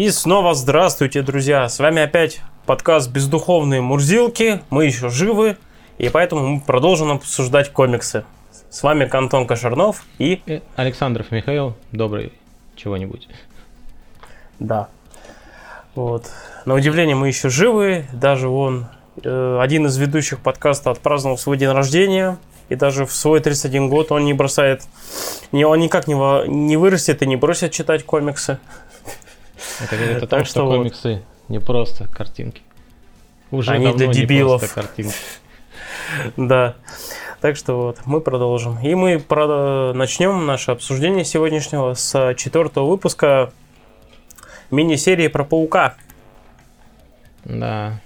И снова здравствуйте, друзья! С вами опять подкаст «Бездуховные Мурзилки». Мы еще живы, и поэтому мы продолжим обсуждать комиксы. С вами Антон Кошернов и... Александров Михаил, добрый чего-нибудь. Да. Вот. На удивление мы еще живы. Даже он, э, один из ведущих подкаста отпраздновал свой день рождения. И даже в свой 31 год он не бросает... Не, он никак не, не вырастет и не бросит читать комиксы. Это говорит о том, что, комиксы не просто картинки. Уже Они для дебилов. картинки. Да. Так что вот, мы продолжим. И мы начнем наше обсуждение сегодняшнего с четвертого выпуска мини-серии про паука. Да.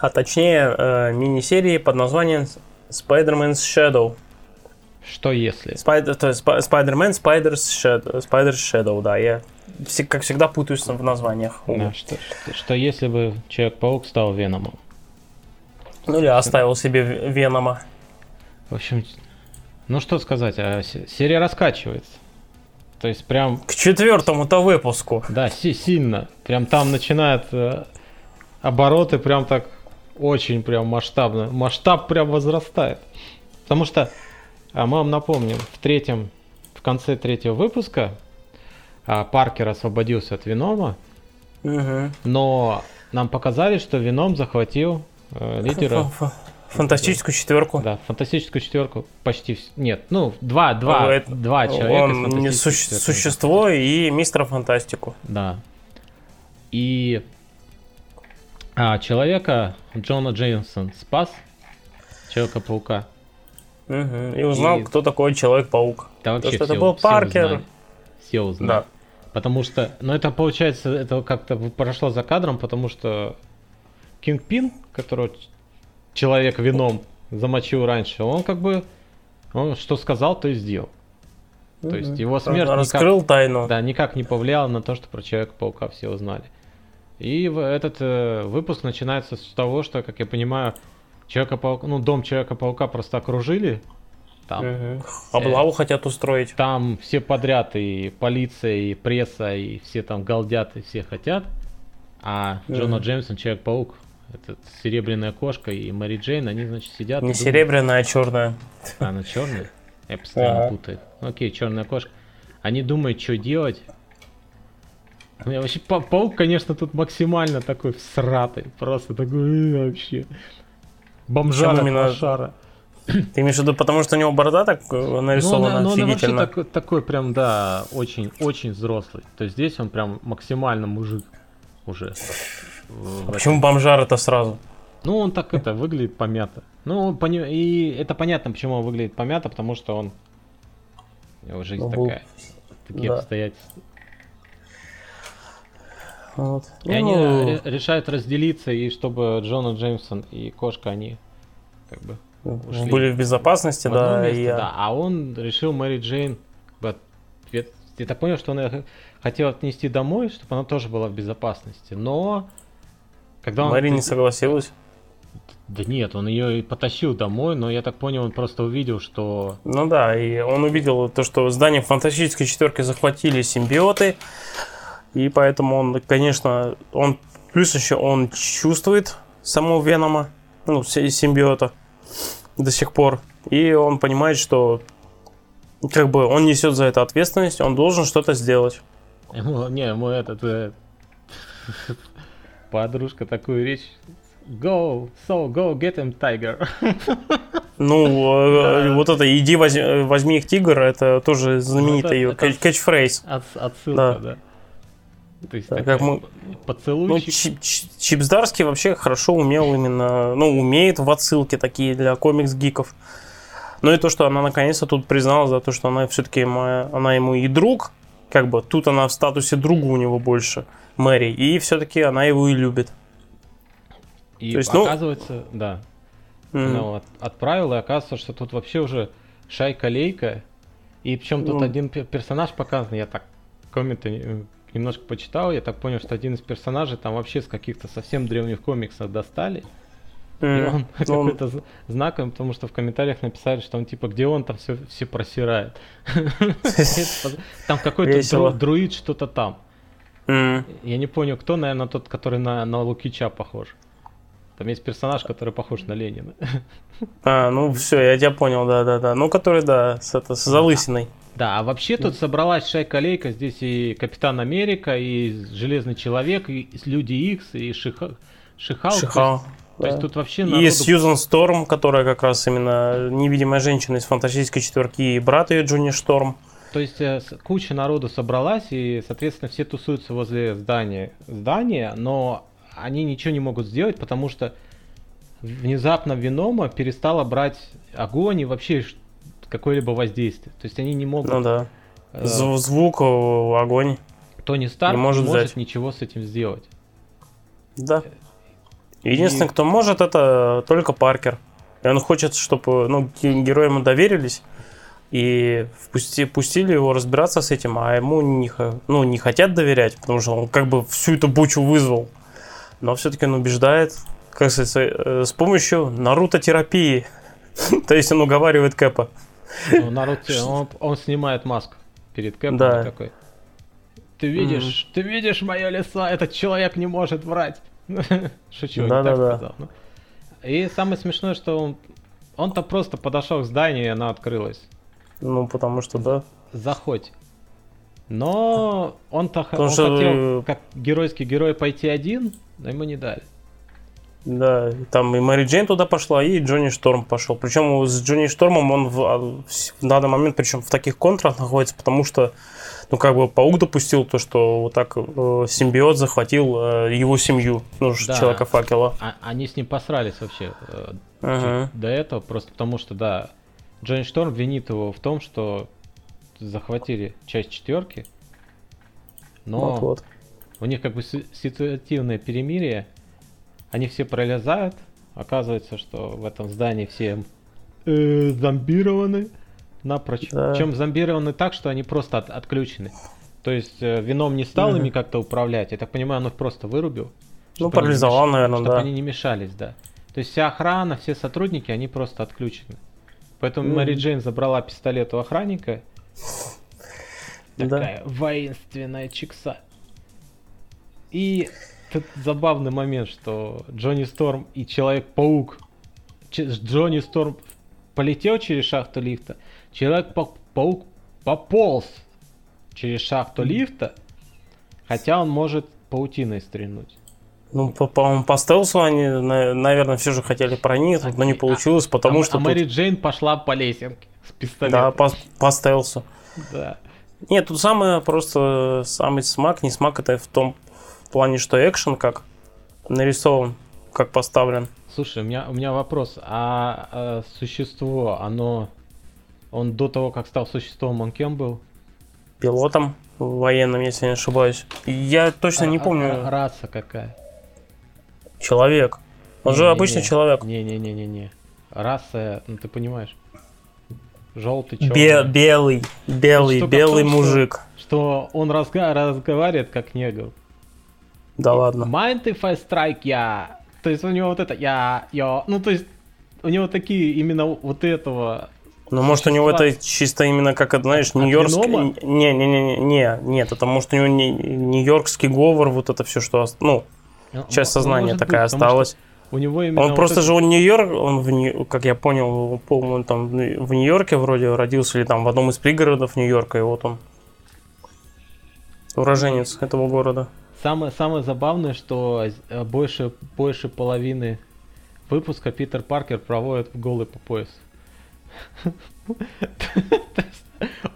А точнее, э, мини-серии под названием Spider-Man's Shadow. Что если? Spider, то есть Spider-Man Spider's Shadow, Spider's Shadow, да, я как всегда путаюсь в названиях. Да, что, что, что если бы Человек-паук стал Веномом? Ну или оставил себе Венома. В общем, ну что сказать, а серия раскачивается. То есть прям... К четвертому-то выпуску. Да, си сильно. Прям там начинают э, обороты прям так очень прям масштабно. Масштаб прям возрастает. Потому что, а мы вам напомним, в третьем, в конце третьего выпуска Паркер освободился от Венома, угу. но нам показали, что Веном захватил э, лидера. Фантастическую четверку. Да, фантастическую четверку почти нет, ну два, два, это, два человека. Он не суще- существо и мистера фантастику. Да. И а, человека Джона Джеймсон спас Человека-паука. Угу. И узнал, и... кто такой Человек-паук. Да вообще То, что все, это был Паркер. Узнали. Все узнали. Да. Потому что, ну это получается, это как-то прошло за кадром, потому что Кинг Пин, которого человек вином замочил раньше, он как бы, он что сказал, то и сделал. То есть его смерть раскрыл никак, тайну. Да, никак не повлияла на то, что про Человека-паука все узнали. И этот э, выпуск начинается с того, что, как я понимаю, Человека-паука, ну, дом Человека-паука просто окружили. Там, угу. Облаву э, хотят устроить. Там все подряд, и полиция, и пресса, и все там галдят, и все хотят. А угу. Джона Джеймсон, Человек-паук, этот серебряная кошка и Мэри Джейн, они, значит, сидят. Не серебряная, а черная. А, она черная? Я постоянно ага. путаю. Окей, черная кошка. Они думают, что делать. Я вообще, па паук, конечно, тут максимально такой всратый. Просто такой э, вообще. Бомжара именно... шара. Ты имеешь в виду, потому что у него борода так э, нарисована ну, он, офигительно? он вообще так, такой прям, да, очень-очень взрослый. То есть здесь он прям максимально мужик уже. А почему бомжар-то сразу? Ну, он так это, выглядит помято. Ну, пони... и это понятно, почему он выглядит помято, потому что он... У него жизнь ну, такая. Такие да. обстоятельства. Вот. И ну... они решают разделиться, и чтобы Джона Джеймсон и кошка, они как бы ушли были в безопасности, в да, место, я... да. А он решил Мэри Джейн, я, я так понял, что он хотел отнести домой, чтобы она тоже была в безопасности, но когда он... Мэри не согласилась. Да нет, он ее и потащил домой, но я так понял, он просто увидел, что... Ну да, и он увидел то, что здание фантастической четверки захватили симбиоты, и поэтому он, конечно, он плюс еще он чувствует самого Венома, ну, симбиота до сих пор. И он понимает, что как бы он несет за это ответственность, он должен что-то сделать. Ему, не, ему этот э, подружка такую речь. Go, so go get him, tiger. Ну, э, вот это «иди возьми их, тигр» это тоже знаменитый ее кэтчфрейз. Отсылка, да. То есть так, как мы... поцелуйчик. Ну, Чип, Чипсдарский вообще хорошо умел именно, ну, умеет в отсылке такие для комикс-гиков. Ну и то, что она наконец-то тут призналась за то, что она все-таки она ему и друг, как бы тут она в статусе друга у него больше, Мэри, и все-таки она его и любит. И то есть, ну, оказывается, ну... да, mm-hmm. она вот отправила, и оказывается, что тут вообще уже шайка-лейка, и причем тут mm-hmm. один персонаж показан, я так комменты немножко почитал, я так понял, что один из персонажей там вообще с каких-то совсем древних комиксов достали. Mm. И он ну, какой-то знаковым, потому что в комментариях написали, что он типа, где он там все, все просирает. Там какой-то друид что-то там. Mm. Я не понял, кто, наверное, тот, который на, на Лукича похож. Там есть персонаж, который похож на Ленина. А, ну все, я тебя понял, да-да-да. Ну, который, да, с, это, с залысиной. Да, а вообще тут собралась шайка-лейка, здесь и Капитан Америка, и Железный Человек, и Люди Икс, и Шиха... Шихал. Шихал. То, есть, да. то есть тут вообще народу... И Сьюзан Сторм, которая как раз именно невидимая женщина из фантастической четверки, и брат ее Джонни Шторм. То есть э, куча народу собралась, и, соответственно, все тусуются возле здания, здания, но они ничего не могут сделать, потому что внезапно Венома перестала брать огонь и вообще какое-либо воздействие. То есть они не могут... Ну да. Э, звук, огонь. Тони Старк не может, не может ничего с этим сделать. Да. Единственный, и... кто может, это только Паркер. И он хочет, чтобы ну, герои ему доверились и впусти, пустили его разбираться с этим, а ему не, ну, не хотят доверять, потому что он как бы всю эту бучу вызвал. Но все-таки он убеждает, как сказать, э, с помощью Наруто-терапии. То есть он уговаривает Кэпа. Ну, Наруто, он, он снимает маску перед Кэпом да. такой. Ты видишь, mm-hmm. ты видишь мое лицо, этот человек не может врать. Шучу, да, не да, так да. сказал. Ну. И самое смешное, что он, он-то просто подошел к зданию, и оно открылось. Ну, потому что, да. Заходь. Но он-то он что... хотел, как геройский герой, пойти один, но ему не дали. Да, там и Мэри Джейн туда пошла, и Джонни Шторм пошел. Причем с Джонни Штормом он в, а, в данный момент, причем в таких контрах находится, потому что, ну, как бы паук допустил то, что вот так э, симбиот захватил э, его семью, ну, да. человека факела. А, они с ним посрались вообще э, uh-huh. до этого, просто потому что, да, Джонни Шторм винит его в том, что захватили часть четверки, но вот, вот. у них как бы ситуативное перемирие, они все пролезают, оказывается, что в этом здании все э, зомбированы напрочь. Да. Причем зомбированы так, что они просто от, отключены. То есть э, вином не стал угу. ими как-то управлять, я так понимаю, он их просто вырубил. Ну, парализовал, наверное, чтобы да. Чтобы они не мешались, да. То есть вся охрана, все сотрудники, они просто отключены. Поэтому mm. Мэри Джейн забрала пистолет у охранника. Такая да. воинственная чикса. И тут забавный момент, что Джонни Сторм и Человек-паук. Джонни Сторм полетел через шахту лифта. Человек-паук пополз через шахту лифта, хотя он может паутиной стрельнуть. Ну, по-моему, по стелсу они, наверное, все же хотели проникнуть, но не получилось, потому а, что... А тут... Мэри Джейн пошла по лесенке с пистолетом. Да, по, по стелсу. Да. Нет, тут самое просто, самый смак, не смак, это в том плане, что экшен как нарисован, как поставлен. Слушай, у меня, у меня вопрос. А, а существо, оно... Он до того, как стал существом, он кем был? Пилотом военным, если не ошибаюсь. Я точно а, не помню. А, раса какая? Человек. Он не, же не, обычный не. человек. Не-не-не-не-не. Раса, ну ты понимаешь. Желтый, черный. Бе- белый, белый, ну, белый том, мужик. Что, что он разга- разговаривает как негр. Да ладно. Mind if I strike я. То есть у него вот это я, я. Ну то есть у него такие именно вот этого ну, может, у него это чисто именно как, знаешь, нью-йоркский... Не, не, не, не, нет, это может у него не, нью-йоркский говор, вот это все, что, ну, ну, часть сознания такая осталась. У него именно он вот просто это... же он Нью-Йорк, он в как я понял, по-моему, там в Нью-Йорке вроде родился или там в одном из пригородов Нью-Йорка, и вот он уроженец этого города. Самое самое забавное, что э, больше больше половины выпуска Питер Паркер проводит голый по пояс.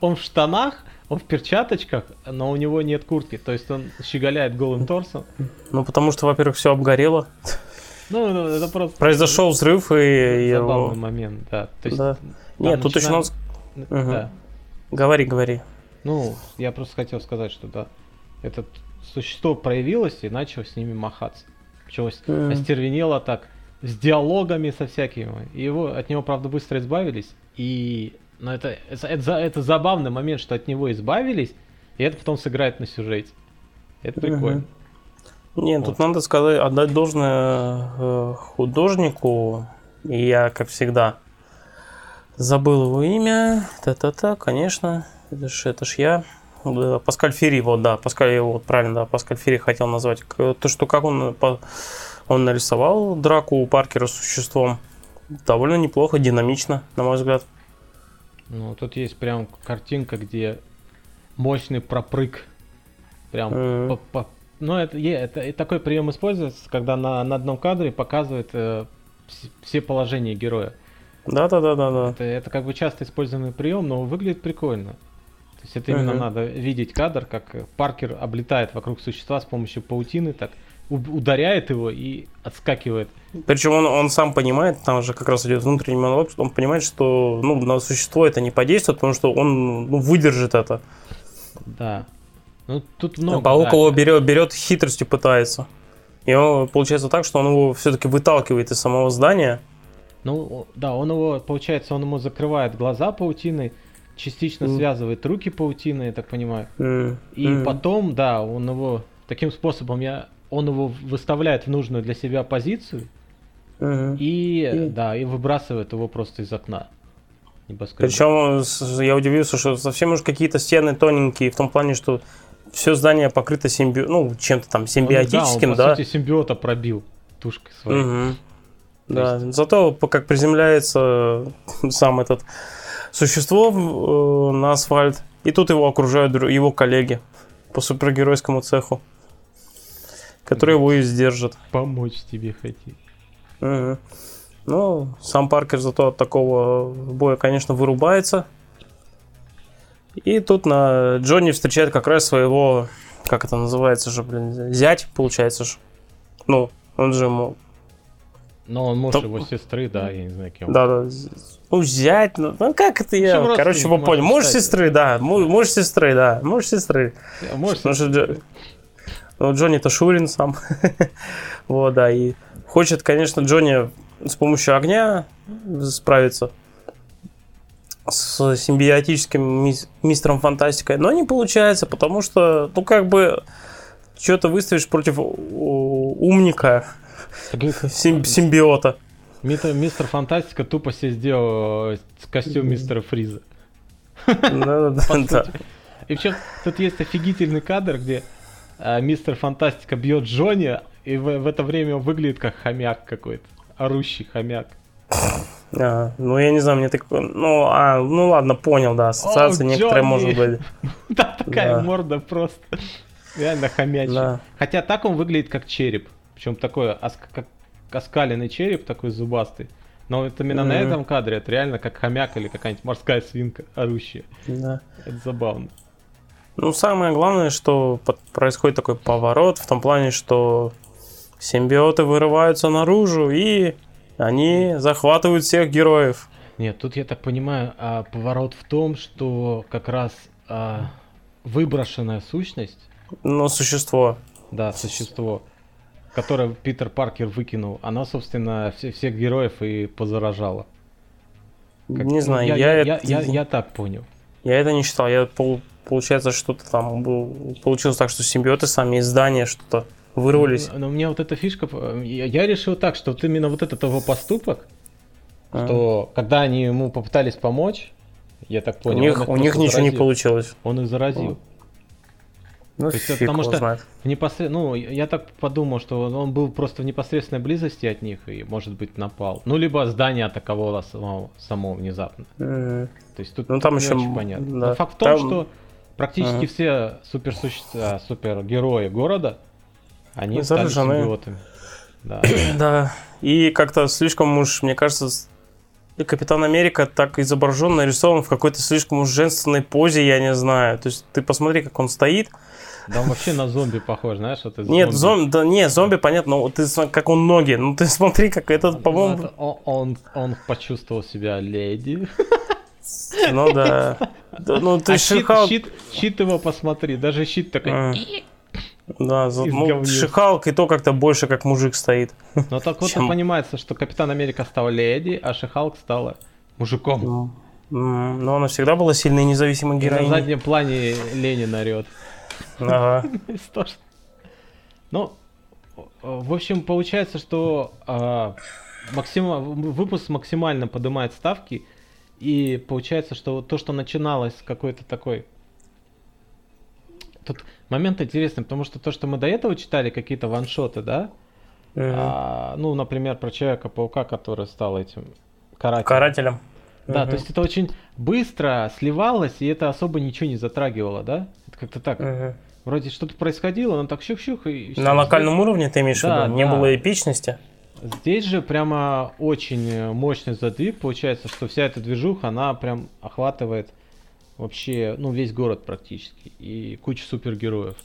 Он в штанах, он в перчаточках, но у него нет куртки, то есть он щеголяет голым торсом. Ну, потому что, во-первых, все обгорело. Ну, ну, это просто... Произошел взрыв и... Забавный его... момент, да. То есть, да. Нет, тут начинаем... еще. Угу. Да. Говори, говори. Ну, я просто хотел сказать, что да, это существо проявилось и начало с ними махаться. Причем mm. остервенело так, с диалогами со всякими. И его, от него, правда, быстро избавились. И но это, это, это, это забавный момент, что от него избавились, и это потом сыграет на сюжете. Это прикольно. Нет, вот. тут надо сказать, отдать должное э, художнику. И я, как всегда, забыл его имя. Та-та-та, конечно. Это ж, это ж я. Паскаль Ферри, вот, да, Паскаль, его, вот, правильно, да, Паскаль Ферри хотел назвать. То, что как он, он нарисовал драку у Паркера с существом, довольно неплохо, динамично, на мой взгляд. Ну, тут есть прям картинка, где мощный пропрыг. Прям mm-hmm. по, по, ну, это, это, это такой прием используется, когда на, на одном кадре показывает э, все положения героя. Да, да, да, да, да. Это, это как бы часто используемый прием, но выглядит прикольно. То есть это именно uh-huh. надо видеть кадр, как Паркер облетает вокруг существа с помощью паутины, так ударяет его и отскакивает. Причем он, он сам понимает, там же как раз идет внутренний монолог, он понимает, что ну, на существо это не подействует, потому что он ну, выдержит это. Да. Ну, тут много. Паук да. его берет, берет хитростью пытается. И он, получается так, что он его все-таки выталкивает из самого здания. Ну, да, он его, получается, он ему закрывает глаза паутиной, частично mm. связывает руки паутиной, я так понимаю. Mm. И mm. потом, да, он его таким способом я, он его выставляет в нужную для себя позицию. Mm. И, mm. да, и выбрасывает его просто из окна. Причем я удивился, что совсем уж какие-то стены тоненькие, в том плане, что все здание покрыто симби... ну, чем-то там симбиотическим, он, да. Он, по сути, симбиота пробил тушкой своей. Угу. Да, есть... зато как приземляется сам этот существо э, на асфальт, и тут его окружают его коллеги по супергеройскому цеху, которые его и сдержат. Помочь тебе хотеть. Угу. Ну, сам Паркер зато от такого боя, конечно, вырубается. И тут на Джонни встречает как раз своего, как это называется же, блин, зять, получается же. Ну, он же ему... Ну, он муж То... его сестры, да, я не знаю, кем. Да, да. Ну, зять, ну, ну как это я, Причем короче, вы поняли. Муж сестры, да, муж сестры, да, муж сестры. Муж сестры. Ну, Джонни-то Шурин сам. вот, да, и хочет, конечно, Джонни с помощью огня справиться с симбиотическим мистером фантастикой, но не получается, потому что, ну, как бы, что то выставишь против умника, сим симбиота. Мистер Фантастика тупо себе сделал э, костюм мистера Фриза. Да, да, да. И причем тут есть офигительный кадр, где э, мистер Фантастика бьет Джонни, и в, в это время он выглядит как хомяк какой-то, орущий хомяк. А, ну, я не знаю, мне так... Ну, а, ну ладно, понял, да, ассоциация О, некоторая может быть. Да, такая морда просто. Реально хомячий. Хотя так он выглядит как череп. Причем такой как оскаленный череп, такой зубастый. Но это именно на этом кадре, это реально как хомяк или какая-нибудь морская свинка орущая. Да. Это забавно. Ну, самое главное, что происходит такой поворот в том плане, что симбиоты вырываются наружу и они захватывают всех героев. Нет, тут я так понимаю, а, поворот в том, что как раз а, выброшенная сущность. Ну, существо. Да, существо, которое Питер Паркер выкинул, она, собственно, все, всех героев и позаражала. Как, не знаю, я, я, я, это... я, я, я так понял. Я это не считал. Я пол, получается, что-то там был, получилось так, что симбиоты сами из здания что-то вырвались. Но, но мне вот эта фишка, я, я решил так, что вот именно вот этот его поступок, а. что когда они ему попытались помочь, я так понял, у них, у них ничего заразил. не получилось. Он их заразил. Ну, То есть, потому что знает. в непосред... ну, я так подумал, что он был просто в непосредственной близости от них и, может быть, напал. Ну, либо здание атаковало само, само внезапно. Mm-hmm. То есть тут ну, там еще очень понятно. Да. Но факт в том, там... что практически uh-huh. все суперсущества, супергерои города они стали симбиотами. Да. да. И как-то слишком уж, мне кажется, и Капитан Америка так изображен, нарисован в какой-то слишком уж женственной позе, я не знаю. То есть ты посмотри, как он стоит. Да он вообще на зомби похож, знаешь? Вот нет, зомби, да, не, зомби, понятно, но ты как он ноги. Ну ты смотри, как этот, по-моему... Ну, он, он, он почувствовал себя леди. Ну да. да ну ты а щит, щит, щит его посмотри, даже щит такой... А. Да, за, ну, Шихалк и то как-то больше как мужик стоит. Ну так вот чем... понимается, что Капитан Америка стал леди, а Шихалк стала мужиком. Ну, но она всегда была сильной и независимой героиней. На заднем плане Ленин орет. Ага. Ну, в общем, получается, что а, максима, выпуск максимально поднимает ставки, и получается, что то, что начиналось с какой-то такой тут момент интересный, потому что то, что мы до этого читали, какие-то ваншоты, да? Uh-huh. А, ну, например, про Человека-паука, который стал этим карателем. Карателем. Да, uh-huh. то есть это очень быстро сливалось, и это особо ничего не затрагивало, да? Это как-то так. Uh-huh. Вроде что-то происходило, но так щух-щух и... На локальном уровне ты имеешь да, в виду? Не да. было эпичности? Здесь же прямо очень мощный задвиг получается, что вся эта движуха, она прям охватывает вообще, ну, весь город практически и куча супергероев.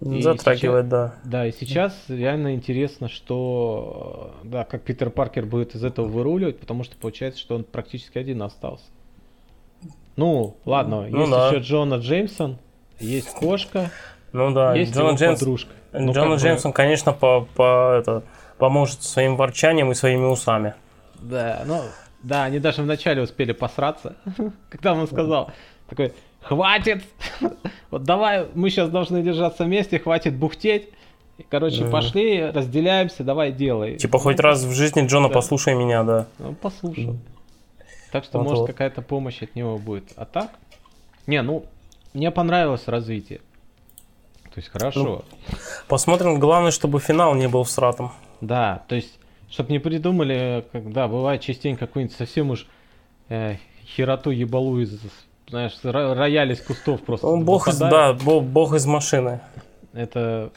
И Затрагивает, сейчас, да. Да, и сейчас реально интересно, что, да, как Питер Паркер будет из этого выруливать, потому что получается, что он практически один остался. Ну, ладно, ну, есть да. еще Джона Джеймсон, есть кошка, ну да, есть Джона Джеймс... подружка. Ну, Джона Джеймсон, бы... конечно, по, по это, поможет своим ворчанием и своими усами. Да, ну, да, они даже вначале успели посраться, когда он сказал, такой, хватит, вот давай, мы сейчас должны держаться вместе, хватит бухтеть. И, короче, mm пошли, разделяемся, давай делай. Типа хоть раз в жизни Джона да. послушай меня, да. Ну, послушал. mm Так что, вот может, вот. какая-то помощь от него будет. А так? Не, ну, мне понравилось развитие. То есть хорошо. Ну, посмотрим, главное, чтобы финал не был всратом. Да, то есть, чтобы не придумали, когда бывает частенько какую-нибудь совсем уж э, хероту ебалу из, знаешь, рояль из кустов просто. Он бог из, да, бог, бог из машины. Это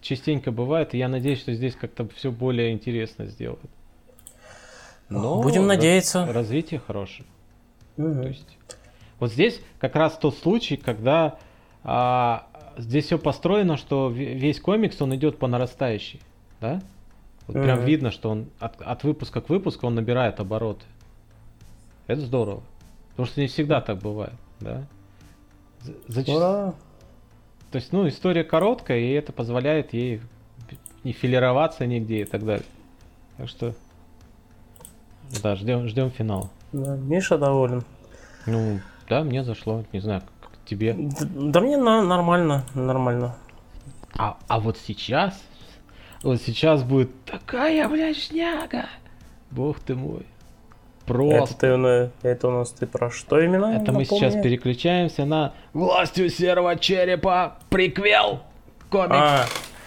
частенько бывает, и я надеюсь, что здесь как-то все более интересно сделают. Но Будем надеяться. Развитие хорошее. Угу. То есть, вот здесь как раз тот случай, когда а, здесь все построено, что весь комикс он идет по нарастающей да? Вот mm-hmm. прям видно, что он от, от выпуска к выпуску он набирает обороты. Это здорово. Потому что не всегда так бывает, да? Зачастую. Ура! То есть, ну, история короткая, и это позволяет ей не филироваться нигде и так далее. Так что, да, ждем, ждем финала. Да, Миша доволен. Ну, да, мне зашло, не знаю, как тебе. Да, да мне на, нормально, нормально. А, а вот сейчас вот сейчас будет такая, блядь, шняга. Бог ты мой. Просто. Это, ты, это у нас ты про что именно? Это мы сейчас переключаемся на «Властью серого черепа» приквел комикс. А,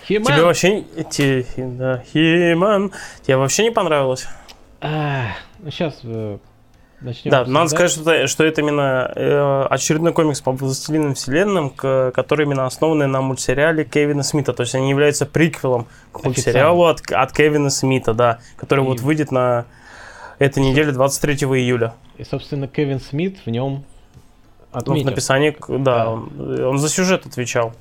Химан. Тебе вообще... Те, да, Химан. Тебе вообще не понравилось? А, ну сейчас э, Начнем да, надо сказать, что, что это именно э, очередной комикс по Властелинам Вселенным, к, который именно основан на мультсериале Кевина Смита. То есть они являются приквелом к мультсериалу от, от Кевина Смита, да, который и... вот выйдет на этой неделе 23 июля. И, собственно, Кевин Смит в нем отметил. Ну, в написании, да. Он, он за сюжет отвечал.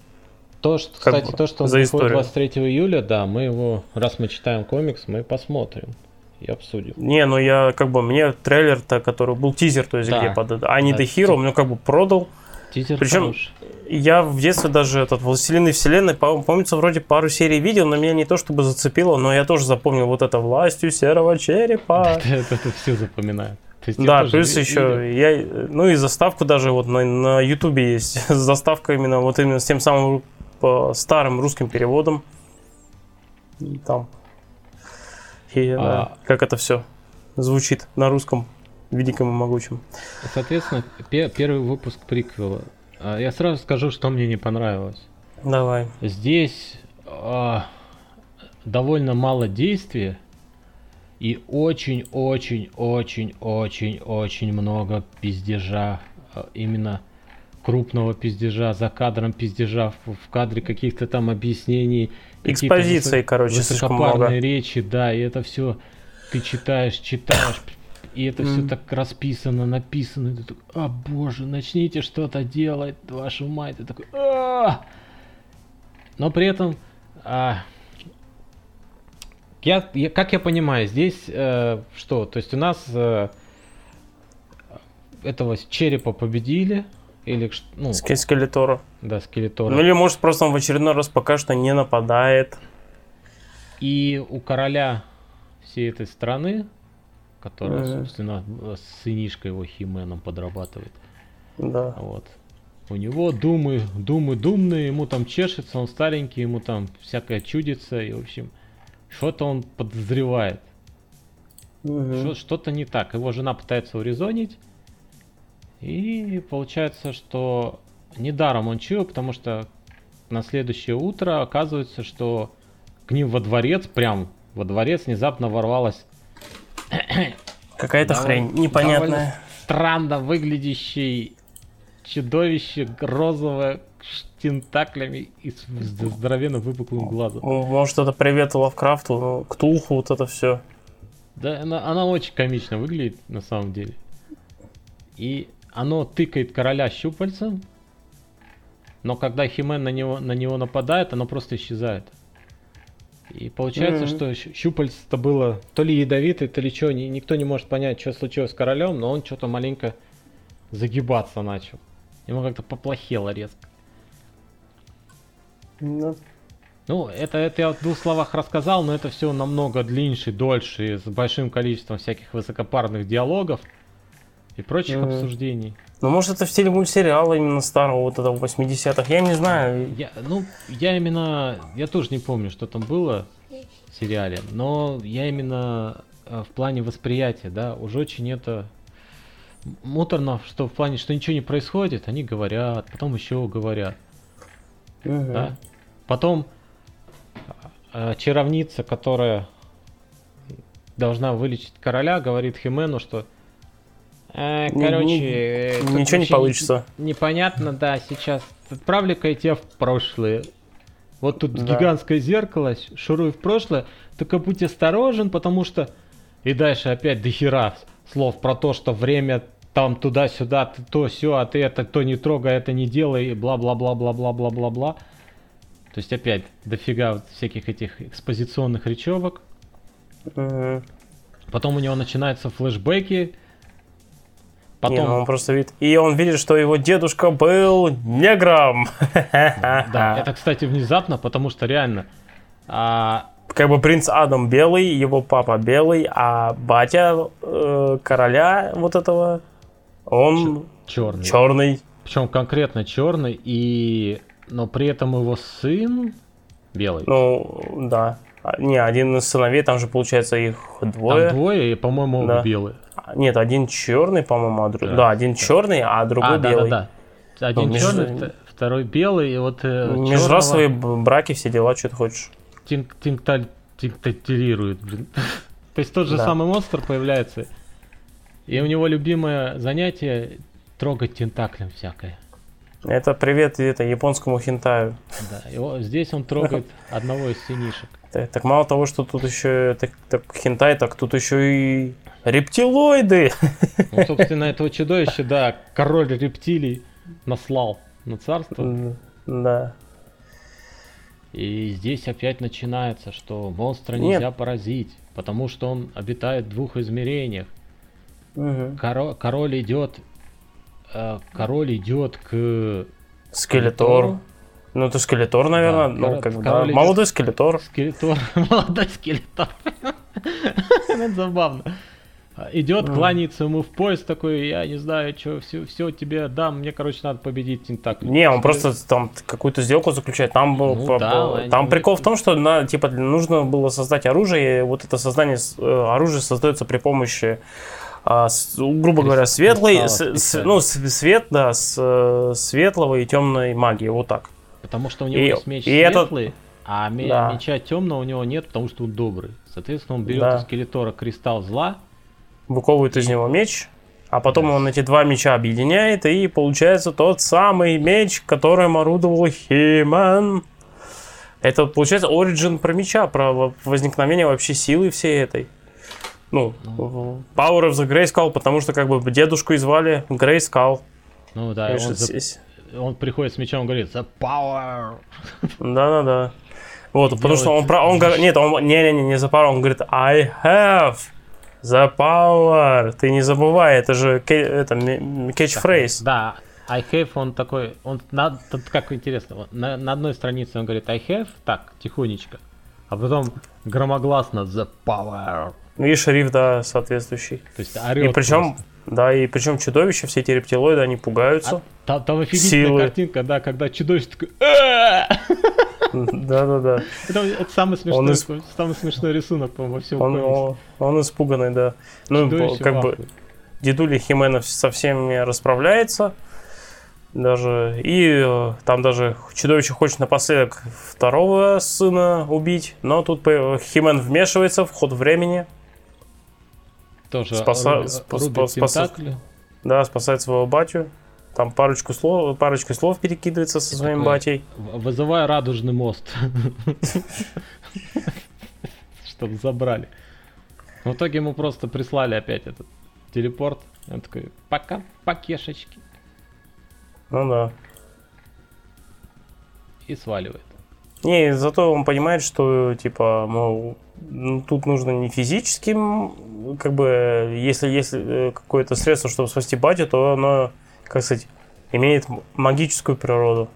То, что, кстати, то, что он за выходит 23 июля, да, мы его, раз мы читаем комикс, мы посмотрим и обсудим. Не, ну я как бы, мне трейлер-то, который был тизер, то есть да. где под а не да, The Hero, мне как бы продал. Тизер Причем хороший. я в детстве даже этот Властелин Вселенной, помнится, вроде пару серий видел, но меня не то чтобы зацепило, но я тоже запомнил вот это властью серого черепа. Это, это все запоминает. Да, плюс еще я, ну и заставку даже вот на, на YouTube есть заставка именно вот именно с тем самым старым русским переводом. Там и а... да, как это все звучит на русском великом и могучем. Соответственно, пе- первый выпуск приквела. А, я сразу скажу, что мне не понравилось. Давай. Здесь а, довольно мало действия и очень-очень-очень-очень-очень много пиздежа. А, именно крупного пиздежа, за кадром пиздежа, в кадре каких-то там объяснений. Экспозиции, высок... короче, слишком много. речи, да, и это все ты читаешь, читаешь, и это mm. все так расписано, написано, и ты такой, а боже, начните что-то делать, вашу мать, ты такой, а Но при этом, а, я, я, как я понимаю, здесь э, что, то есть у нас э, этого черепа победили, или, ну, Скелетора. Да, Скелетора. Ну или может просто он в очередной раз пока что не нападает. И у короля всей этой страны, которая, mm-hmm. собственно, с сынишкой его Хименом подрабатывает. Да. Вот. У него думы, думы думные, ему там чешется, он старенький, ему там всякое чудится, и, в общем, что-то он подозревает. Угу. Что-то не так. Его жена пытается урезонить, и получается, что недаром он чуял, потому что на следующее утро оказывается, что к ним во дворец, прям во дворец внезапно ворвалась какая-то хрень непонятная. Странно выглядящий чудовище розовое с тентаклями и с здоровенным выпуклым глазом. Может это привет Лавкрафту, Ктулху, вот это все. Да, она, она очень комично выглядит на самом деле. И оно тыкает короля щупальцем, но когда Химен на него, на него нападает, оно просто исчезает. И получается, mm-hmm. что щупальце-то было то ли ядовитый, то ли что, никто не может понять, что случилось с королем, но он что-то маленько загибаться начал. Ему как-то поплохело резко. No. Ну, это, это я в двух словах рассказал, но это все намного длиннее, дольше, с большим количеством всяких высокопарных диалогов и прочих mm. обсуждений. Ну, может, это в стиле мультсериала именно старого, вот этого 80-х, я не знаю. Я, ну, я именно, я тоже не помню, что там было в сериале, но я именно э, в плане восприятия, да, уже очень это муторно, что в плане, что ничего не происходит, они говорят, потом еще говорят. Угу. Да? Потом э, чаровница, которая должна вылечить короля, говорит Химену, что короче, не, ничего не получится. Непонятно, да, сейчас. Отправлю-ка я тебя в прошлое. Вот тут да. гигантское зеркало, шуруй в прошлое, только будь осторожен, потому что... И дальше опять дохера слов про то, что время там туда-сюда, ты то все, а ты это то не трогай, это не делай, бла-бла-бла-бла-бла-бла-бла-бла. То есть опять дофига вот всяких этих экспозиционных речевок. Угу. Потом у него начинаются флешбеки. Потом... Не, ну он просто видит. И он видит, что его дедушка был негром. Да, это, кстати, внезапно, потому что реально. А... Как бы принц Адам белый, его папа белый, а батя э, короля вот этого он черный. Черный. Причем конкретно черный, и но при этом его сын белый. Ну, да. А, не, один из сыновей, там же получается их двое. Там двое, и, по-моему, да. белый. Нет, один черный, по-моему, а друг... да. да, один черный, а другой а, белый. Да, да, да. Один ну, черный, между... второй белый, и вот э, Межрасовые черного... браки, все дела, что ты хочешь. Тинкталирует, блин. То есть тот же да. самый монстр появляется, и у него любимое занятие трогать тентаклем всякое. Это привет это японскому хентаю. Да, его, здесь он трогает одного из синишек. Так, так мало того, что тут еще так, так хентай, так тут еще и рептилоиды. Ну, собственно, этого чудовища, да, король рептилий наслал на царство. Да. И здесь опять начинается, что монстра нельзя Нет. поразить, потому что он обитает в двух измерениях. Угу. Коро- король идет, э, король идет к скелетору. Ну, это скелетор, наверное. Да, ну, как, да. Молодой скелетор. Скелетор. Молодой скелетор. Это забавно. Идет, кланяется ему в пояс такой, я не знаю, что, все, все тебе дам, мне, короче, надо победить Тинтак. Не, он просто там какую-то сделку заключает. Там был, ну, да, там прикол в том, что на, типа нужно было создать оружие, и вот это создание э, оружия создается при помощи а, с, грубо говоря, светлый, с, с, ну, свет, да, с э, светлого и темной магии, вот так. Потому что у него и, есть меч и светлый, это... а да. меча темного у него нет, потому что он добрый. Соответственно, он берет да. из скелетора кристалл зла, выковывает из него меч, а потом он эти два меча объединяет, и получается тот самый меч, которым орудовал Химан. Это получается оригин про меча, про возникновение вообще силы всей этой ну, Power of the Grayskull, потому что как бы дедушку и звали Grayskull. Ну да, он, за... он приходит с мечом и говорит The Power. Да-да-да. Вот, и потому что он, про, он говорит, нет, он, не-не-не, не за power, он говорит I have the power. Ты не забывай, это же это catchphrase. Да, I have, он такой, он, на, тут как интересно, на, на одной странице он говорит I have, так, тихонечко, а потом громогласно the power. Ну и шрифт, да, соответствующий. То есть орет И причем, просто. да, и причем чудовища, все эти рептилоиды, они пугаются. А, там, там офигительная Силы. картинка, да, когда чудовище такое... Да-да-да. Это, это самый смешной, самый смешной рисунок, по-моему, во всем он, он, он испуганный, да. Ну, как бы, дедуля Хименов со всеми расправляется. Даже и э, там даже чудовище хочет напоследок второго сына убить, но тут Химен вмешивается в ход времени. Тоже Спаса... руби, спаса... Да, спасает своего батю. Там парочку слов, парочку слов перекидывается со своим Такое, батей. Вызывая радужный мост. Чтобы забрали. В итоге ему просто прислали опять этот телепорт. Он такой, пока, покешечки. Ну да. И сваливает. Не, зато он понимает, что, типа, мол, ну, тут нужно не физическим, как бы, если есть э, какое-то средство, чтобы спасти батю, то оно, как сказать, имеет магическую природу.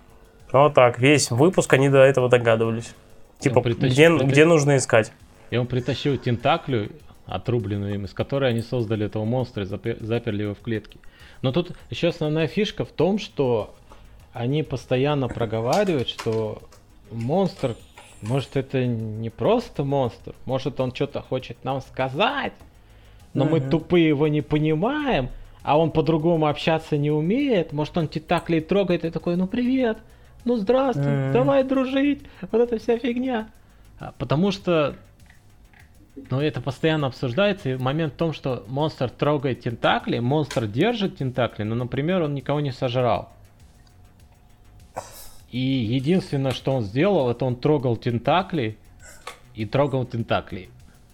Ну, вот так, весь выпуск они до этого догадывались. Типа, притащил, где, притащил, где нужно искать. И он притащил тентаклю, отрубленную им, из которой они создали этого монстра и заперли его в клетке. Но тут еще основная фишка в том, что они постоянно проговаривают, что монстр, может это не просто монстр, может он что-то хочет нам сказать, но uh-huh. мы тупые его не понимаем, а он по-другому общаться не умеет, может он титаклей трогает и такой, ну привет, ну здравствуй, uh-huh. давай дружить, вот эта вся фигня. А, потому что но это постоянно обсуждается. И момент в том, что монстр трогает тентакли, монстр держит тентакли, но, например, он никого не сожрал. И единственное, что он сделал, это он трогал тентакли и трогал тентакли,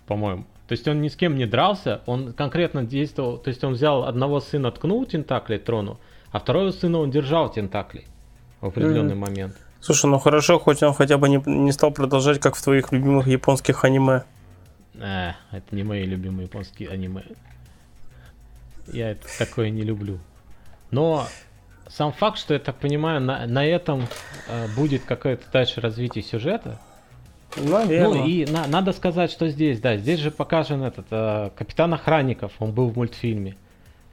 по-моему. То есть он ни с кем не дрался, он конкретно действовал, то есть он взял одного сына, ткнул тентакли трону, а второго сына он держал тентакли в определенный mm-hmm. момент. Слушай, ну хорошо, хоть он хотя бы не, не стал продолжать, как в твоих любимых японских аниме. А, это не мои любимые японские аниме. Я это такое не люблю. Но сам факт, что я так понимаю, на, на этом э, будет какое-то дальше развитие сюжета. Наверное. Ну и на, надо сказать, что здесь, да, здесь же показан этот э, капитан охранников, он был в мультфильме.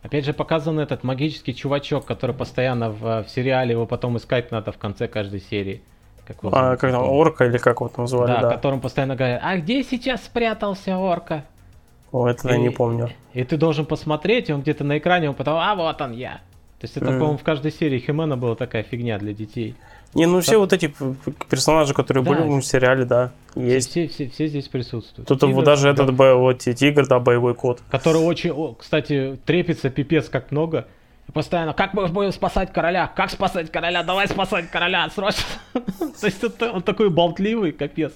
Опять же показан этот магический чувачок, который постоянно в, в сериале его потом искать надо в конце каждой серии. Как, а, как там, орка или как вот назвали, да, да. которым постоянно говорят, а где сейчас спрятался орка? О, это и, я не помню. И, и ты должен посмотреть, и он где-то на экране, он потом, а вот он я. То есть это, mm. по-моему, в каждой серии Химена была такая фигня для детей. Не, ну все вот эти персонажи, которые да. были в сериале, да, есть. Все, все, все здесь присутствуют. Тут тигр, вот даже да. этот вот, тигр, да, боевой кот. Который очень, кстати, трепится пипец как много. Постоянно, как мы будем спасать короля? Как спасать короля? Давай спасать короля, срочно. То есть он такой болтливый, капец.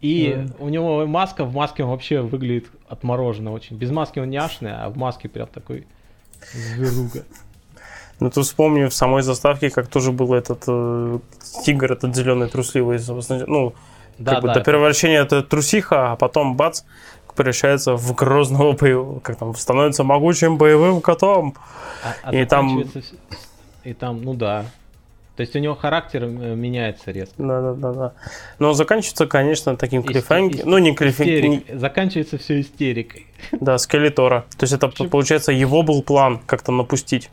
И у него маска, в маске он вообще выглядит отмороженно очень. Без маски он няшный, а в маске прям такой зверуга. Ну, ты вспомни в самой заставке, как тоже был этот э, тигр, этот зеленый трусливый. Ну, да, как да, бы до превращения это трусиха, а потом бац, превращается в грозного боевого, как там, становится могучим боевым котом. А, а и там... И там, ну да. То есть у него характер э, меняется резко. Да, да, да, да. Но заканчивается, конечно, таким клиффхенгером. Ну, не клиффхенгером. Заканчивается все истерикой. Да, скелетора. То есть это, Чем... получается, его был план как-то напустить.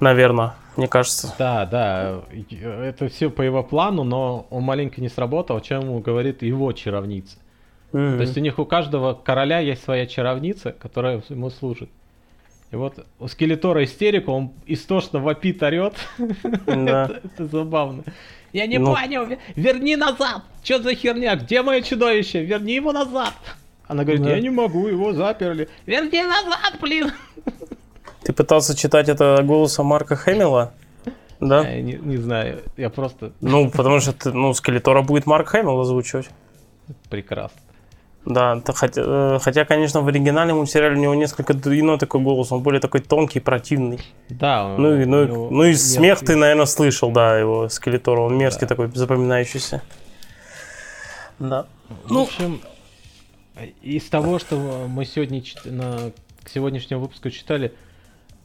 Наверное, мне кажется. Да, да. Это все по его плану, но он маленько не сработал, чем ему говорит его чаровница. Mm-hmm. То есть у них у каждого короля есть своя чаровница, которая ему служит. И вот у Скелетора истерика, он истошно вопит, орет. Да. это, это забавно. Я не ну... понял, верни назад! Что за херня? Где мое чудовище? Верни его назад! Она говорит, да. я не могу, его заперли. Верни назад, блин! Ты пытался читать это голосом Марка Хэмилла? Да? Я не, не знаю, я просто... Ну, потому что ты, ну, Скелетора будет Марк Хэмилл озвучивать. Прекрасно. Да, хотя, э, хотя, конечно, в оригинальном мультсериале у него несколько иной такой голос, он более такой тонкий, противный. Да. Ну, и, ну, ну и смех ты, наверное, слышал, да, его скелетора, он мерзкий да. такой, запоминающийся. Да. Ну, в общем, из того, что мы сегодня на, к сегодняшнему выпуску читали,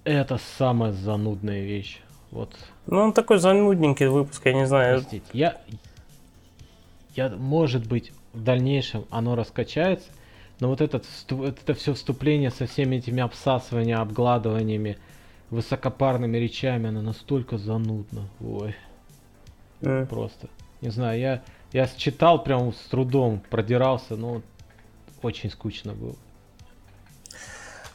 это самая занудная вещь. Вот. Ну, он такой занудненький выпуск, я не знаю. Простите, я, я, может быть, в дальнейшем оно раскачается, но вот этот, это все вступление со всеми этими обсасываниями, обгладываниями, высокопарными речами, оно настолько занудно. Ой. Mm. Просто. Не знаю, я, я читал прям с трудом, продирался, но очень скучно было.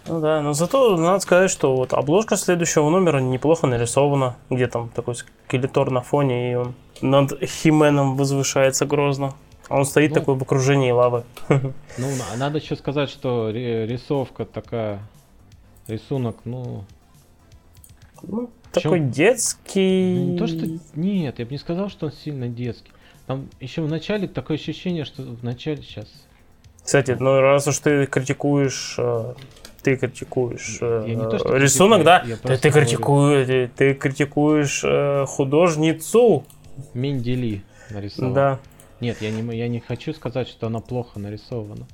Ну да, но зато надо сказать, что вот обложка следующего номера неплохо нарисована, где там такой скелетор на фоне, и он над Хименом возвышается грозно. А он стоит ну, такой в окружении лавы. Ну, надо еще сказать, что рисовка такая, рисунок, ну... Ну, такой детский... Не то, что... Нет, я бы не сказал, что он сильно детский. Там еще в начале такое ощущение, что в начале сейчас... Кстати, ну раз уж ты критикуешь э, ты критикуешь я не то, что рисунок, да? Ты, ты, критикуешь, ты, ты критикуешь э, художницу. Мендели нарисовал. Да. Нет, я не, я не хочу сказать, что она плохо нарисована.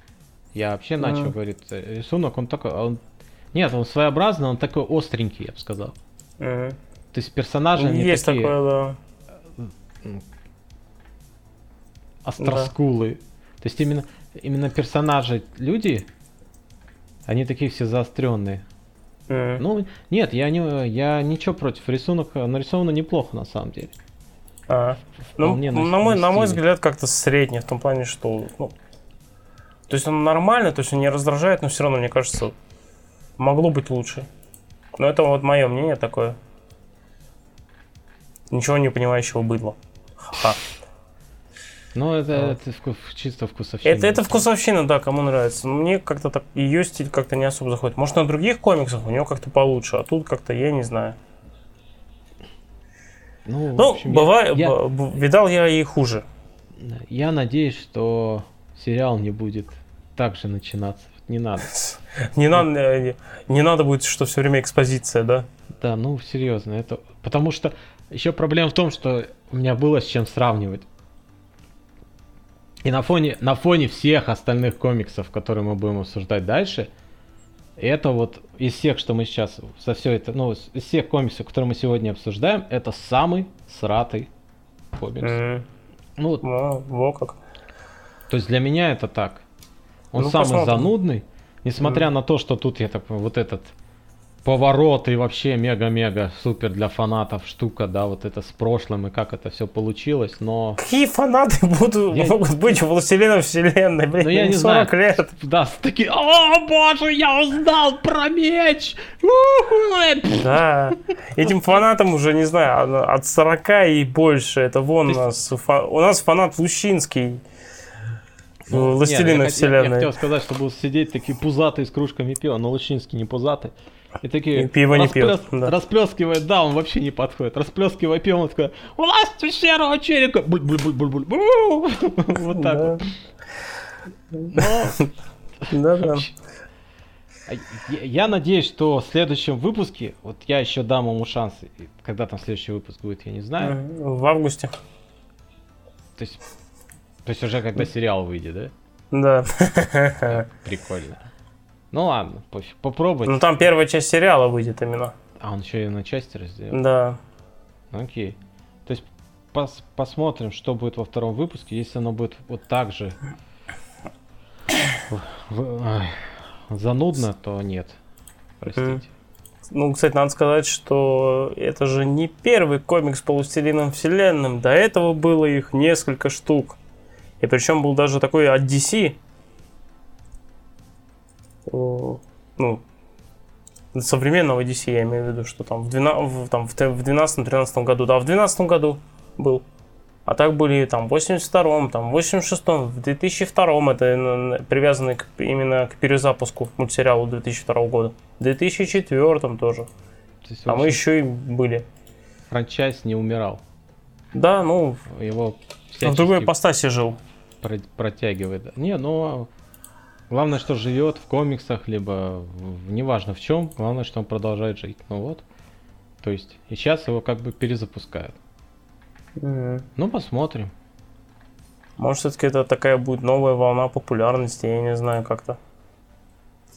Я вообще начал mm. говорить, э, рисунок, он такой, он... Нет, он своеобразный, он такой остренький, я бы сказал. Mm. То есть персонажи они Есть такие... такое, да. Остроскулы. Да. То есть именно, именно персонажи, люди, они такие все заостренные. Mm. Ну, нет, я, не, я ничего против. Рисунок нарисовано неплохо на самом деле. А. Ну, на, на, мой, на мой взгляд, как-то средний, в том плане, что. Ну, то есть он нормально, то есть он не раздражает, но все равно, мне кажется, могло быть лучше. Но это вот мое мнение такое. Ничего не понимающего быдла. Ха. Ну, это, вот. это чисто вкусовщина. Это, это вкусовщина, да, кому нравится. Но мне как-то так, ее стиль как-то не особо заходит. Может, на других комиксах у него как-то получше, а тут как-то я не знаю. Ну, ну общем, бывает, я, видал я и хуже. Я надеюсь, что сериал не будет так же начинаться. Не надо. Не надо, не, не надо будет, что все время экспозиция, да? Да, ну серьезно, это. Потому что еще проблема в том, что у меня было с чем сравнивать. И на фоне, на фоне всех остальных комиксов, которые мы будем обсуждать дальше, это вот из всех, что мы сейчас, со все это, ну, из всех комиксов, которые мы сегодня обсуждаем, это самый сратый комикс. Mm-hmm. Ну, вот. Ну, во как. То есть для меня это так. Он ну, самый посмотрим. занудный, несмотря mm-hmm. на то, что тут я так вот этот поворот и вообще мега-мега супер для фанатов штука, да, вот это с прошлым и как это все получилось, но... Какие фанаты будут, я... могут быть у Властелина Вселенной, блин, ну, я не 40 знаю. лет. Да, такие, о боже, я узнал про меч! Да, этим фанатам уже, не знаю, от 40 и больше, это вон у нас, у нас фанат Лущинский. Ну, Властелина Вселенной. Я, я хотел сказать, что будут сидеть такие пузатые с кружками пива, но Лучинский не пузатый. И такие... И пиво не пьет. Да. Расплескивает, да, он вообще не подходит. Расплескивая пиво, он такой, власть серого челика. Вот так вот. Да, да. Я надеюсь, что в следующем выпуске, вот я еще дам ему шанс, когда там следующий выпуск будет, я не знаю. В августе. То есть, то есть уже когда сериал выйдет, да? Да. Прикольно. Ну ладно, пофиг. Попробуй. Ну там первая часть сериала выйдет именно. А он еще и на части разделил? Да. Окей. То есть пос посмотрим, что будет во втором выпуске. Если оно будет вот так же занудно, то нет. Простите. Ну, кстати, надо сказать, что это же не первый комикс по Властелинам Вселенным. До этого было их несколько штук. И причем был даже такой от DC, ну, современного DC, я имею в виду, что там в 12, там, в 12-13 году, да, в 12 году был. А так были там в 82-м, там в 86-м, в 2002-м, это привязано к, именно к перезапуску мультсериала 2002 года. В 2004-м тоже. То а мы еще и были. Франчайз не умирал. Да, ну, его в другой ипостаси жил. Протягивает. Не, ну, Главное, что живет в комиксах, либо в, неважно в чем, главное, что он продолжает жить. Ну вот. То есть, и сейчас его как бы перезапускают. Mm-hmm. Ну, посмотрим. Может, все-таки это такая будет новая волна популярности, я не знаю, как-то.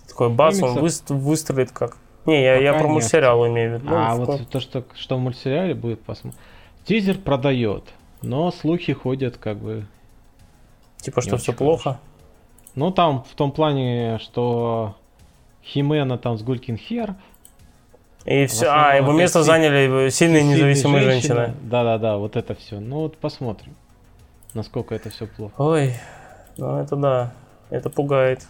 Такой бац, он вы, выстрелит как. Не, я, я про мультсериал имею в виду. А, ну, вот то, что, что в мультсериале будет, посмотрим. Тизер продает, но слухи ходят как бы. Типа, что все плохо. Хорошо. Ну, там в том плане, что Химена там с Гулькин Хер. И все, а, его место заняли сильные независимые женщины. Да-да-да, вот это все. Ну вот посмотрим, насколько это все плохо. Ой, ну это да, это пугает.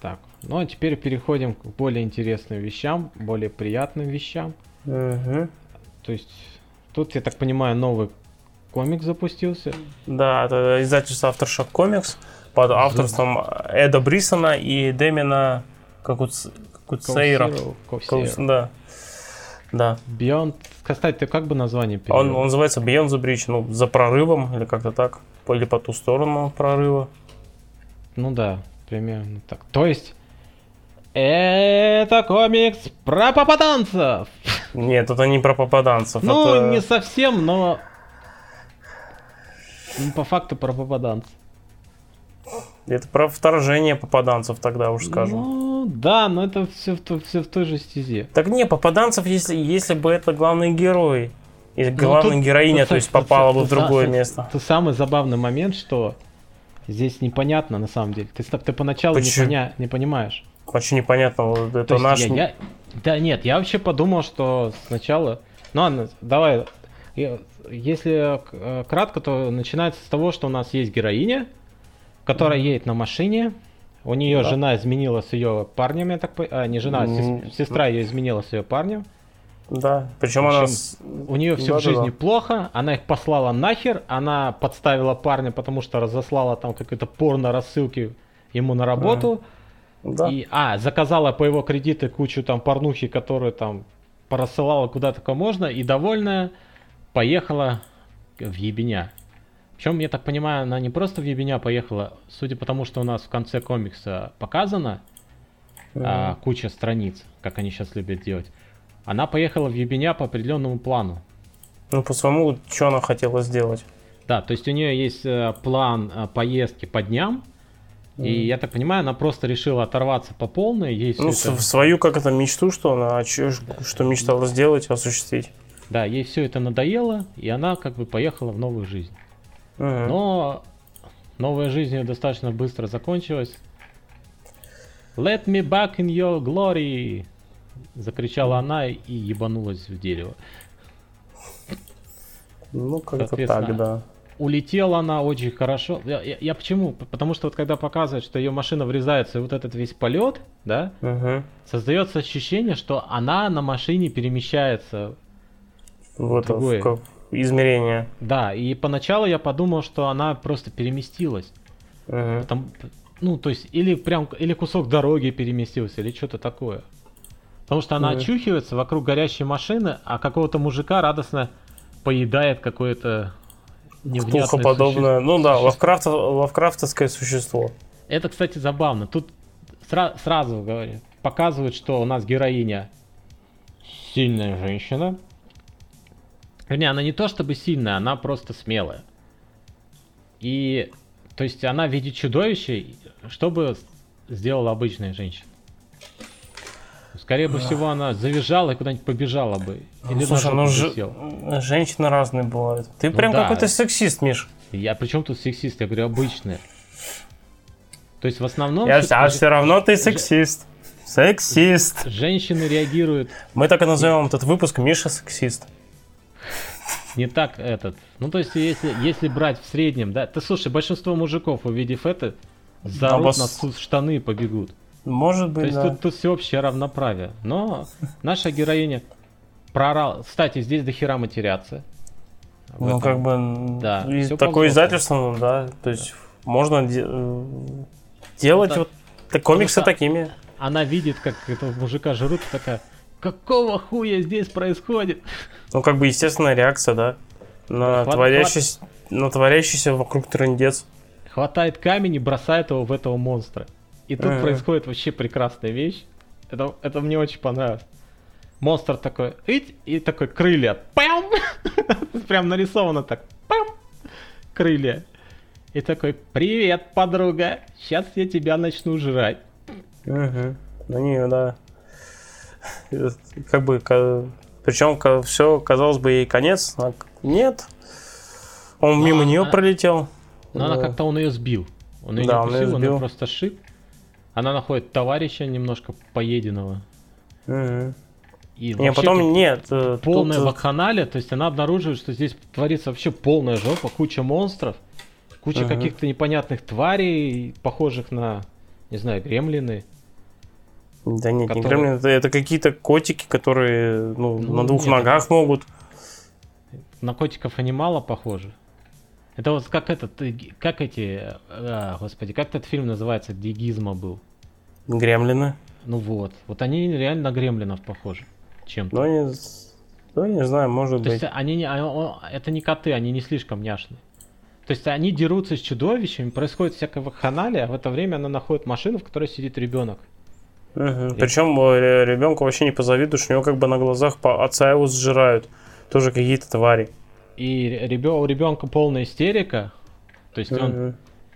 Так, Ну а теперь переходим к более интересным вещам, более приятным вещам. Угу. То есть тут, я так понимаю, новый комик запустился. Да, это издательство Aftershock Comics под авторством Эда Брисона и Демина Куцейра. Да. Да. Beyond... Кстати, ты как бы название перевел? Он, он называется Beyond the Bridge, ну, за прорывом, или как-то так. Или по ту сторону прорыва. Ну да, примерно так. То есть, это комикс про попаданцев. Нет, это не про попаданцев. Ну, это... не совсем, но по факту про попаданцев. Это про вторжение попаданцев тогда уж скажем. Ну, да, но это все в, все в той же стезе. Так не, попаданцев, если, если бы это главный герой. Или ну, главная тут, героиня, тут, то есть попала тут, бы в другое тут, место. Это самый забавный момент, что здесь непонятно на самом деле. Ты, ты поначалу не, поня, не понимаешь. Очень непонятно. Это наш... Я, я... Да нет, я вообще подумал, что сначала... Ну ладно, давай. Если э, кратко, то начинается с того, что у нас есть героиня, которая едет на машине. У нее да. жена изменила с ее парнем, я так понимаю. А, не жена, mm сестра ее изменила с ее парнем. Да, причем она... У нее все да, в жизни да. плохо, она их послала нахер, она подставила парня, потому что разослала там какие-то порно-рассылки ему на работу. Да. И, а, заказала по его кредиты кучу там порнухи, которые там порассылала куда только можно, и довольная поехала в ебеня. Причем, я так понимаю, она не просто в ебеня поехала, судя по тому, что у нас в конце комикса показано mm-hmm. а, куча страниц, как они сейчас любят делать. Она поехала в ебеня по определенному плану. Ну, по своему, что она хотела сделать. Да, то есть у нее есть э, план э, поездки по дням, mm. и я так понимаю, она просто решила оторваться по полной. Ей ну, это... свою как это мечту, что она что мечтала сделать, осуществить. Да, ей все это надоело, и она как бы поехала в новую жизнь. Но новая жизнь ее достаточно быстро закончилась. Let me back in your glory! Закричала она и ебанулась в дерево. Ну, как-то так, да. Улетела она очень хорошо. Я, я, я почему? Потому что вот когда показывают, что ее машина врезается, и вот этот весь полет, да, угу. создается ощущение, что она на машине перемещается вот другое. В, измерение. Да, и поначалу я подумал, что она просто переместилась. Угу. Там, ну, то есть, или прям, или кусок дороги переместился, или что-то такое. Потому что она угу. очухивается вокруг горящей машины, а какого-то мужика радостно поедает какое-то невнятное подобное. Ну да, лавкрафт, лавкрафтовское существо. Это, кстати, забавно. Тут сра- сразу говорю, показывают, что у нас героиня сильная женщина, Вернее, она не то чтобы сильная, она просто смелая. И, то есть, она видит чудовище, что бы сделала обычная женщина? Скорее бы всего, она завизжала и куда-нибудь побежала бы. Или Слушай, ну ж... женщины разные бывают. Ты ну, прям да. какой-то сексист, Миш. Я при чем тут сексист? Я говорю обычные. То есть в основном... Я, а все равно ты сексист. Сексист. Женщины реагируют... Мы так и назовем этот выпуск Миша сексист не так этот. Ну, то есть, если, если брать в среднем, да, ты слушай, большинство мужиков, увидев это, зарут Обос... на штаны и побегут. Может быть, То есть да. тут, тут всеобщее равноправие. Но наша героиня проорала. Кстати, здесь до хера матерятся. Ну, как бы, да, такое издательство, да, то есть можно де- э, делать вот, вот комиксы такими. Она видит, как этого мужика жрут, такая, какого хуя здесь происходит? Ну, как бы естественная реакция, да, на, хват, творящийся, хват... на творящийся вокруг трендец. Хватает камень и бросает его в этого монстра. И тут uh-huh. происходит вообще прекрасная вещь. Это, это мне очень понравилось. Монстр такой, ить, и такой крылья. Пам! Прям нарисовано так. Пам! Крылья. И такой, привет, подруга. Сейчас я тебя начну жрать. Угу. На нее, да. Как бы, причем все, казалось бы, ей конец, а нет. Он Но мимо она... нее пролетел. Но она как-то он ее сбил. Он ее да, не пустил, он ее просто шип. Она находит товарища немножко поеденного. Угу. И не, потом нет. Э, полная тут... вакханалия, то есть она обнаруживает, что здесь творится вообще полная жопа, куча монстров, куча угу. каких-то непонятных тварей, похожих на, не знаю, гремлины. Да нет, которые... не гремлины, это, это какие-то котики, которые ну, ну, на двух нет, ногах это... могут. На котиков они мало похожи. Это вот как этот, как эти, а, господи, как этот фильм называется, где Гизма был? Гремлины. Ну вот, вот они реально на гремлинов похожи чем-то. Ну, не, ну, не знаю, может То быть. есть они не, а, это не коты, они не слишком няшные. То есть они дерутся с чудовищами, происходит всякое вакханалия, а в это время она находит машину, в которой сидит ребенок. Угу. Причем э, ребенку вообще не позавидуешь, у него как бы на глазах по отца его сжирают. Тоже какие-то твари. И ребен, у ребенка полная истерика. То есть угу. он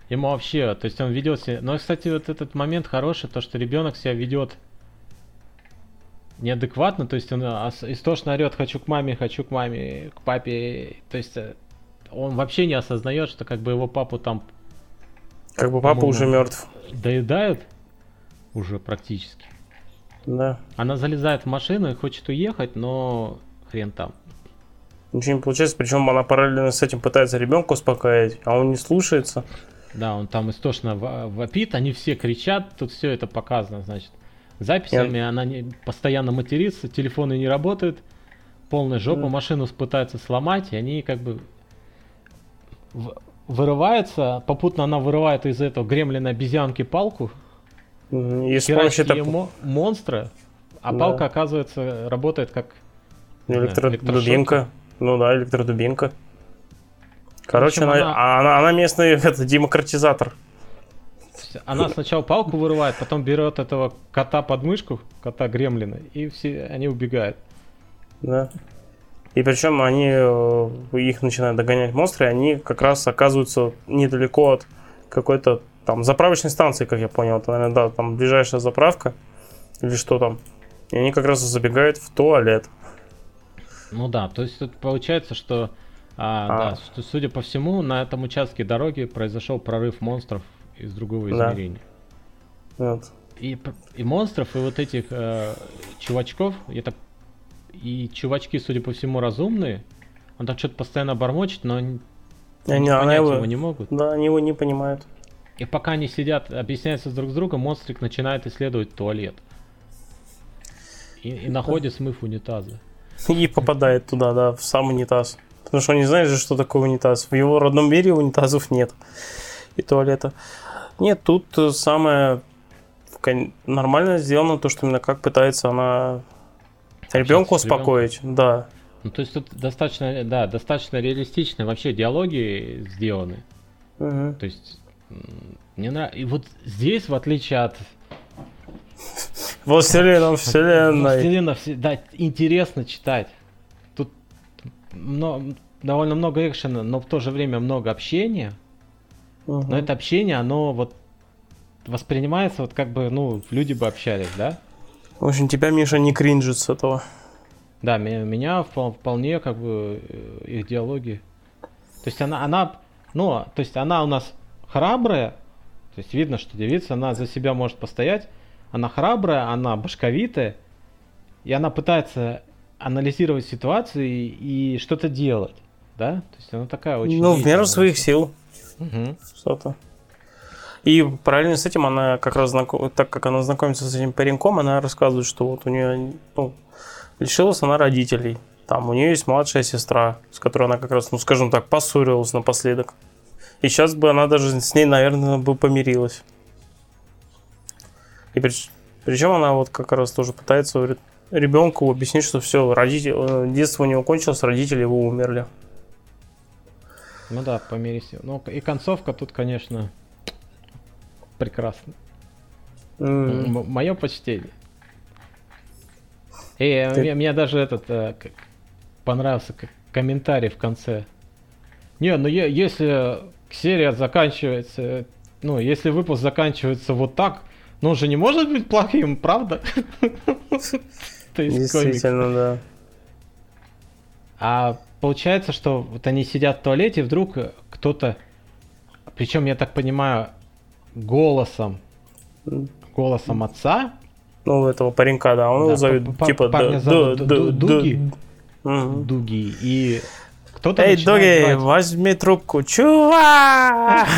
ему вообще, то есть он ведет себя. Но, кстати, вот этот момент хороший, то, что ребенок себя ведет неадекватно, то есть он истошно орет, хочу к маме, хочу к маме, к папе. То есть э, он вообще не осознает, что как бы его папу там... Как бы папа уже мертв. Доедают уже практически. Да. Она залезает в машину и хочет уехать, но хрен там. Ничего не получается, причем она параллельно с этим пытается ребенка успокаивать, а он не слушается. Да, он там истошно вопит, они все кричат, тут все это показано, значит. Записями Я... она не, постоянно матерится, телефоны не работают, полная жопа, mm. машину пытаются сломать, и они как бы вырывается, попутно она вырывает из этого гремлина обезьянки палку, и с помощью этого... мо- монстра, а да. палка, оказывается, работает как электродубинка. Ну да, электродубинка. Короче, общем, она, она... Она, она местный это, демократизатор. Она сначала палку вырывает, потом берет этого кота под мышку, кота гремлина, и все они убегают. Да. И причем они, э, их начинают догонять монстры, и они как раз оказываются недалеко от какой-то там заправочной станции, как я понял. Это, наверное, да, там ближайшая заправка или что там. И они как раз забегают в туалет. Ну да, то есть тут получается, что, а, а. Да, судя по всему, на этом участке дороги произошел прорыв монстров из другого измерения. Да. Вот. И, и монстров, и вот этих э, чувачков, я так и чувачки, судя по всему, разумные. Он так что-то постоянно бормочет, но они, они понять его, его не могут. Да, они его не понимают. И пока они сидят, объясняются друг с другом, монстрик начинает исследовать туалет. И, и находит смыв унитаза. И попадает туда, да, в сам унитаз. Потому что он не знает же, что такое унитаз. В его родном мире унитазов нет. И туалета. Нет, тут самое нормально сделано то, что именно как пытается она Ребенка успокоить, да. Ну, то есть тут достаточно, да, достаточно реалистично вообще диалоги сделаны. Угу. То есть мне нравится. И вот здесь, в отличие от Властелином вселенной. Властелина, да, интересно читать. Тут но, довольно много экшена, но в то же время много общения. Угу. Но это общение, оно вот воспринимается вот как бы, ну, люди бы общались, да? В общем, тебя, Миша, не кринжит с этого. Да, меня вполне как бы э, их диалоги. То есть она, она, ну, то есть она у нас храбрая, то есть видно, что девица, она за себя может постоять, она храбрая, она башковитая, и она пытается анализировать ситуацию и, и что-то делать, да? То есть она такая очень... Ну, в меру своих сил. Угу. Что-то. И параллельно с этим она как раз, знаком... так как она знакомится с этим пареньком, она рассказывает, что вот у нее, ну, лишилась она родителей. Там у нее есть младшая сестра, с которой она как раз, ну, скажем так, поссорилась напоследок. И сейчас бы она даже с ней, наверное, бы помирилась. И прич... причем она вот как раз тоже пытается говорит, ребенку объяснить, что все, родитель... Э, детство у него кончилось, родители его умерли. Ну да, помирись. Ну и концовка тут, конечно, прекрасно. Mm. Мое почтение. И э, Ты... мне, мне даже этот э, понравился как комментарий в конце. Не, ну е- если серия заканчивается, ну, если выпуск заканчивается вот так, ну, он же не может быть плохим, правда? Действительно, да. А получается, что вот они сидят в туалете, и вдруг кто-то, причем, я так понимаю, голосом, голосом отца. Ну, этого паренька, да, он да, его зовет, типа, парня зовут Дуги. Дуги. И кто-то Эй, Дуги, возьми трубку, чувак!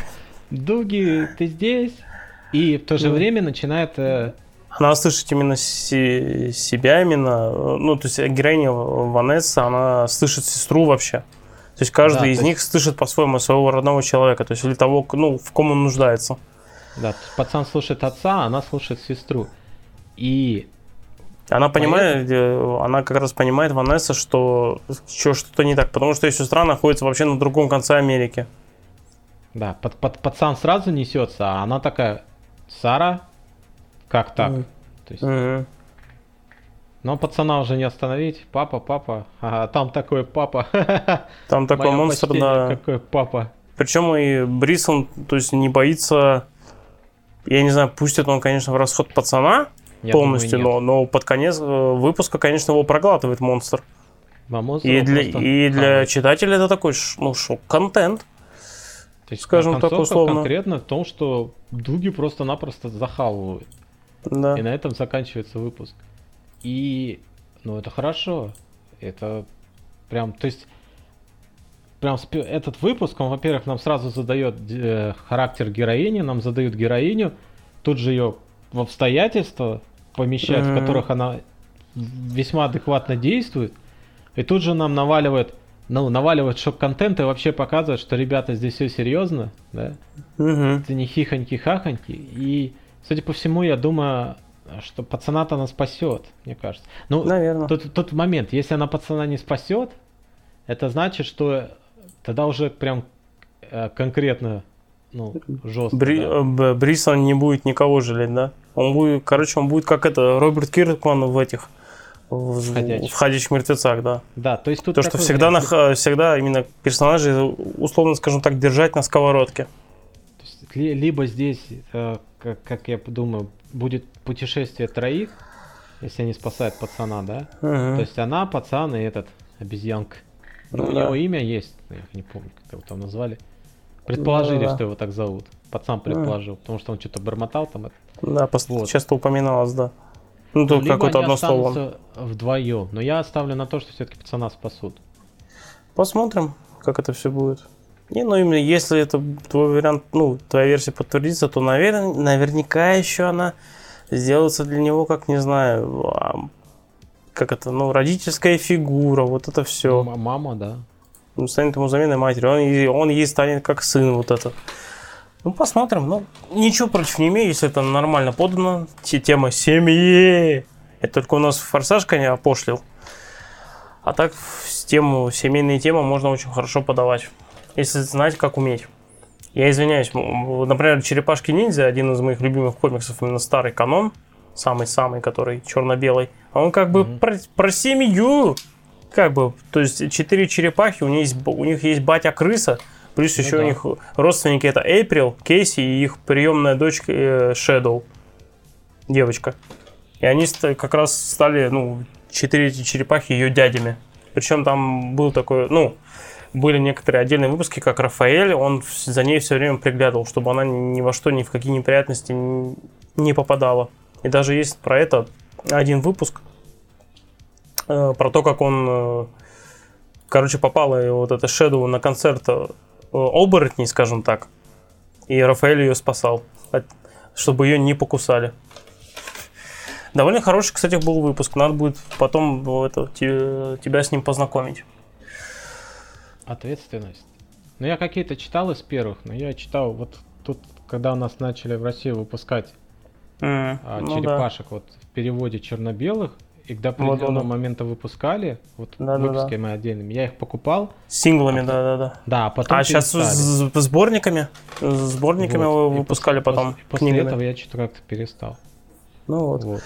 Дуги, ты здесь? И в то же время начинает э, Она слышит именно си- себя, именно, ну, то есть героиня Ванесса, она слышит сестру вообще. То есть каждый да, из них есть... слышит по-своему своего родного человека, то есть или того, ну, в ком он нуждается. Да, пацан слушает отца, а она слушает сестру. И она понимает, Поэтому... она как раз понимает, Ванесса, что что-то не так, потому что ее сестра находится вообще на другом конце Америки. Да, под, под, пацан сразу несется, а она такая, Сара, как так? Mm. То есть... Mm-hmm. Но пацана уже не остановить. Папа, папа. А там такой папа. Там такой монстр, да. Какой папа. Причем и Брисон, то есть не боится. Я не знаю, пустит он, конечно, в расход пацана я полностью, думаю, но, но под конец э, выпуска, конечно, его проглатывает монстр. А и для, и для читателя это такой ну, шок-контент. То есть, скажем так условно. конкретно в том, что дуги просто-напросто захавывают. Да. И на этом заканчивается выпуск. И, ну, это хорошо. Это прям, то есть, прям этот выпуск, он, во-первых, нам сразу задает э, характер героини, нам задают героиню, тут же ее в обстоятельства помещают, mm-hmm. в которых она весьма адекватно действует, и тут же нам наваливает ну, наваливает шок-контент и вообще показывает, что ребята здесь все серьезно, да? Угу. Это не хихоньки-хахоньки. И, судя по всему, я думаю, что пацана-то она спасет, мне кажется. Ну, Наверное. Тот, тот момент, если она пацана не спасет, это значит, что тогда уже прям э, конкретно ну, жестко. Бри, да. Э, Брисон не будет никого жалеть, да? Он будет, короче, он будет как это, Роберт Киркман в этих в, в ходячих мертвецах, да. Да, то есть тут то, что всегда, на, всегда именно персонажи, условно скажем так, держать на сковородке. Есть, либо здесь, э, как, как я думаю, будет путешествие троих, если они спасают пацана, да? Угу. То есть она, пацан и этот обезьянка. Ну, у да. него имя есть, я не помню, как его там назвали. Предположили, да. что его так зовут. Пацан предположил, да. потому что он что-то бормотал там. Да, вот. часто упоминалось, да. Ну, ну, какое-то одно слово. вдвоем, но я оставлю на то, что все-таки пацана спасут. Посмотрим, как это все будет. Не, ну именно если это твой вариант, ну, твоя версия подтвердится, то, наверное, наверняка еще она сделается для него, как, не знаю, как это, ну, родительская фигура, вот это все. Ну, мама, да. Он станет ему заменой матери, он, он ей станет как сын вот это. Ну, посмотрим. Ну, ничего против не имею, если это нормально подано. Тема семьи. Это только у нас форсаж, конечно, опошлил. А так, с тему, семейные темы можно очень хорошо подавать. Если знать, как уметь. Я извиняюсь, например, Черепашки ниндзя, один из моих любимых комиксов, именно старый канон, самый-самый, который черно-белый, он как бы mm-hmm. про, про семью, как бы, то есть четыре черепахи, у них есть, у них есть батя-крыса, Плюс ну, еще да. у них родственники это Эйприл, Кейси и их приемная дочка э, Shadow, девочка. И они как раз стали, ну, четыре эти черепахи ее дядями. Причем там был такой, ну, были некоторые отдельные выпуски, как Рафаэль, он за ней все время приглядывал, чтобы она ни во что, ни в какие неприятности не попадала. И даже есть про это один выпуск, про то, как он, э, короче, попала вот эта Shadow на концерт Э, оборотней, скажем так. И Рафаэль ее спасал, чтобы ее не покусали. Довольно хороший, кстати, был выпуск. Надо будет потом это, тебя с ним познакомить. Ответственность. Ну, я какие-то читал из первых, но я читал вот тут, когда у нас начали в России выпускать mm, ну черепашек да. вот в переводе черно-белых, и до определенного вот, момента выпускали, вот да, выпуски да, да. мы отдельными, я их покупал. Синглами, да-да-да. Да, а потом А сейчас с сборниками? Сборниками вот. выпускали и потом После, после этого я что-то как-то перестал. Ну вот. вот.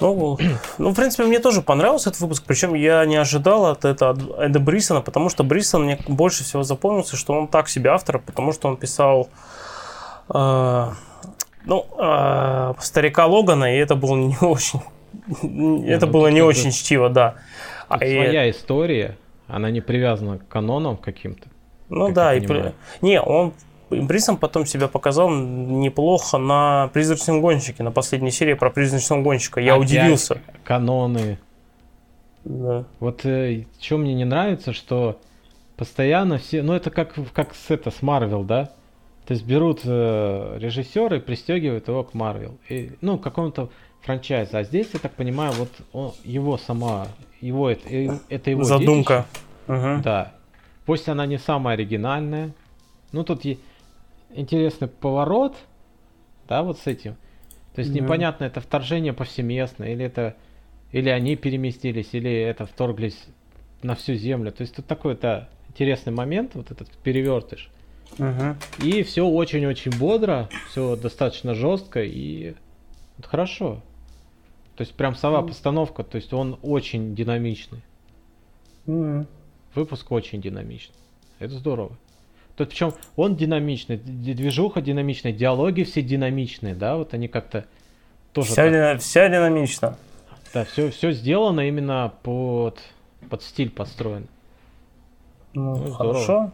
Ну, ну, в принципе, мне тоже понравился этот выпуск, причем я не ожидал от этого от Эда Брисона, потому что Брисон мне больше всего запомнился, что он так себе автор, потому что он писал э, ну, э, старика Логана, и это было не очень это ну, было не очень чтиво, да. А своя история, она не привязана к канонам каким-то. Ну да, и не, он Брисом потом себя показал неплохо на «Призрачном гонщике», на последней серии про «Призрачного гонщика». Я Опять удивился. каноны. Да. Вот э, что мне не нравится, что постоянно все... Ну это как, как с, это, с Марвел, да? То есть берут э, режиссера и пристегивают его к Марвел. И, ну, какому-то франчайзу. А здесь, я так понимаю, вот он, его сама, его это, э, это его Задумка. Угу. Да. Пусть она не самая оригинальная. Ну, тут и интересный поворот, да, вот с этим. То есть угу. непонятно, это вторжение повсеместно, или это, или они переместились, или это вторглись на всю землю. То есть тут такой-то интересный момент, вот этот перевертыш. Угу. И все очень-очень бодро, все достаточно жестко и вот хорошо. То есть прям сама постановка, то есть он очень динамичный. Угу. Выпуск очень динамичный. Это здорово. Тут причем он динамичный, движуха динамичная, диалоги все динамичные, да, вот они как-то тоже. Вся, так... вся динамично. Да, все, все сделано именно под, под стиль построен. Ну, ну хорошо. Здорово.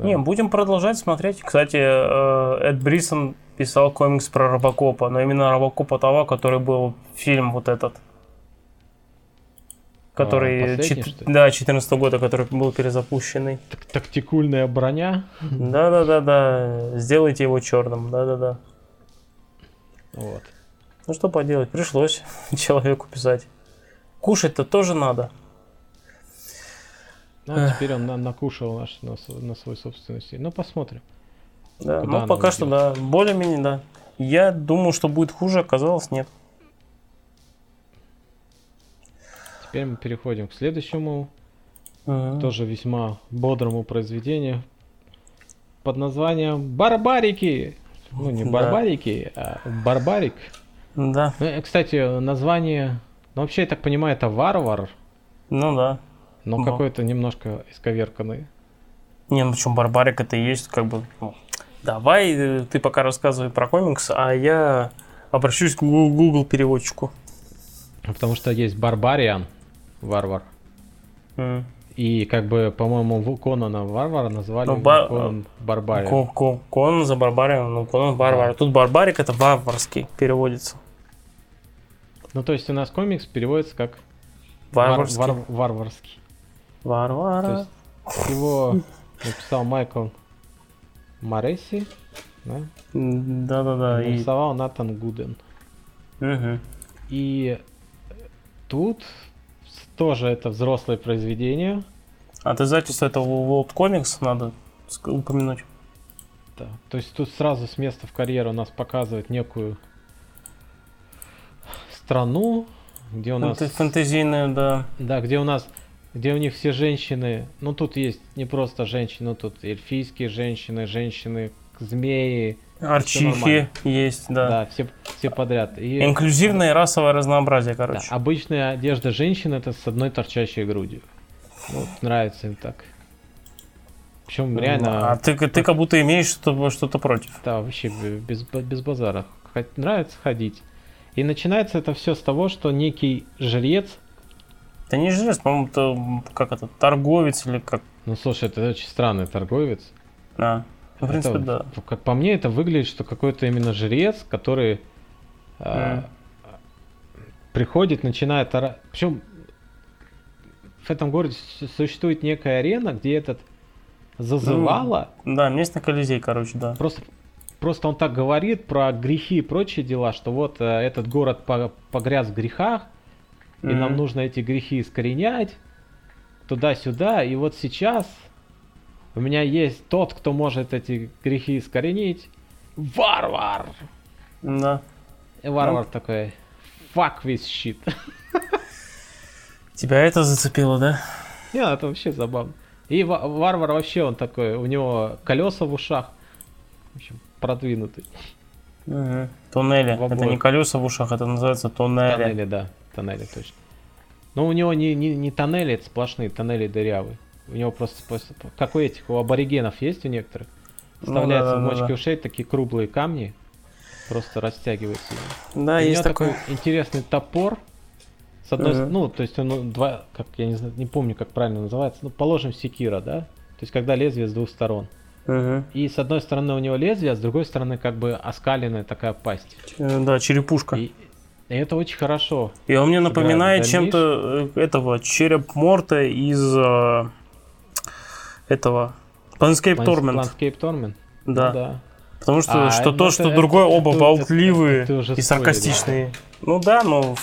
Да. Не, будем продолжать смотреть. Кстати, э, Эд Брисон писал комикс про Робокопа, но именно Робокопа того, который был фильм вот этот. Который, а, чет... да, 14 года, который был перезапущенный. Так, тактикульная броня? Да-да-да-да, сделайте его черным, да-да-да. Вот. Ну что поделать, пришлось человеку писать. Кушать-то тоже надо. Ну, теперь он на, накушал наш, на, на свой собственный стиль. Ну, посмотрим. Да, ну пока что, да, более-менее, да. Я думаю, что будет хуже, оказалось, нет. Теперь мы переходим к следующему, uh-huh. тоже весьма бодрому произведению под названием «Барбарики». Ну, не «Барбарики», да. а «Барбарик». Да. Ну, кстати, название, ну, вообще, я так понимаю, это «Варвар». Ну, да но ну. какой-то немножко исковерканный. Не, ну почему Барбарик это и есть как бы... Ну, давай э, ты пока рассказывай про комикс, а я обращусь к Google, переводчику. Потому что есть Барбариан, варвар. Mm. И как бы, по-моему, Конана варвара назвали ну, ба- Конан Барбариан. Конан за Барбариан, ну Конан Барбар. Да. Тут Барбарик это варварский переводится. Ну то есть у нас комикс переводится как варварский. Вар- вар- варварский. Варвара. его написал Майкл Мореси, да? Да-да-да. Нарисовал и... Натан Гуден. Угу. И тут тоже это взрослое произведение. А ты издательство это World Comics надо упомянуть. Да. То есть тут сразу с места в карьеру нас показывает некую страну, где у нас... Фэнтезийная, да. Да, где у нас где у них все женщины, ну тут есть не просто женщины, ну тут эльфийские женщины, женщины, змеи. Арчихи есть, да. Да, все, все подряд. И, Инклюзивное расовое разнообразие, короче. Да, обычная одежда женщины это с одной торчащей грудью. Вот, нравится им так. Причем ну, реально... А ты, ты как будто имеешь что-то, что-то против. Да, вообще без, без базара. Нравится ходить. И начинается это все с того, что некий жрец это не жрец, по-моему, это как это, торговец или как. Ну слушай, это очень странный торговец. А, в принципе, это, да. Как по мне, это выглядит, что какой-то именно жрец, который mm. а, приходит, начинает орать. Причем в этом городе существует некая арена, где этот зазывало. Ну, да, местный колизей, короче, да. Просто, просто он так говорит про грехи и прочие дела, что вот э, этот город погряз в грехах, и mm-hmm. нам нужно эти грехи искоренять туда-сюда. И вот сейчас у меня есть тот, кто может эти грехи искоренить. Варвар! Да. И варвар ну. такой, fuck this shit. Тебя это зацепило, да? Не, это вообще забавно. И варвар вообще он такой, у него колеса в ушах. В общем, продвинутый. Угу. Туннели. Это не колеса в ушах, это называется туннели. Туннели, да тоннели точно. Но у него не, не, не тоннели, это сплошные тоннели дырявые. У него просто, просто как у этих, у аборигенов есть у некоторых. Вставляются ну, да, в мочки да, ушей такие круглые камни, просто растягиваются. Да, у есть такой. такой интересный топор. С одной uh-huh. ну, то есть он ну, два, как я не знаю, не помню, как правильно называется. Ну, положим секира, да? То есть когда лезвие с двух сторон. Uh-huh. И с одной стороны у него лезвие, а с другой стороны как бы оскаленная такая пасть. Э, да, черепушка. И, и это очень хорошо. И он мне напоминает чем-то э, этого череп Морта из э, этого Planescape Torment. Planescape Torment? Да. Ну, да. Потому что а, что то, это, что это, другое, это, оба это, болтливые это, это и саркастичные. Да. Ну да, но...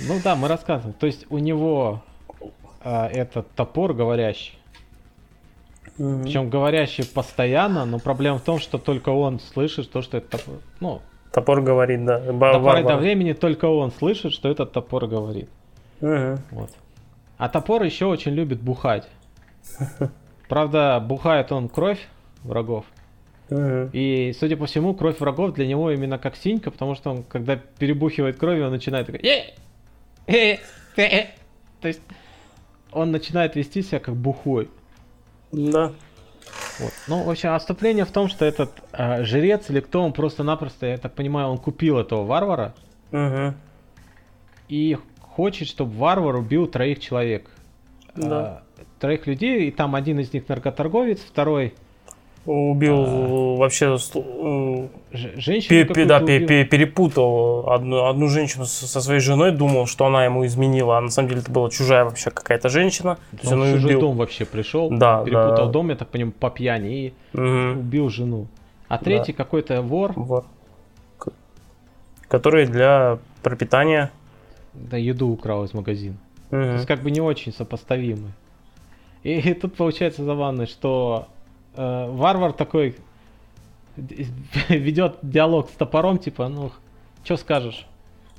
Ну да, мы рассказываем. То есть у него а, этот топор говорящий. Mm-hmm. Причем говорящий постоянно, но проблема в том, что только он слышит то, что это топор. Ну, топор говорит, да. До поры до времени только он слышит, что этот топор говорит. Mm-hmm. Вот. А топор еще очень любит бухать. Правда, бухает он кровь врагов. И, судя по всему, кровь врагов для него именно как синька, потому что он, когда перебухивает кровью, он начинает такой... То есть он начинает вести себя как бухой. Да. Вот. Ну, в общем, отступление в том, что этот э, жрец или кто он просто-напросто, я так понимаю, он купил этого варвара. Угу. И хочет, чтобы варвар убил троих человек. Да. Э, троих людей, и там один из них наркоторговец, второй Убил а... вообще э, женщину. Да, перепутал одну, одну женщину со своей женой, думал, что она ему изменила, а на самом деле это была чужая вообще какая-то женщина. То есть он, он чужой убил. дом вообще пришел, да, перепутал да. дом, я так понимаю, по пьяни и угу. убил жену. А третий да. какой-то вор. Вор. Который для пропитания. Да, еду украл из магазина. Угу. То есть как бы не очень сопоставимый. И, и тут получается забавно, что э, варвар такой ведет диалог с топором, типа, ну, что скажешь?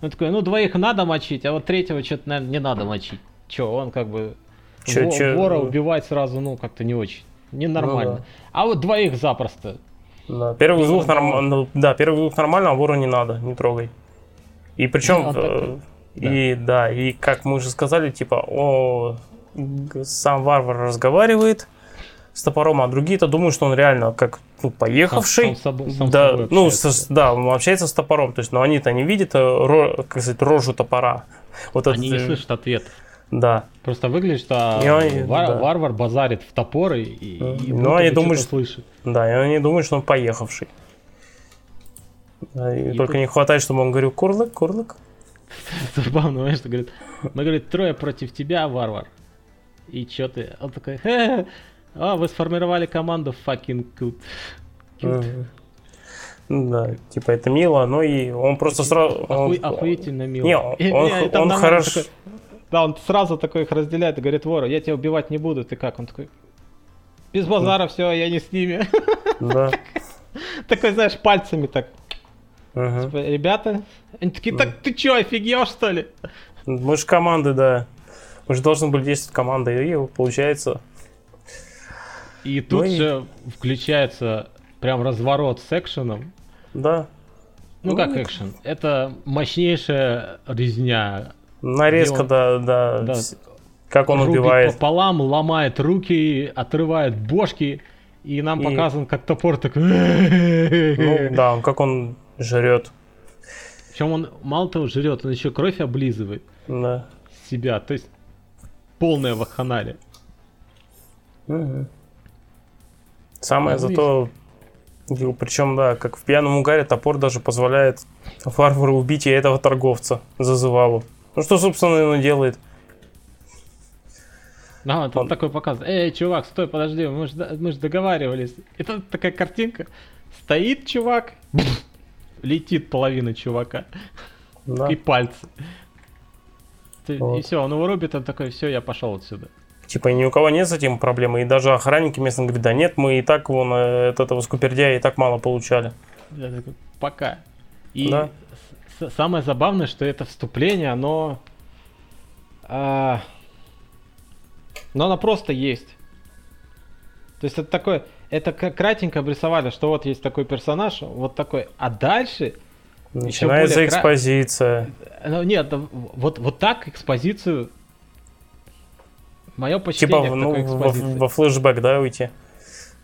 Он такой, ну, двоих надо мочить, а вот третьего что-то, наверное, не надо мочить. Че, он как бы чё, во- чё? вора убивать сразу, ну, как-то не очень. Ненормально. Ну, да. А вот двоих запросто. Да, первых двух нормально. Ну, да, первых двух нормально, а вора не надо, не трогай. И причем, ну, э, и да. да, и как мы уже сказали, типа, о, сам варвар разговаривает, с топором, а другие-то думают, что он реально как ну, поехавший. Сам, сам, сам да, ну, с, да, он общается с топором. То есть, но они-то не видят э, ро, как сказать, рожу топора. Вот они это, не слышат ответ. Да. Просто выглядит, что они, вар, да. варвар базарит в топор и, и ну, они думают, что, слышит. Да, и они думают, что он поехавший. Да, и, и только тут... не хватает, чтобы он говорил курлык, курлык. Забавно, знаешь, что говорит, мы, говорит, трое против тебя, варвар. И чё ты? Он такой, а, вы сформировали команду fucking cute. cute. Да, типа это мило, но и он просто сразу... Оху... Охуительно мило. Не, он, он, он хорошо... Да, он сразу такой их разделяет и говорит, вору, я тебя убивать не буду, ты как? Он такой, без базара, все, я не с ними. Да. Такой, знаешь, пальцами так. Типа, ребята, они такие, так ты что, офигел, что ли? Мы же команды, да. Мы же должны были действовать командой, и получается, и тут ну, же и... включается прям разворот с экшеном. Да. Ну, ну как экшен? Это мощнейшая резня. Нарезка, он, да, да, да. Как он убивает. пополам, ломает руки, отрывает бошки. И нам и... показан, как топор такой... Ну, да, как он жрет. Причем он мало того жрет, он еще кровь облизывает. Да. Себя. То есть полная вахханалия. Угу. Самое ну, зато, причем, да, как в пьяном угаре топор даже позволяет варвару убить и этого торговца зазывалу. Ну что, собственно, он и делает. А, тут он... такой показывает. Эй, чувак, стой, подожди, мы же мы ж договаривались. Это такая картинка. Стоит чувак, летит половина чувака. Да. И пальцы. Вот. И все, он его рубит, он такой, все, я пошел отсюда. Типа ни у кого нет с этим проблемы. И даже охранники местные говорят, да нет, мы и так вон э, от этого скупердяя и так мало получали. Пока. И да. самое забавное, что это вступление, оно... А, но оно просто есть. То есть это такое, это как кратенько обрисовали, что вот есть такой персонаж, вот такой, а дальше начинается экспозиция. Ну, нет, вот вот так экспозицию Мое почтение типа, ну, во, во флешбэк, да, уйти?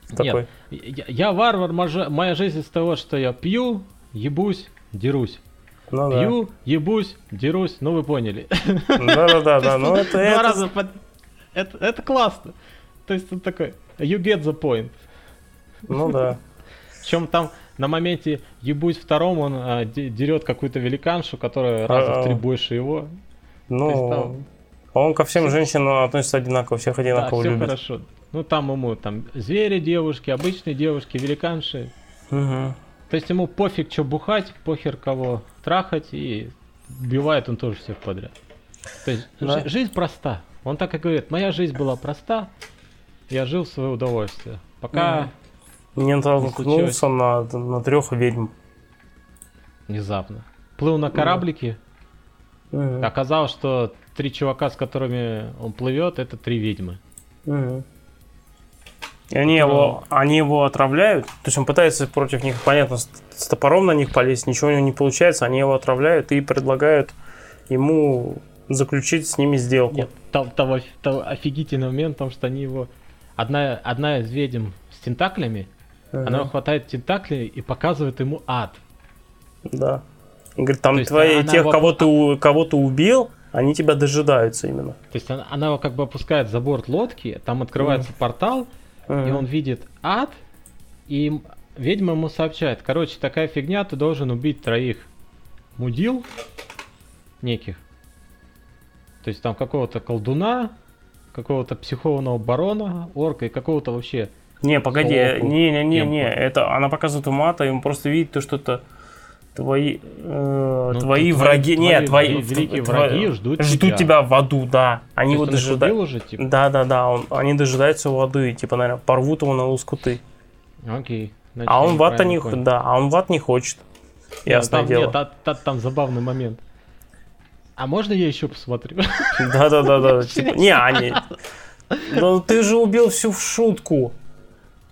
Такой. Нет, я, я варвар, моя жизнь из того, что я пью, ебусь, дерусь. Ну, пью, да. ебусь, дерусь, ну вы поняли. Да-да-да, да, ну это... Два раза это, это классно. То есть он такой, you get the point. Ну да. Чем там на моменте ебусь втором, он а, дерет какую-то великаншу, которая раза в три больше его. Ну, он ко всем женщинам относится одинаково, всех одинаково да, любит. хорошо. Ну там ему там звери девушки, обычные девушки, великанши. Угу. То есть ему пофиг, что бухать, похер кого трахать, и убивает он тоже всех подряд. То есть да. жизнь проста. Он так и говорит, моя жизнь была проста, я жил в свое удовольствие. Пока... Не натолкнулся на, на трех ведьм. Внезапно. Плыл на кораблике, mm оказалось, что три чувака, с которыми он плывет, это три ведьмы. mm И они его, они его отравляют, то есть он пытается против них, понятно, с, топором на них полезть, ничего у него не получается, они его отравляют и предлагают ему заключить с ними сделку. Нет, там, там, там офигительный момент в том, что они его... Одна, одна из ведьм с тентаклями, ага. она хватает тентакли и показывает ему ад. Да. Говорит, там твои, тех, его... кого, ты, кого ты убил, они тебя дожидаются именно. То есть она, она его как бы опускает за борт лодки, там открывается ага. портал, ага. и он видит ад, и ведьма ему сообщает, короче, такая фигня, ты должен убить троих мудил неких. То есть там какого-то колдуна, какого-то психованного барона, орка и какого-то вообще... Не, погоди, не-не-не, это она показывает умата, и он просто видит то, что это твои, э, ну, твои враги, твои, нет, твои, великие тв, враги ждут, ждут тебя. тебя в аду, да. Они его дожидаются. Типа? Да, да, да, он, они дожидаются воды, типа, наверное, порвут его на лоскуты. Окей. Значит, а он в ад не, да, а он в ад не хочет. Ясное там, дело. Нет, там, там, там забавный момент. А можно я еще посмотрю? Да-да-да-да. Типа, не, они... Ну ты же убил всю в шутку.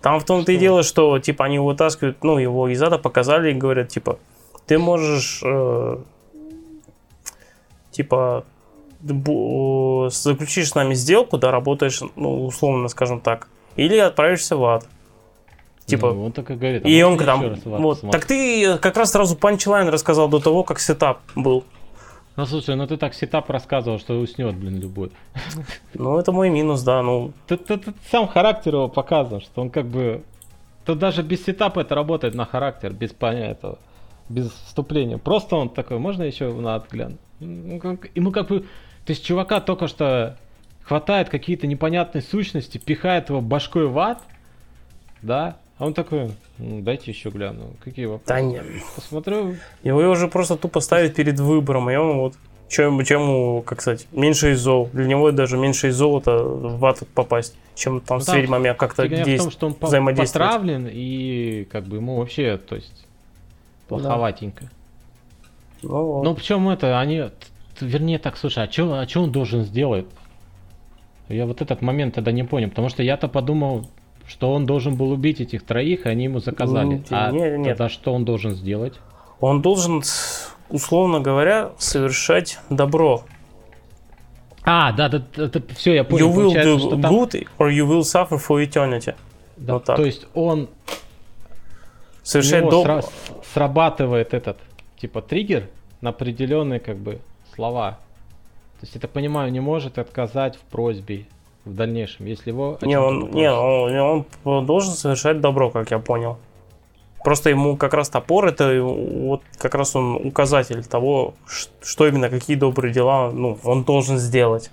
Там в том-то и дело, что типа они вытаскивают, ну, его из ада показали и говорят, типа, ты можешь э, типа заключишь с нами сделку, да, работаешь, ну, условно, скажем так, или отправишься в ад. Типа, ну, он так и говорит. А и он там, вот, так ты как раз сразу панчлайн рассказал до того, как сетап был. Ну слушай, ну ты так сетап рассказывал, что уснет, блин, любой. Ну это мой минус, да, ну. Ты, ты, ты сам характер его показывал, что он как бы... Тут даже без сетапа это работает на характер, без понятия без вступления. Просто он такой, можно еще на? Ну, как, ему как бы... То есть чувака только что хватает какие-то непонятные сущности, пихает его башкой в ад, да, а он такой, ну, дайте еще гляну. Какие вопросы? Да нет. Посмотрю. Его уже просто тупо ставят перед выбором, и он вот чем, чем как сказать, меньше из зол. Для него даже меньше из золота в ад попасть, чем там ну, с ведьмами как-то действовать. в том, что он потравлен, и как бы ему вообще, то есть, плоховатенько. Да. Ну, вот. ну причем это, они, вернее так, слушай, а что а чё он должен сделать? Я вот этот момент тогда не понял, потому что я-то подумал, что он должен был убить этих троих, и они ему заказали. Нет, а нет, нет. тогда что он должен сделать? Он должен, условно говоря, совершать добро. А, да, да, да все, я понял. You will do там... good or you will suffer for eternity. Да, вот так. То есть он совершает добро. Сра- срабатывает этот, типа, триггер на определенные, как бы, слова. То есть, это понимаю, не может отказать в просьбе в дальнейшем, если его... Не, он, не он, он должен совершать добро, как я понял. Просто ему как раз топор это вот как раз он указатель того, что именно, какие добрые дела ну, он должен сделать.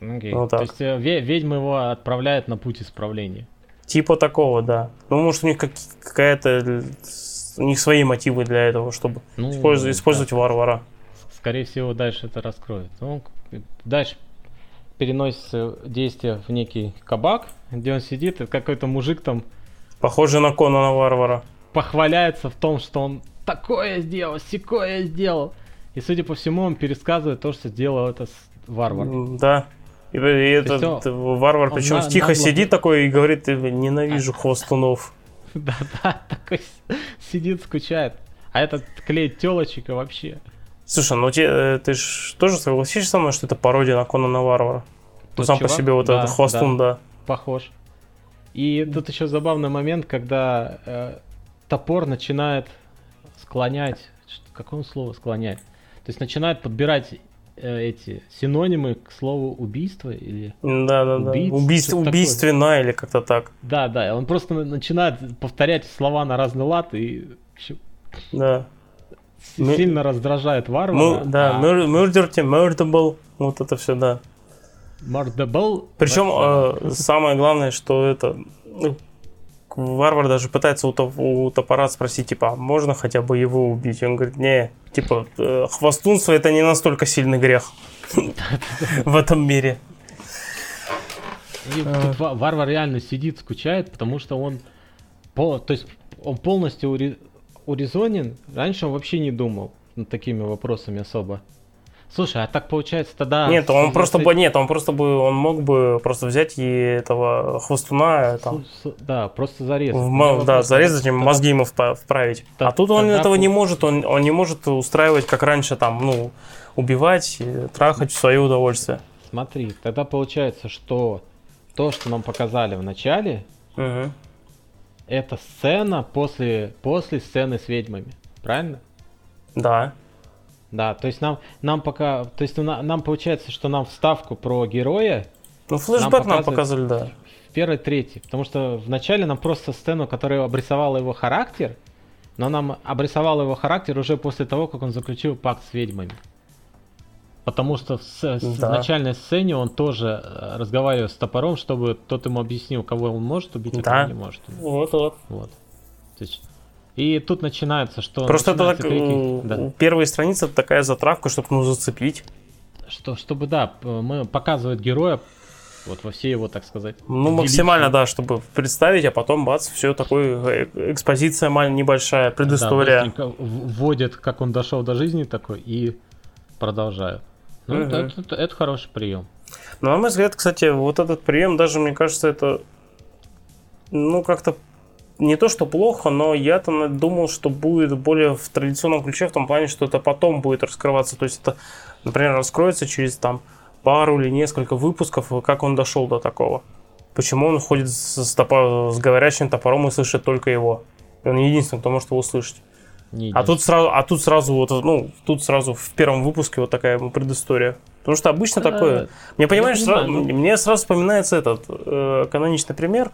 Okay. Вот так. То есть э, ведьма его отправляет на путь исправления. Типа такого, да. Ну, может, у них как, какая-то у них свои мотивы для этого, чтобы ну, использовать, использовать да. варвара. Скорее всего, дальше это раскроет. Ну, дальше переносится действие в некий кабак, где он сидит, и какой-то мужик там... Похожий на Конана Варвара. Похваляется в том, что он такое сделал, секое сделал. И, судя по всему, он пересказывает то, что сделал это варвар. Да. И, и этот он, варвар, причем на, тихо нагло... сидит такой и говорит, ненавижу хвостунов. Да-да, такой сидит, скучает. А этот клеит телочек и вообще. Слушай, ну те, э, ты же тоже согласишься со мной, что это пародия на Конана Варвара? Ну, сам чувак? по себе вот да, этот хвостун, да. да. Похож. И тут еще забавный момент, когда э, топор начинает склонять, какое слово склонять? То есть начинает подбирать эти синонимы к слову убийство или да да да убийство убийственно или как-то так да да он просто начинает повторять слова на разный лад и да сильно мы... раздражает варвара. Мы, да, а... murder, murderable, вот это все, да. Murderable. Причем э, самое главное, что это ну, варвар даже пытается у, у топора спросить, типа, а можно хотя бы его убить? Он говорит, не, типа, э, хвостунство это не настолько сильный грех в этом мире. И тут варвар реально сидит, скучает, потому что он, то есть он полностью урезонен. Раньше он вообще не думал над такими вопросами особо. Слушай, а так получается тогда... Нет, он если... просто бы, нет, он просто бы, он мог бы просто взять и этого хвостуна там... Да, просто зарезать. В, да, зарезать им, мозги ему вправить. Да, а тут он этого не может, он, он не может устраивать, как раньше, там, ну, убивать, трахать в свое удовольствие. Смотри, тогда получается, что то, что нам показали в начале, угу. это сцена после, после сцены с ведьмами, правильно? Да. Да, то есть нам, нам пока, то есть на, нам получается, что нам вставку про героя. Ну, флешбэк нам, нам показывали, да. В первой трети. Потому что вначале нам просто сцену, которая обрисовала его характер, но нам обрисовала его характер уже после того, как он заключил пакт с ведьмами. Потому что в, да. в начальной сцене он тоже э, разговаривал с топором, чтобы тот ему объяснил, кого он может убить, а да. кого не может убить. Вот, вот. Вот. То есть и тут начинается, что... Просто это так, крики... да. первые страницы это такая затравка, чтобы ну зацепить. Что, чтобы, да, мы показывают героя вот во все его, так сказать. Ну, максимально, да, чтобы представить, а потом, бац, все такое, э, экспозиция маленькая, небольшая, предыстория. Да, вводят, как он дошел до жизни такой, и продолжают. Ну, угу. это, это, это хороший прием. Ну, на мой взгляд, кстати, вот этот прием даже, мне кажется, это, ну, как-то не то, что плохо, но я-то думал, что будет более в традиционном ключе, в том плане, что это потом будет раскрываться. То есть это, например, раскроется через там пару или несколько выпусков, как он дошел до такого. Почему он ходит с, топор, с говорящим топором и слышит только его. И он единственный, кто может его услышать. А тут сразу, а тут сразу вот, ну, тут сразу в первом выпуске вот такая предыстория. Потому что обычно а, такое. Мне понимаешь, сразу, ну... мне сразу вспоминается этот э, каноничный пример.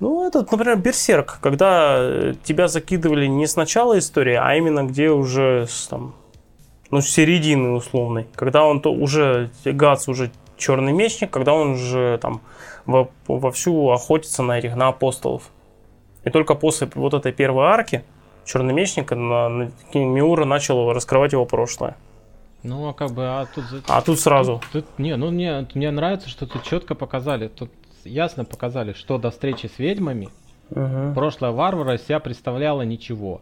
Ну, этот, например, Берсерк, когда э, тебя закидывали не с начала истории, а именно где уже с, там, ну, с середины условной. Когда он то уже, Гац уже черный мечник, когда он уже там во, вовсю охотится на этих, на апостолов. И только после вот этой первой арки черный мечник на, на Миура начал раскрывать его прошлое. Ну, а как бы, а тут... А тут сразу. Тут, тут, не, ну мне, мне нравится, что тут четко показали. Тут ясно показали, что до встречи с ведьмами угу. прошлое варвара себя представляло ничего.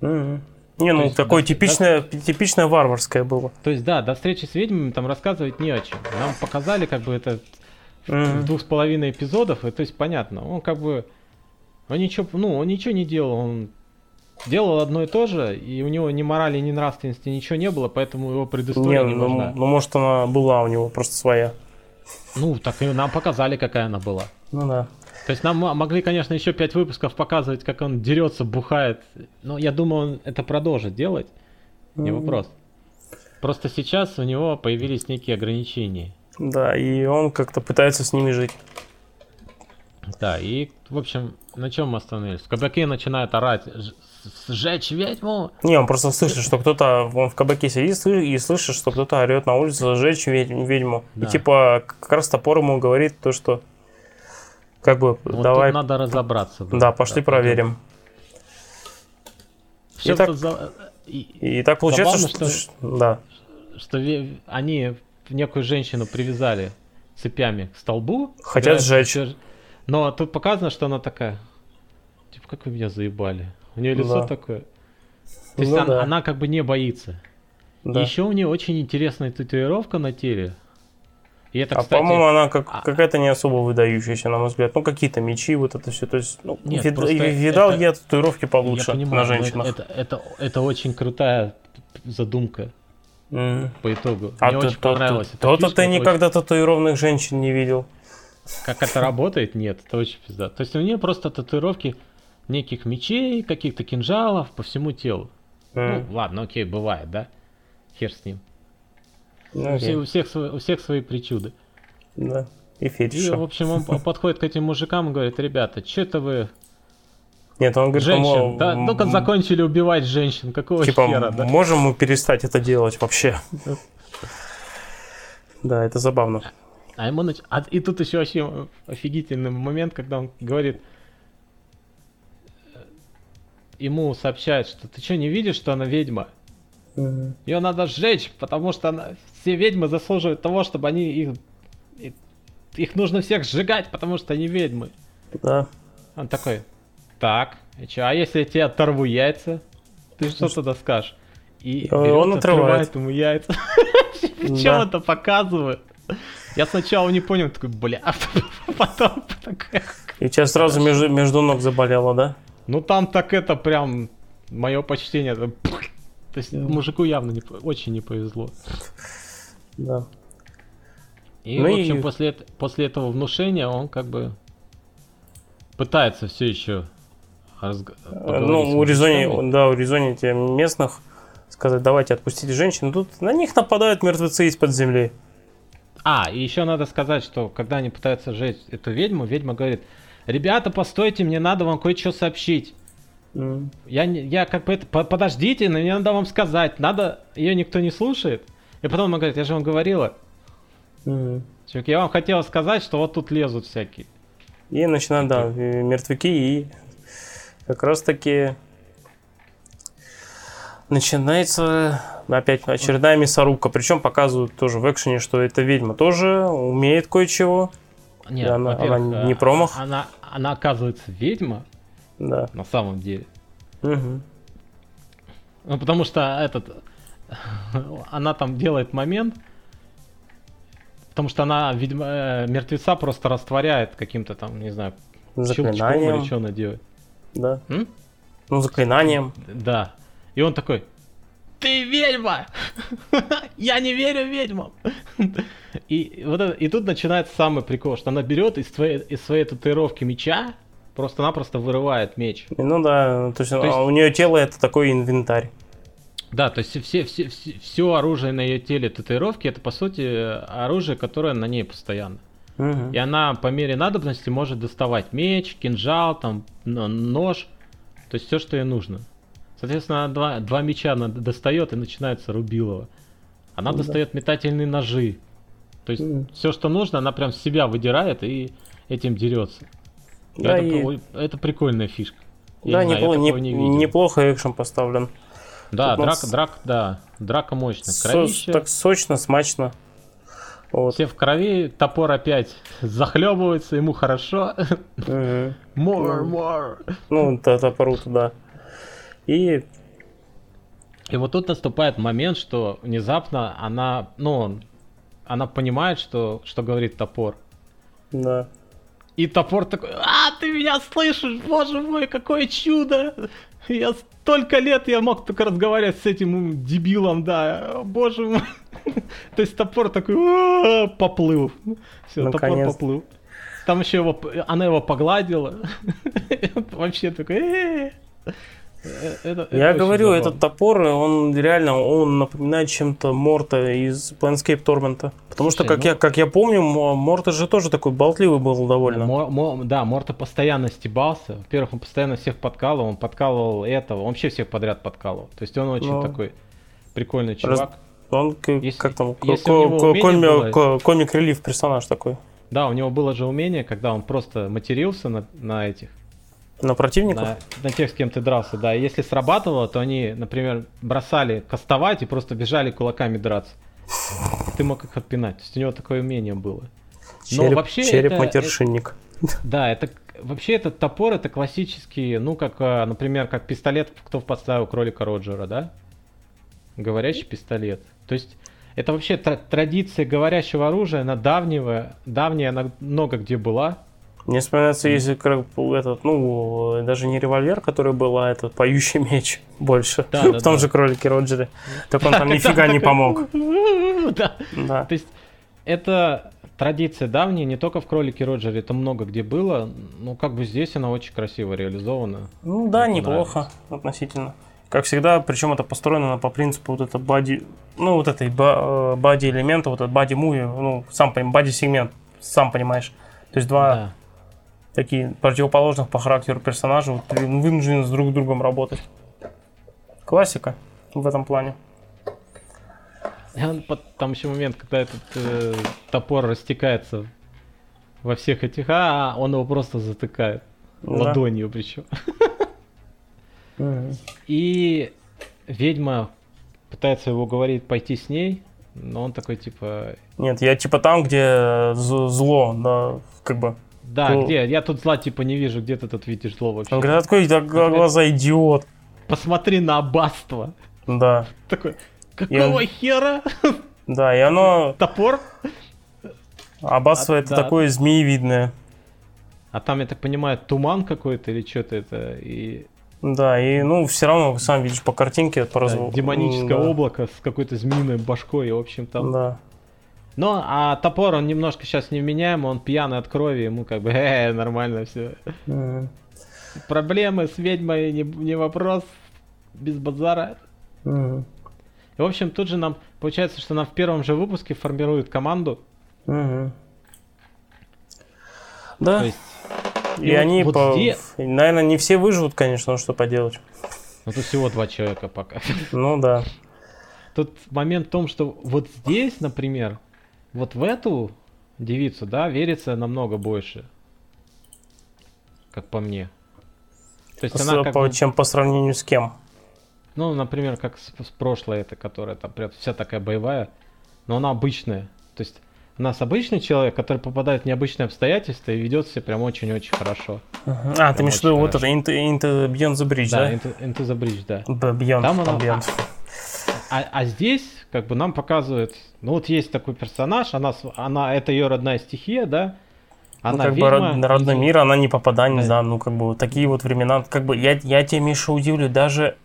Угу. Не, ну есть, такое до, типичное, до... типичное варварское было. То есть, да, до встречи с ведьмами там рассказывать не о чем. Нам показали как бы это в двух с половиной эпизодов, и то есть понятно. Он как бы он ничего, ну, он ничего не делал, он делал одно и то же, и у него ни морали, ни нравственности ничего не было, поэтому его предыстория не, не ну, нужна. Ну, может, она была у него просто своя. Ну, так и нам показали, какая она была. Ну да. То есть нам могли, конечно, еще пять выпусков показывать, как он дерется, бухает. Но я думаю, он это продолжит делать. Не mm-hmm. вопрос. Просто сейчас у него появились некие ограничения. Да, и он как-то пытается с ними жить. Да, и, в общем, на чем мы остановились? В кабаке начинает орать, сжечь ведьму. Не, он просто слышит, что кто-то, он в кабаке сидит и слышит, что кто-то орет на улице, сжечь ведьму. Да. И типа, как раз топор ему говорит то, что как бы, вот давай... надо разобраться. Да, да пошли да, проверим. И так, за... и, и так получается, Забавно, что, что, да. что они некую женщину привязали цепями к столбу. Хотят сжечь. Но тут показано, что она такая, типа, как вы меня заебали. У нее лицо да. такое. То есть ну, она, да. она как бы не боится. Да. Еще у нее очень интересная татуировка на теле. И это, а кстати... по-моему, она как, а... какая-то не особо выдающаяся, на мой взгляд. Ну, какие-то мечи, вот это все. То есть, ну, Нет, вид... видал это... я татуировки получше я понимаю, на женщинах. Это, это, это, это очень крутая задумка. Mm. По итогу. А Мне ты, очень то, понравилось. То-то ты никогда очень... татуированных женщин не видел. Как это работает? Нет, это очень пизда. То есть у нее просто татуировки неких мечей, каких-то кинжалов по всему телу. Mm. Ну, ладно, окей, бывает, да? Хер с ним. Okay. У, всех, у, всех, у всех свои причуды. Да, и фетиши. И, в общем, он подходит к этим мужикам и говорит, ребята, что это вы нет, он говорит, женщин, мол, да, ну-ка закончили убивать женщин, какого типа, хера, да? можем мы перестать это делать вообще? Да, это забавно. А ему нач... а, и тут еще вообще офигительный момент, когда он говорит, ему сообщают, что ты что, не видишь, что она ведьма? Угу. Ее надо сжечь, потому что она, все ведьмы заслуживают того, чтобы они их... Их нужно всех сжигать, потому что они ведьмы. Да. Он такой, так, и чё, а если я тебе оторву яйца? Ты что тогда скажешь? И он отрывает ему яйца. Чем это показывает? Я сначала не понял, такой, бля, а потом такой... И тебя сразу между, между ног заболело, да? Ну там так это прям мое почтение. То есть мужику явно не, очень не повезло. Да. И, ну в общем, и... После, после этого внушения он как бы пытается все еще разг... Ну, у резоне, да, у резоне местных сказать, давайте отпустите женщин. Тут на них нападают мертвецы из-под земли. А, и еще надо сказать, что когда они пытаются сжечь эту ведьму, ведьма говорит, ребята, постойте, мне надо вам кое-что сообщить. Mm. Я, я как бы это, подождите, мне надо вам сказать, надо, ее никто не слушает. И потом она говорит, я же вам говорила. Mm. Чувак, я вам хотела сказать, что вот тут лезут всякие. И начинают, да, мертвяки, и как раз таки начинается опять очередная мясорубка. Причем показывают тоже в экшене, что эта ведьма тоже умеет кое-чего. Нет, она, она не промах. Она, она оказывается ведьма. Да. На самом деле. Угу. Ну, потому что этот... она там делает момент, потому что она, видимо, э, мертвеца просто растворяет каким-то там, не знаю, заклинанием. или что она делает. Да. М? Ну, заклинанием. Да. И он такой, ты ведьма! Я не верю ведьмам! и, вот это, и тут начинается самый прикол, что она берет из своей, из своей татуировки меча, просто-напросто вырывает меч. Ну да, то есть, то есть у нее тело это такой инвентарь. Да, то есть все, все, все, все оружие на ее теле татуировки это по сути оружие, которое на ней постоянно. Угу. И она по мере надобности может доставать меч, кинжал, там, нож, то есть все, что ей нужно. Соответственно, два, два меча она достает и начинается рубилово. Она ну, достает да. метательные ножи. То есть mm. все, что нужно, она прям себя выдирает и этим дерется. Да, это, и... это прикольная фишка. Я да, не непло- не, не неплохо экшен поставлен. Да, Тут драка, нас... драка, да, драка мощная. Кровище. так сочно, смачно. Вот. Все в крови, топор опять захлебывается, ему хорошо. More, more. Ну, топору туда. И... И вот тут наступает момент, что внезапно она, ну, она понимает, что, что говорит топор. Да. И топор такой, а, ты меня слышишь, боже мой, какое чудо! Я столько лет я мог только разговаривать с этим дебилом, да, боже мой. То есть топор такой, поплыл. Все, топор поплыл. Там еще его, она его погладила. Вообще такой, Э, это, Я говорю, этот топор, он реально, он напоминает чем-то Морта из Planescape Torment. Потому Слушай, что, как, ну... я, как я помню, Морта же тоже такой болтливый был довольно. Да, Морта постоянно стебался. Во-первых, он постоянно всех подкалывал, он подкалывал этого, он вообще всех подряд подкалывал. То есть он очень Но... Ну. такой прикольный чувак. Раз... Он если, как там, комик, комик релив персонаж такой. Да, у него было же умение, когда он просто матерился на, на этих на противников? На, на тех, с кем ты дрался, да. И если срабатывало, то они, например, бросали кастовать и просто бежали кулаками драться. Ты мог их отпинать. То есть у него такое умение было. Но череп, вообще череп это, матершинник. Это, да, это вообще этот топор это классический, ну как, а, например, как пистолет, кто подставил кролика Роджера, да? Говорящий пистолет. То есть это вообще традиция говорящего оружия, она давнего, давняя, она много где была. Мне вспоминается, если этот, ну, даже не револьвер, который был, а этот поющий меч больше. Да, да, в том да. же кролике Роджере. Так он там нифига не помог. Да. да. То есть это традиция давняя, не только в кролике Роджере, это много где было. Ну, как бы здесь она очень красиво реализована. Ну да, неплохо относительно. Как всегда, причем это построено по принципу вот это бади, ну вот этой бади э, элемента, вот этот бади муви, ну сам понимаешь, бади сегмент, сам понимаешь. То есть два да такие противоположных по характеру персонажа вот, вынуждены с друг другом работать. Классика в этом плане. Там еще момент, когда этот э, топор растекается во всех этих, а он его просто затыкает. Да. Ладонью причем. И ведьма пытается его говорить пойти с ней, но он такой типа... Нет, я типа там, где зло, да, как бы. Да, ну... где? Я тут зла типа не вижу, где ты тут видишь зло вообще. Он говорит, открой глаза, идиот. Посмотри на аббатство. Да. Такой, какого он... хера? Да, и оно... Топор? Аббатство а, это да. такое змеевидное. А там, я так понимаю, туман какой-то или что-то это, и да, и ну все равно, сам видишь по картинке, по да, Демоническое да. облако с какой-то змеиной башкой, и, в общем там. Да. Но, а топор, он немножко сейчас невменяем, он пьяный от крови, ему как бы, э, нормально все. Mm. Проблемы с ведьмой не, не вопрос, без базара. Mm. И, в общем, тут же нам, получается, что нам в первом же выпуске формируют команду. Да. То есть и, и они, вот по... здесь... наверное, не все выживут, конечно, но что поделать. Ну, тут всего два человека пока. Ну да. Тут момент в том, что вот здесь, например, вот в эту девицу, да, верится намного больше. Как по мне. То есть с, она как по, чем по сравнению с кем? Ну, например, как с, с прошлой, это, которая там прям вся такая боевая, но она обычная. То есть у нас обычный человек, который попадает в необычные обстоятельства и ведет себя прям очень-очень хорошо. Uh-huh. А, ты имеешь в виду вот это Into, into Beyond the Bridge, да? Да, Into, into the Bridge, да. Beyond, там она, beyond. А, а здесь как бы нам показывают, ну вот есть такой персонаж, она, она это ее родная стихия, да, ну, она ну, как ведьма, бы родной и... мир, она не попадание, да. да, ну как бы такие вот времена, как бы я, я тебе, Миша, удивлю, даже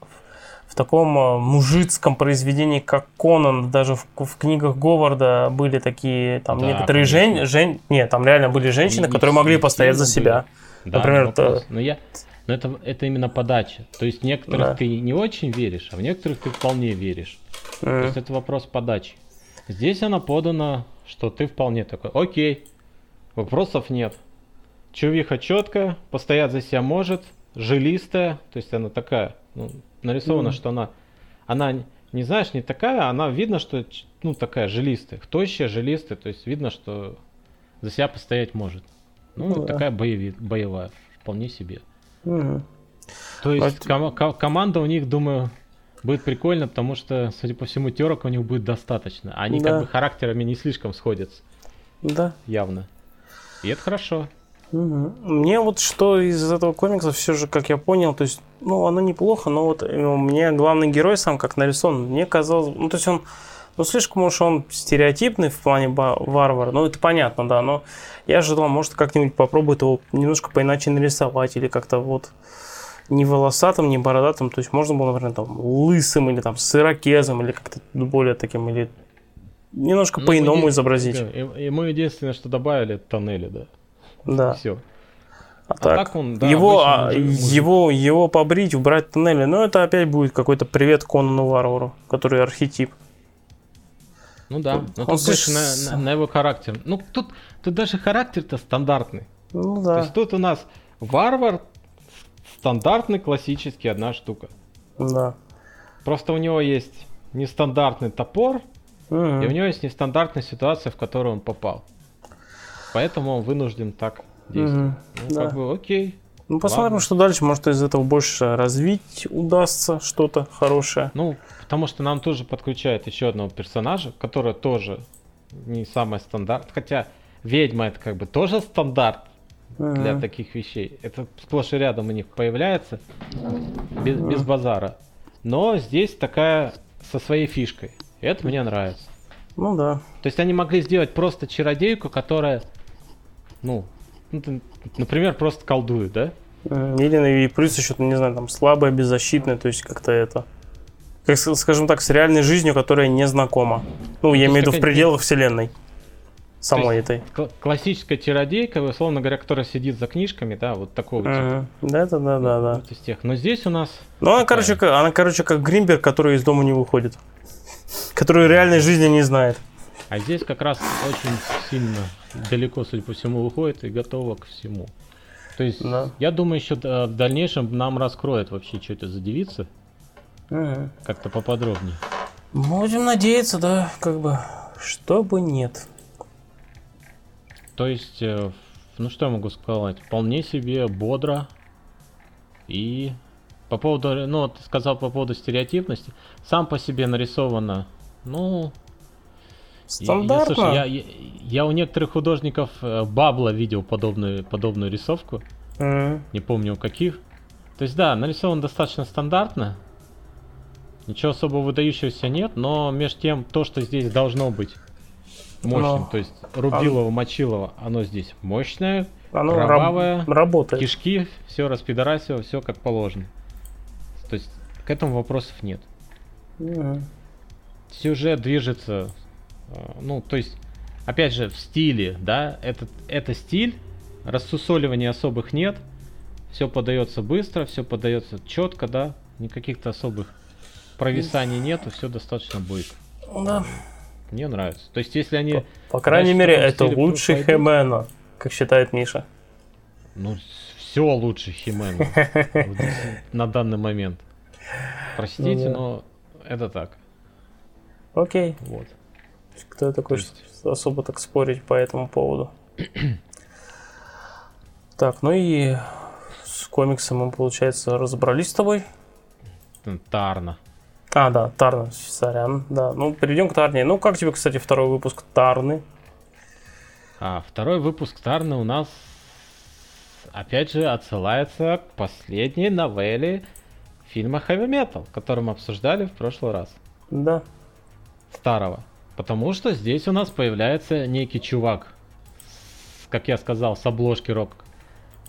в таком э, мужицком произведении, как Конан, даже в, в книгах Говарда были такие, там да, некоторые жен, жен, нет, там реально были женщины, не, которые могли постоять за себя. Да, Например, это... но я, но это, это именно подача. То есть некоторых да. ты не очень веришь, а в некоторых ты вполне веришь. Mm. То есть это вопрос подачи. Здесь она подана, что ты вполне такой, окей, вопросов нет. Чувиха четкая, постоять за себя может, жилистая, то есть она такая, ну, нарисовано, mm что она, она не знаешь, не такая, она видно, что ну такая жилистая, тощая, жилистая, то есть видно, что за себя постоять может. Ну, ну такая да. боеви, боевая, вполне себе. mm То есть ком- ком- команда у них, думаю, будет прикольно, потому что, судя по всему, терок у них будет достаточно. Они да. как бы характерами не слишком сходятся. Да. Явно. И это хорошо. Угу. Мне вот что из этого комикса все же, как я понял, то есть, ну, оно неплохо, но вот ну, мне главный герой сам как нарисован, мне казалось, ну, то есть он, ну, слишком уж он стереотипный в плане варвара, ну, это понятно, да, но я ожидал, может, как-нибудь попробует его немножко поиначе нарисовать или как-то вот не волосатым, не бородатым, то есть можно было, например, там, лысым или там с ирокезом или как-то более таким, или немножко ну, по-иному изобразить. Да, мы единственное, что добавили, тоннели, да. Да. Все. А, а так, так он, да, его, а, его, его побрить, убрать тоннели, но это опять будет какой-то привет Конану Варвару, который архетип. Ну да, он, но тут больше на, на, на его характер. Ну тут, тут даже характер-то стандартный. Ну да. То есть тут у нас варвар стандартный, классический, одна штука. Да. Просто у него есть нестандартный топор, угу. и у него есть нестандартная ситуация, в которую он попал. Поэтому он вынужден так действовать. Mm-hmm. Ну, да. как бы окей. Ну, посмотрим, Ладно. что дальше. Может, из этого больше развить удастся что-то хорошее. Ну, потому что нам тоже подключают еще одного персонажа, который тоже не самый стандарт. Хотя ведьма это как бы тоже стандарт для таких вещей. Это сплошь и рядом у них появляется без, без базара. Но здесь такая со своей фишкой. Это мне нравится. Ну да. То есть они могли сделать просто чародейку, которая ну, ну например, просто колдует, да? Или и плюс еще, не знаю, там слабая, беззащитная, то есть как-то это. Как, скажем так, с реальной жизнью, которая не знакома. Ну, я имею в виду в пределах вселенной. Самой этой. Классическая чародейка, условно говоря, которая сидит за книжками, да, вот такого типа. Да, да, да, да, да. Вот из тех. Но здесь у нас. Ну, она, короче, она, короче, как Гримберг, который из дома не выходит. Который реальной жизни не знает. А здесь как раз очень сильно далеко, судя по всему, выходит и готова к всему. То есть, да. я думаю, еще в дальнейшем нам раскроют вообще, что это за девица. Угу. Как-то поподробнее. Будем надеяться, да, как бы, чтобы нет. То есть, э, ну что я могу сказать, вполне себе бодро и По поводу, ну, ты сказал по поводу стереотипности. Сам по себе нарисовано, ну... Стандартно. Я, слушай, я, я, я у некоторых художников э, Бабла видел подобную, подобную рисовку. Mm. Не помню у каких. То есть, да, нарисован достаточно стандартно. Ничего особо выдающегося нет, но между тем, то, что здесь должно быть мощным, но... то есть Рубилова, Мочилова, оно здесь мощное, оно кровавое, раб- работает. кишки, все распидорасило, все как положено. То есть к этому вопросов нет. Mm. Сюжет движется, э, ну, то есть, опять же, в стиле, да, это, это стиль, рассусоливания особых нет, все подается быстро, все подается четко, да, никаких-то особых провисаний нету, все достаточно быстро. Да. Мне нравится. То есть, если они... По, по крайней мере, это лучший Химена, как считает Миша. Ну, все лучше Химена на данный момент. Простите, но это так. Окей. Вот. Кто такой, есть... особо так спорить по этому поводу? так, ну и с комиксом мы, получается, разобрались с тобой. Тарна. А, да, Тарна, сорян. Да, ну, перейдем к Тарне. Ну, как тебе, кстати, второй выпуск Тарны? А, второй выпуск Тарны у нас, опять же, отсылается к последней новелле фильма Heavy Metal, который мы обсуждали в прошлый раз. Да. Старого. Потому что здесь у нас появляется некий чувак, как я сказал, с обложки рок.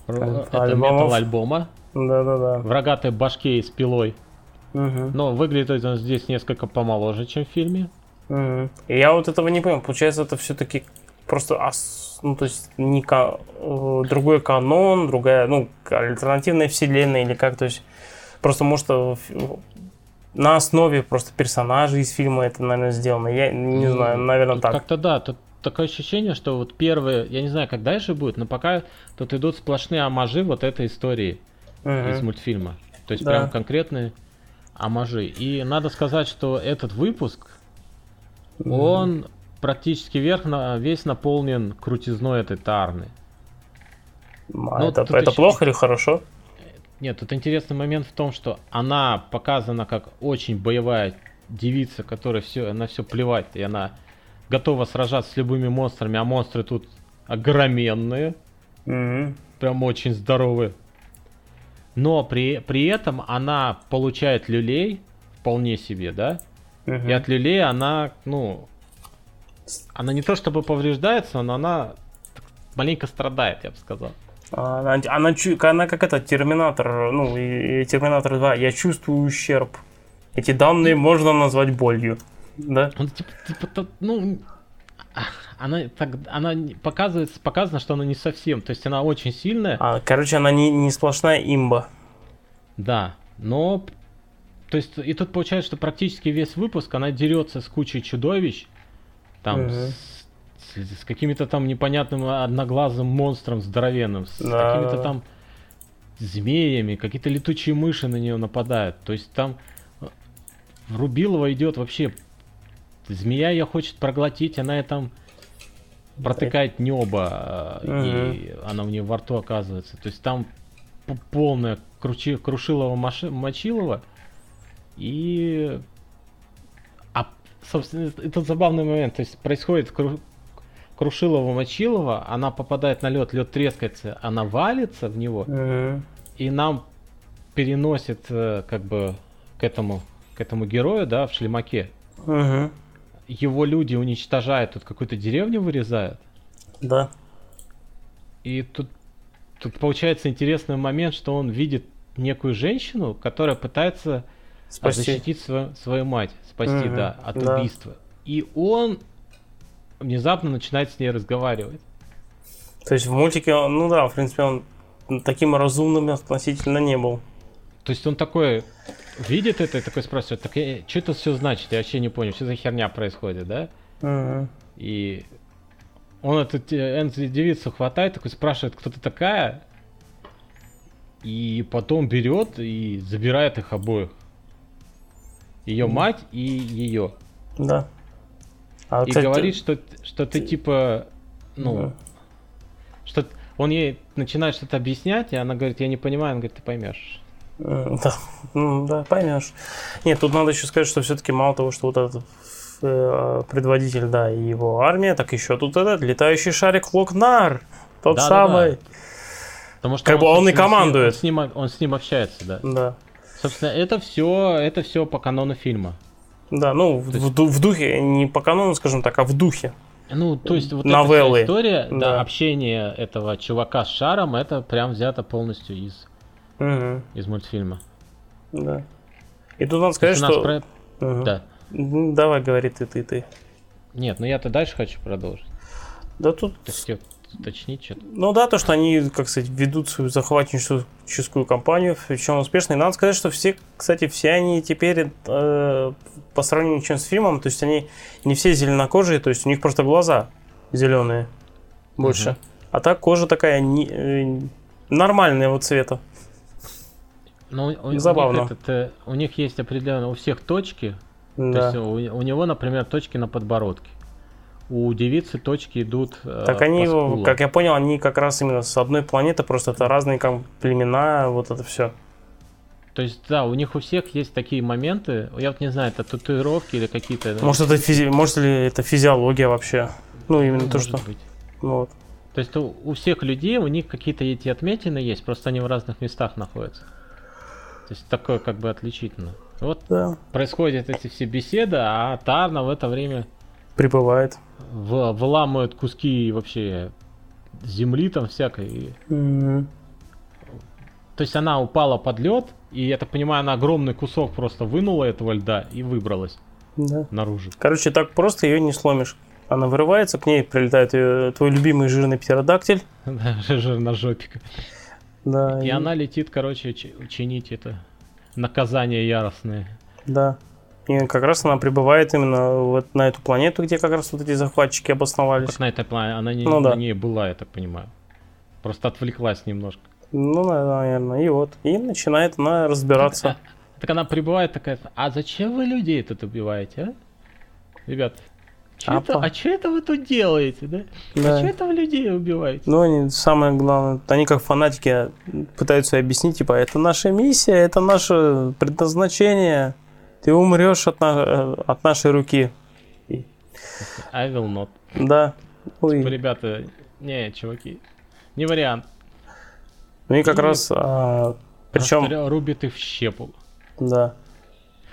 Это метал альбома. Да-да-да. В рогатой башке и с пилой. Угу. Но выглядит он здесь несколько помоложе, чем в фильме. Угу. И я вот этого не понял. Получается, это все-таки просто ос... ну, то есть не ка... Э, другой канон, другая, ну, альтернативная вселенная или как, то есть просто может э, на основе просто персонажей из фильма это, наверное, сделано. Я не знаю, наверное, так. Как-то да, тут такое ощущение, что вот первые, я не знаю, как дальше будет, но пока тут идут сплошные амажи вот этой истории угу. из мультфильма. То есть да. прям конкретные амажи. И надо сказать, что этот выпуск, mm-hmm. он практически вверх на, весь наполнен крутизной этой Тарны. А Но это это еще... плохо или хорошо? Нет, тут интересный момент в том, что она показана как очень боевая девица, которая все, на все плевать, и она готова сражаться с любыми монстрами, а монстры тут огроменные. Mm-hmm. Прям очень здоровые. Но при, при этом она получает люлей вполне себе, да? Угу. И от люлей она, ну, она не то чтобы повреждается, но она маленько страдает, я бы сказал. Она, она, она как это, Терминатор, ну, и, и Терминатор 2, я чувствую ущерб. Эти данные можно назвать болью, да? Он, типа, типа, ну, она, так, она показывается, показано, что она не совсем, то есть она очень сильная. А, короче, она не, не сплошная имба. Да, но, то есть, и тут получается, что практически весь выпуск она дерется с кучей чудовищ, там, угу. с, с, с какими-то там непонятным одноглазым монстром здоровенным, с да. какими-то там змеями, какие-то летучие мыши на нее нападают, то есть там в Рубилова идет вообще змея ее хочет проглотить, она ее там протыкает небо, угу. и она у нее во рту оказывается. То есть там полная кручи, крушилова маши, мочилова. И... А, собственно, это забавный момент. То есть происходит кру... крушилова мочилова, она попадает на лед, лед трескается, она валится в него. Угу. И нам переносит э, как бы к этому, к этому герою, да, в шлемаке. Угу его люди уничтожают, тут какую-то деревню вырезают. Да. И тут, тут получается интересный момент, что он видит некую женщину, которая пытается спасти. защитить свою, свою мать, спасти, угу, да, от да. убийства. И он внезапно начинает с ней разговаривать. То есть в мультике, он, ну да, в принципе, он таким разумным относительно не был. То есть он такой, видит это и такой спрашивает, так я, что это все значит? Я вообще не понял, что за херня происходит, да? И он эту девицу хватает, такой спрашивает, кто ты такая? И потом берет и забирает их обоих. Ее мать и ее. Да. А, и говорит, что, что ты типа, ну, да. что он ей начинает что-то объяснять, и она говорит, я не понимаю, он говорит, ты поймешь. Да, ну, да, поймешь. Нет, тут надо еще сказать, что все-таки мало того, что вот этот э, предводитель, да, и его армия, так еще тут этот летающий шарик Локнар, тот да, самый. Да, да. Потому что как он, бы он и командует. Он с, ним, он с ним общается, да. Да. Собственно, это все, это все по канону фильма. Да, ну в, есть... в духе, не по канону, скажем так, а в духе. Ну, то есть вот Новеллы. эта история, да. да, общение этого чувака с шаром, это прям взято полностью из угу. из мультфильма. Да. И тут надо сказать, что... Про... Угу. Да. Давай, говори ты, ты, ты. Нет, ну я-то дальше хочу продолжить. Да тут... Ты уточнить что-то. Ну да, то, что они, как сказать, ведут свою захватническую кампанию, причем успешно. И надо сказать, что все, кстати, все они теперь э, по сравнению чем с фильмом, то есть они не все зеленокожие, то есть у них просто глаза зеленые больше. Угу. А так кожа такая не, э, нормального цвета. Но у, Забавно. У них, этот, э, у них есть определенно у всех точки. Да. То есть у, у него, например, точки на подбородке. У девицы точки идут. Э, так они, как я понял, они как раз именно с одной планеты, просто это разные племена, вот это все. То есть, да, у них у всех есть такие моменты. Я вот не знаю, это татуировки или какие-то. Может, это физи... Может ли это физиология вообще? Ну, именно ну, то, что. Быть. Вот. То есть у, у всех людей у них какие-то эти отметины есть, просто они в разных местах находятся. То есть такое как бы отличительно. Вот да. происходят эти все беседы, а Тарна в это время прибывает. В, выламывает куски вообще земли там всякой. Mm-hmm. То есть она упала под лед, и я так понимаю, она огромный кусок просто вынула этого льда и выбралась да. наружу. Короче, так просто ее не сломишь. Она вырывается, к ней прилетает ее, твой любимый жирный птеродактиль. Да, жирножопик. Да. И, и она летит, короче, чинить это наказание яростное. Да. И как раз она прибывает именно вот на эту планету, где как раз вот эти захватчики обосновались. Как на этой планете? Она не, ну, да. на ней была, я так понимаю. Просто отвлеклась немножко. Ну, наверное. И вот. И начинает она разбираться. Так, так она прибывает такая, а зачем вы людей тут убиваете, а? Ребят, Чё это, а что это вы тут делаете, да? А да. А что это вы людей убиваете? Ну, они, самое главное, они как фанатики пытаются объяснить, типа, это наша миссия, это наше предназначение. Ты умрешь от, на... от нашей руки. I will not. Да. Ой. Типа, ребята, не, чуваки, не вариант. Ну и как и раз, а, причем... Рубит их в щепу. Да.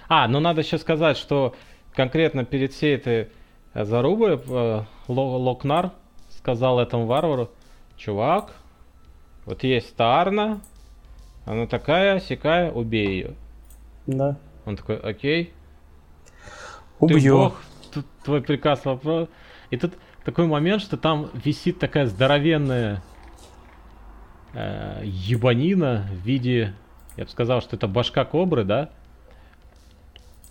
А, ну надо еще сказать, что конкретно перед всей этой зарубы Локнар сказал этому варвару, чувак, вот есть Тарна, она такая, сякая, убей ее. Да. Он такой, окей. Убью. Ты бог, тут твой приказ вопрос. И тут такой момент, что там висит такая здоровенная э, ебанина в виде, я бы сказал, что это башка кобры, да?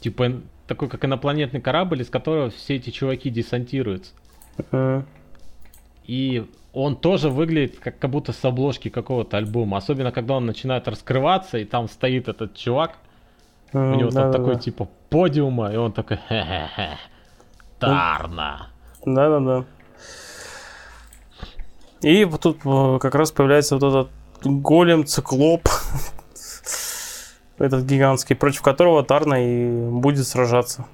Типа такой как инопланетный корабль, из которого все эти чуваки десантируются. Uh-huh. И он тоже выглядит как, как будто с обложки какого-то альбома. Особенно, когда он начинает раскрываться, и там стоит этот чувак. У него да, там да, такой да. типа подиума, и он такой хе-хе-хе. Тарна. Да-да-да. И вот тут э, как раз появляется вот этот голем циклоп этот гигантский, против которого Тарна и будет сражаться.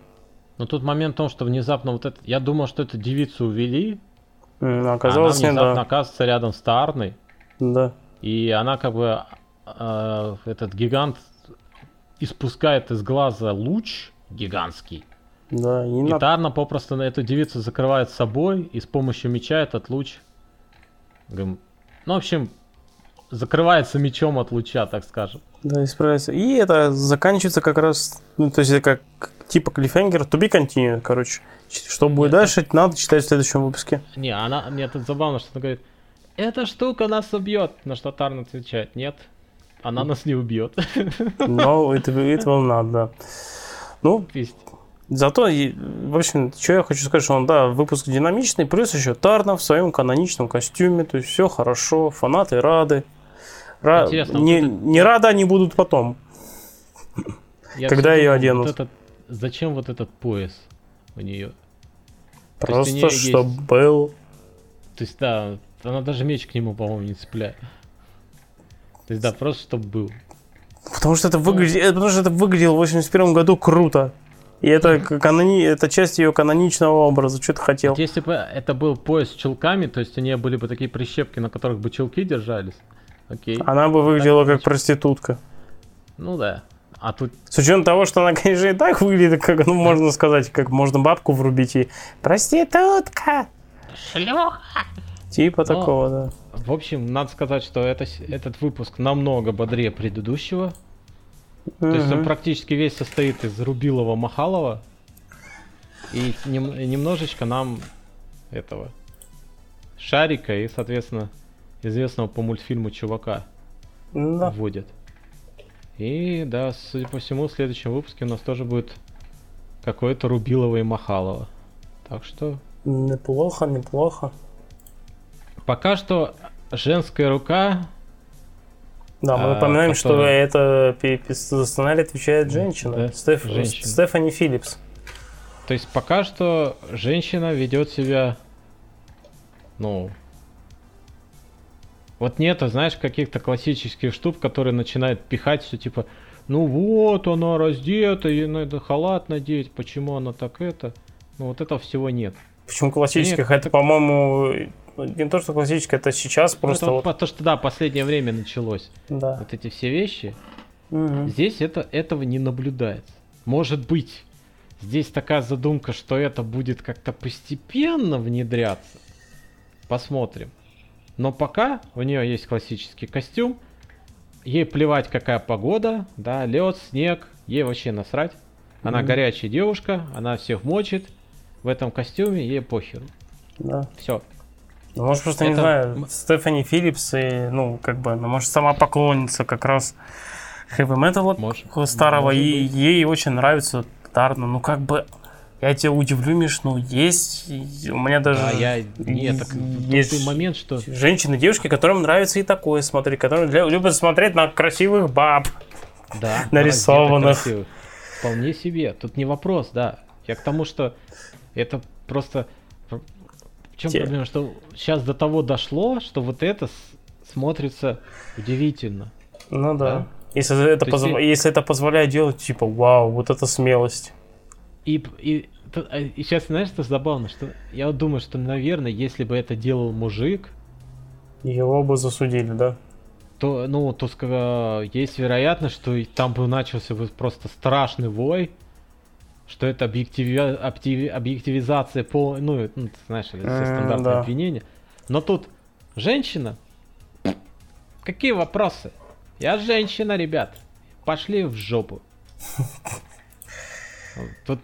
Но тут момент в том, что внезапно вот это... Я думал, что эту девицу увели. Mm, оказалось, она внезапно нет, да. оказывается рядом с Тарной. Да. И она как бы... Э, этот гигант испускает из глаза луч гигантский. Да, и, и на... Тарна попросту на эту девицу закрывает собой и с помощью меча этот луч... Ну, в общем, закрывается мечом от луча, так скажем. Да, исправляется. И это заканчивается как раз, ну, то есть это как типа клиффхенгер, to be continued, короче. Что будет Нет, дальше, надо читать в следующем выпуске. Не, она, мне тут забавно, что она говорит, эта штука нас убьет, на что Тарн отвечает, нет, она нас не убьет. Но это, это will not, да. Ну, Есть. Зато, в общем, что я хочу сказать, что он, да, выпуск динамичный, плюс еще Тарна в своем каноничном костюме, то есть все хорошо, фанаты рады. Ра... Не, вот это... не рады они будут потом, Я когда ее оденут. Вот этот... Зачем вот этот пояс у нее? Просто чтобы есть... был. То есть, да, она даже меч к нему, по-моему, не цепляет. То есть, да, просто чтобы был. Потому что это выглядит, ну. потому что это выглядело в 81 году круто. И это, канони... это часть ее каноничного образа. Что ты хотел? Если бы это был пояс с чулками, то есть они были бы такие прищепки, на которых бы чулки держались. Окей. Она бы выглядела так, как проститутка. Ну да. А тут... С учетом того, что она, конечно, и так выглядит, как, ну, можно сказать, как можно бабку врубить и «Проститутка!» Шлюха! Типа Но, такого, да. В общем, надо сказать, что это, этот выпуск намного бодрее предыдущего. То есть он практически весь состоит из Рубилова Махалова. И нем, немножечко нам этого Шарика и, соответственно, известного по мультфильму чувака да. вводят. И да, судя по всему, в следующем выпуске у нас тоже будет какое-то Рубилово и Махалова. Так что... Неплохо, неплохо. Пока что женская рука да, мы напоминаем, которая... что это за сценарий отвечает женщина. Да, Стеф... женщина. Стефани Филлипс. То есть пока что женщина ведет себя, ну, вот нету, знаешь, каких-то классических штук, которые начинают пихать все типа, ну вот она раздета, ей надо халат надеть, почему она так это? Ну вот этого всего нет. Почему классических? Нет, это, так... по-моему, не то, что классическое, это сейчас просто... Это вот... То, что да, последнее время началось. Да. Вот эти все вещи. Угу. Здесь это, этого не наблюдается. Может быть, здесь такая задумка, что это будет как-то постепенно внедряться. Посмотрим. Но пока у нее есть классический костюм. Ей плевать, какая погода, да, лед, снег, ей вообще насрать. Она mm горячая девушка, она всех мочит. В этом костюме ей похеру. Да. Все. Ну, может, просто, это... не знаю, Стефани Филлипс, и, ну, как бы, ну, может, сама поклонница как раз хэви металла старого, может и быть. ей очень нравится гитарно. Ну, как бы, я тебя удивлю, Миш, ну, есть, у меня даже... А я, нет, так, есть момент, что... Женщины, девушки, которым нравится и такое смотреть, которые любят смотреть на красивых баб. Да. Нарисованных. Вполне себе, тут не вопрос, да. Я к тому, что это просто в чем Те... проблема? Что сейчас до того дошло, что вот это смотрится удивительно. Ну да. да? Если, это позв... есть... если это позволяет делать, типа, вау, вот это смелость. И, и, а, и сейчас, знаешь, что забавно? Что я думаю, что, наверное, если бы это делал мужик... Его бы засудили, да? То, ну, то есть вероятность, что там бы начался бы просто страшный вой, что это объективи... объективизация по, ну, ну ты знаешь, все стандартные да. обвинения. Но тут женщина. Какие вопросы? Я женщина, ребят. Пошли в жопу. Тут,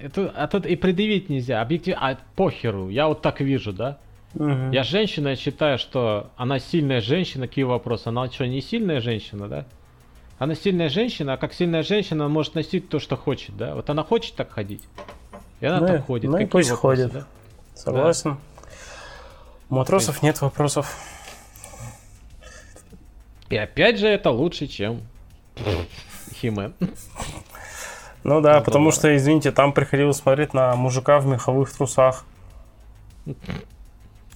это, а тут и предъявить нельзя. Объектив... А похеру, я вот так вижу, да? Угу. Я женщина, я считаю, что она сильная женщина. Какие вопросы? Она что, не сильная женщина, да? Она сильная женщина, а как сильная женщина она может носить то, что хочет, да? Вот она хочет так ходить. И она ну, так ходит. Ну и пусть вопросы, ходит. Да? Согласен. Да. У матросов нет вопросов. И опять же это лучше, чем Химен. Ну да, потому что, извините, там приходилось смотреть на мужика в меховых трусах.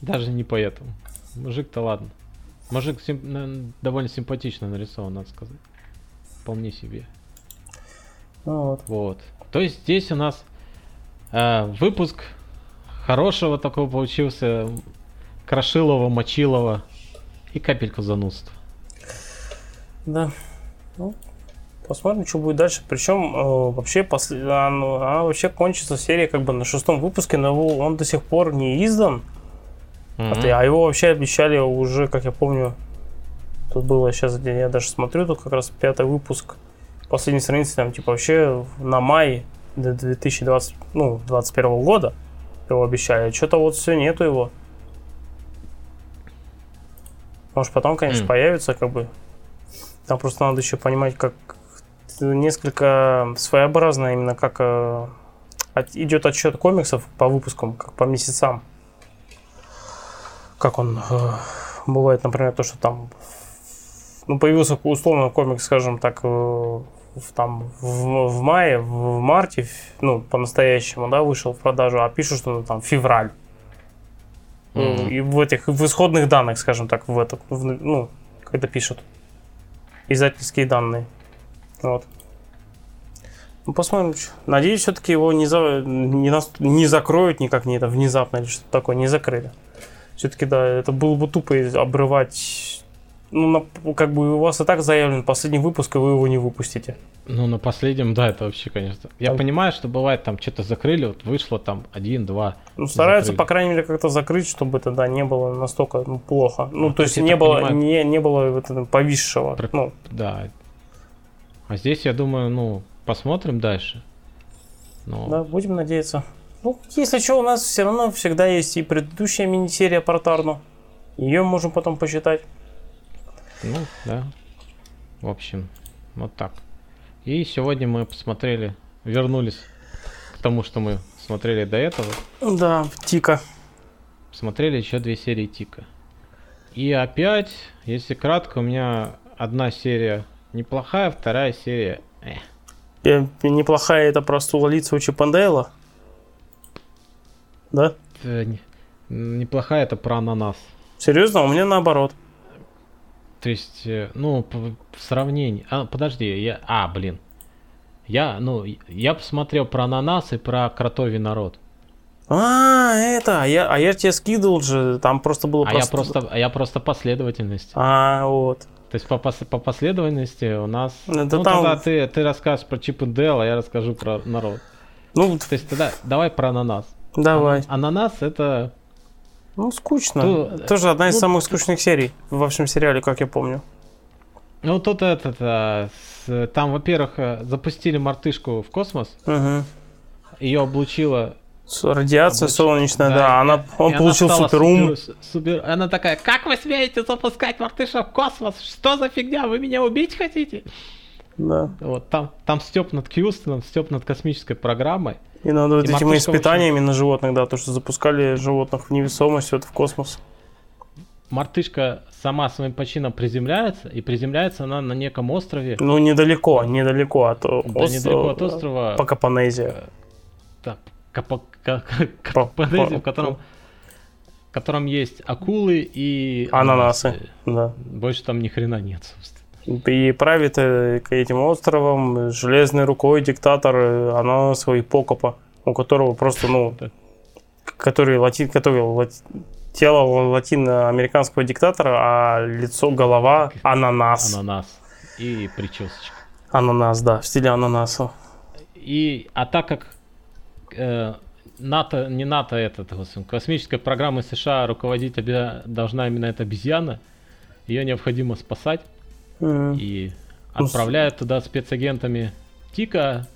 Даже не поэтому. Мужик-то ладно. Мужик сим- довольно симпатично нарисован, надо сказать вполне себе. Ну вот. вот. То есть здесь у нас э, выпуск хорошего такого получился, Крошилова, Мочилова и капельку занудства. Да. Ну, посмотрим, что будет дальше. Причем э, вообще после, она, она вообще кончится серия как бы на шестом выпуске, но он до сих пор не издан. Mm-hmm. А его вообще обещали уже, как я помню, Тут было сейчас, я даже смотрю, тут как раз пятый выпуск. Последней страницы там типа вообще на май 2020, ну, 21 года его обещали. Что-то вот все нету его. Может потом, конечно, mm. появится, как бы. Там просто надо еще понимать, как несколько своеобразно именно как э, идет отсчет комиксов по выпускам, как по месяцам. Как он э, бывает, например, то, что там ну, появился условно комикс, скажем так, э, в, там, в, в мае, в марте, ну, по-настоящему, да, вышел в продажу, а пишут, что ну, там февраль. Mm-hmm. И в этих, в исходных данных, скажем так, в это, в, ну, когда пишут. издательские данные. Вот. Ну, посмотрим. Надеюсь, все-таки его не, за, не, нас, не закроют никак, не это внезапно или что-то такое, не закрыли. Все-таки, да, это было бы тупо обрывать. Ну, на, как бы у вас и так заявлен последний выпуск, и вы его не выпустите. Ну, на последнем, да, это вообще, конечно. Я там... понимаю, что бывает, там что-то закрыли, вот вышло там один-два. Ну, стараются, закрыли. по крайней мере, как-то закрыть, чтобы это, да, не было настолько ну, плохо. Ну, ну то есть не было, понимаю... не, не было вот повисшего. Про... Ну. Да. А здесь, я думаю, ну, посмотрим дальше. Но... Да, будем надеяться. Ну, если что, у нас все равно всегда есть и предыдущая мини-серия про Тарну. Ее можем потом посчитать. Ну, да. В общем, вот так. И сегодня мы посмотрели, вернулись к тому, что мы смотрели до этого. Да, Тика. Смотрели еще две серии Тика. И опять, если кратко, у меня одна серия неплохая, вторая серия... Э. Неплохая это про лица у Чипандейла? Да? Э, не, неплохая это про ананас. Серьезно? У меня наоборот. То есть, э, ну, в сравнении... А, подожди, я... А, блин. Я, ну, я посмотрел про ананас и про кротовий народ. А, это, а я, а я тебе скидывал же, там просто было а просто... Я просто... А я просто последовательность. А, вот. То есть по, пос, по последовательности у нас... Это ну, там... тогда ты, ты расскажешь про Чип и Дейл, а я расскажу про народ. Ну, то есть тогда давай про ананас. Давай. А, ананас это ну, скучно. То, Тоже одна из ну, самых скучных серий в вашем сериале, как я помню. Ну, тут этот, а, с, там, во-первых, э, запустили мартышку в космос. Угу. Ее облучила Радиация Облуч... солнечная, да, да она, он получил суперум. Супер, супер, она такая, как вы смеете запускать мартыша в космос? Что за фигня? Вы меня убить хотите? Да. Вот, там, там степ над Кьюстоном, степ над космической программой. И над вот и этими испытаниями очень... на животных, да, то, что запускали животных в невесомость, вот в космос. Мартышка сама своим почином приземляется, и приземляется она на неком острове. Ну, недалеко, недалеко от да, недалеко от острова. Покапонезия. Да, Капа, Капонезия, в котором в котором есть акулы и ананасы. Да. Больше там ни хрена нет, собственно. И правит э, этим островам железной рукой диктатор э, ананасовый Покопа, у которого просто, ну, который латин, который лати, тело латиноамериканского диктатора, а лицо, голова ананас. Ананас. И причесочка. Ананас, да, в стиле ананаса. И, а так как э, НАТО, не НАТО этот, космическая программа США руководить обе, должна именно эта обезьяна, ее необходимо спасать. И отправляют туда спецагентами Тика,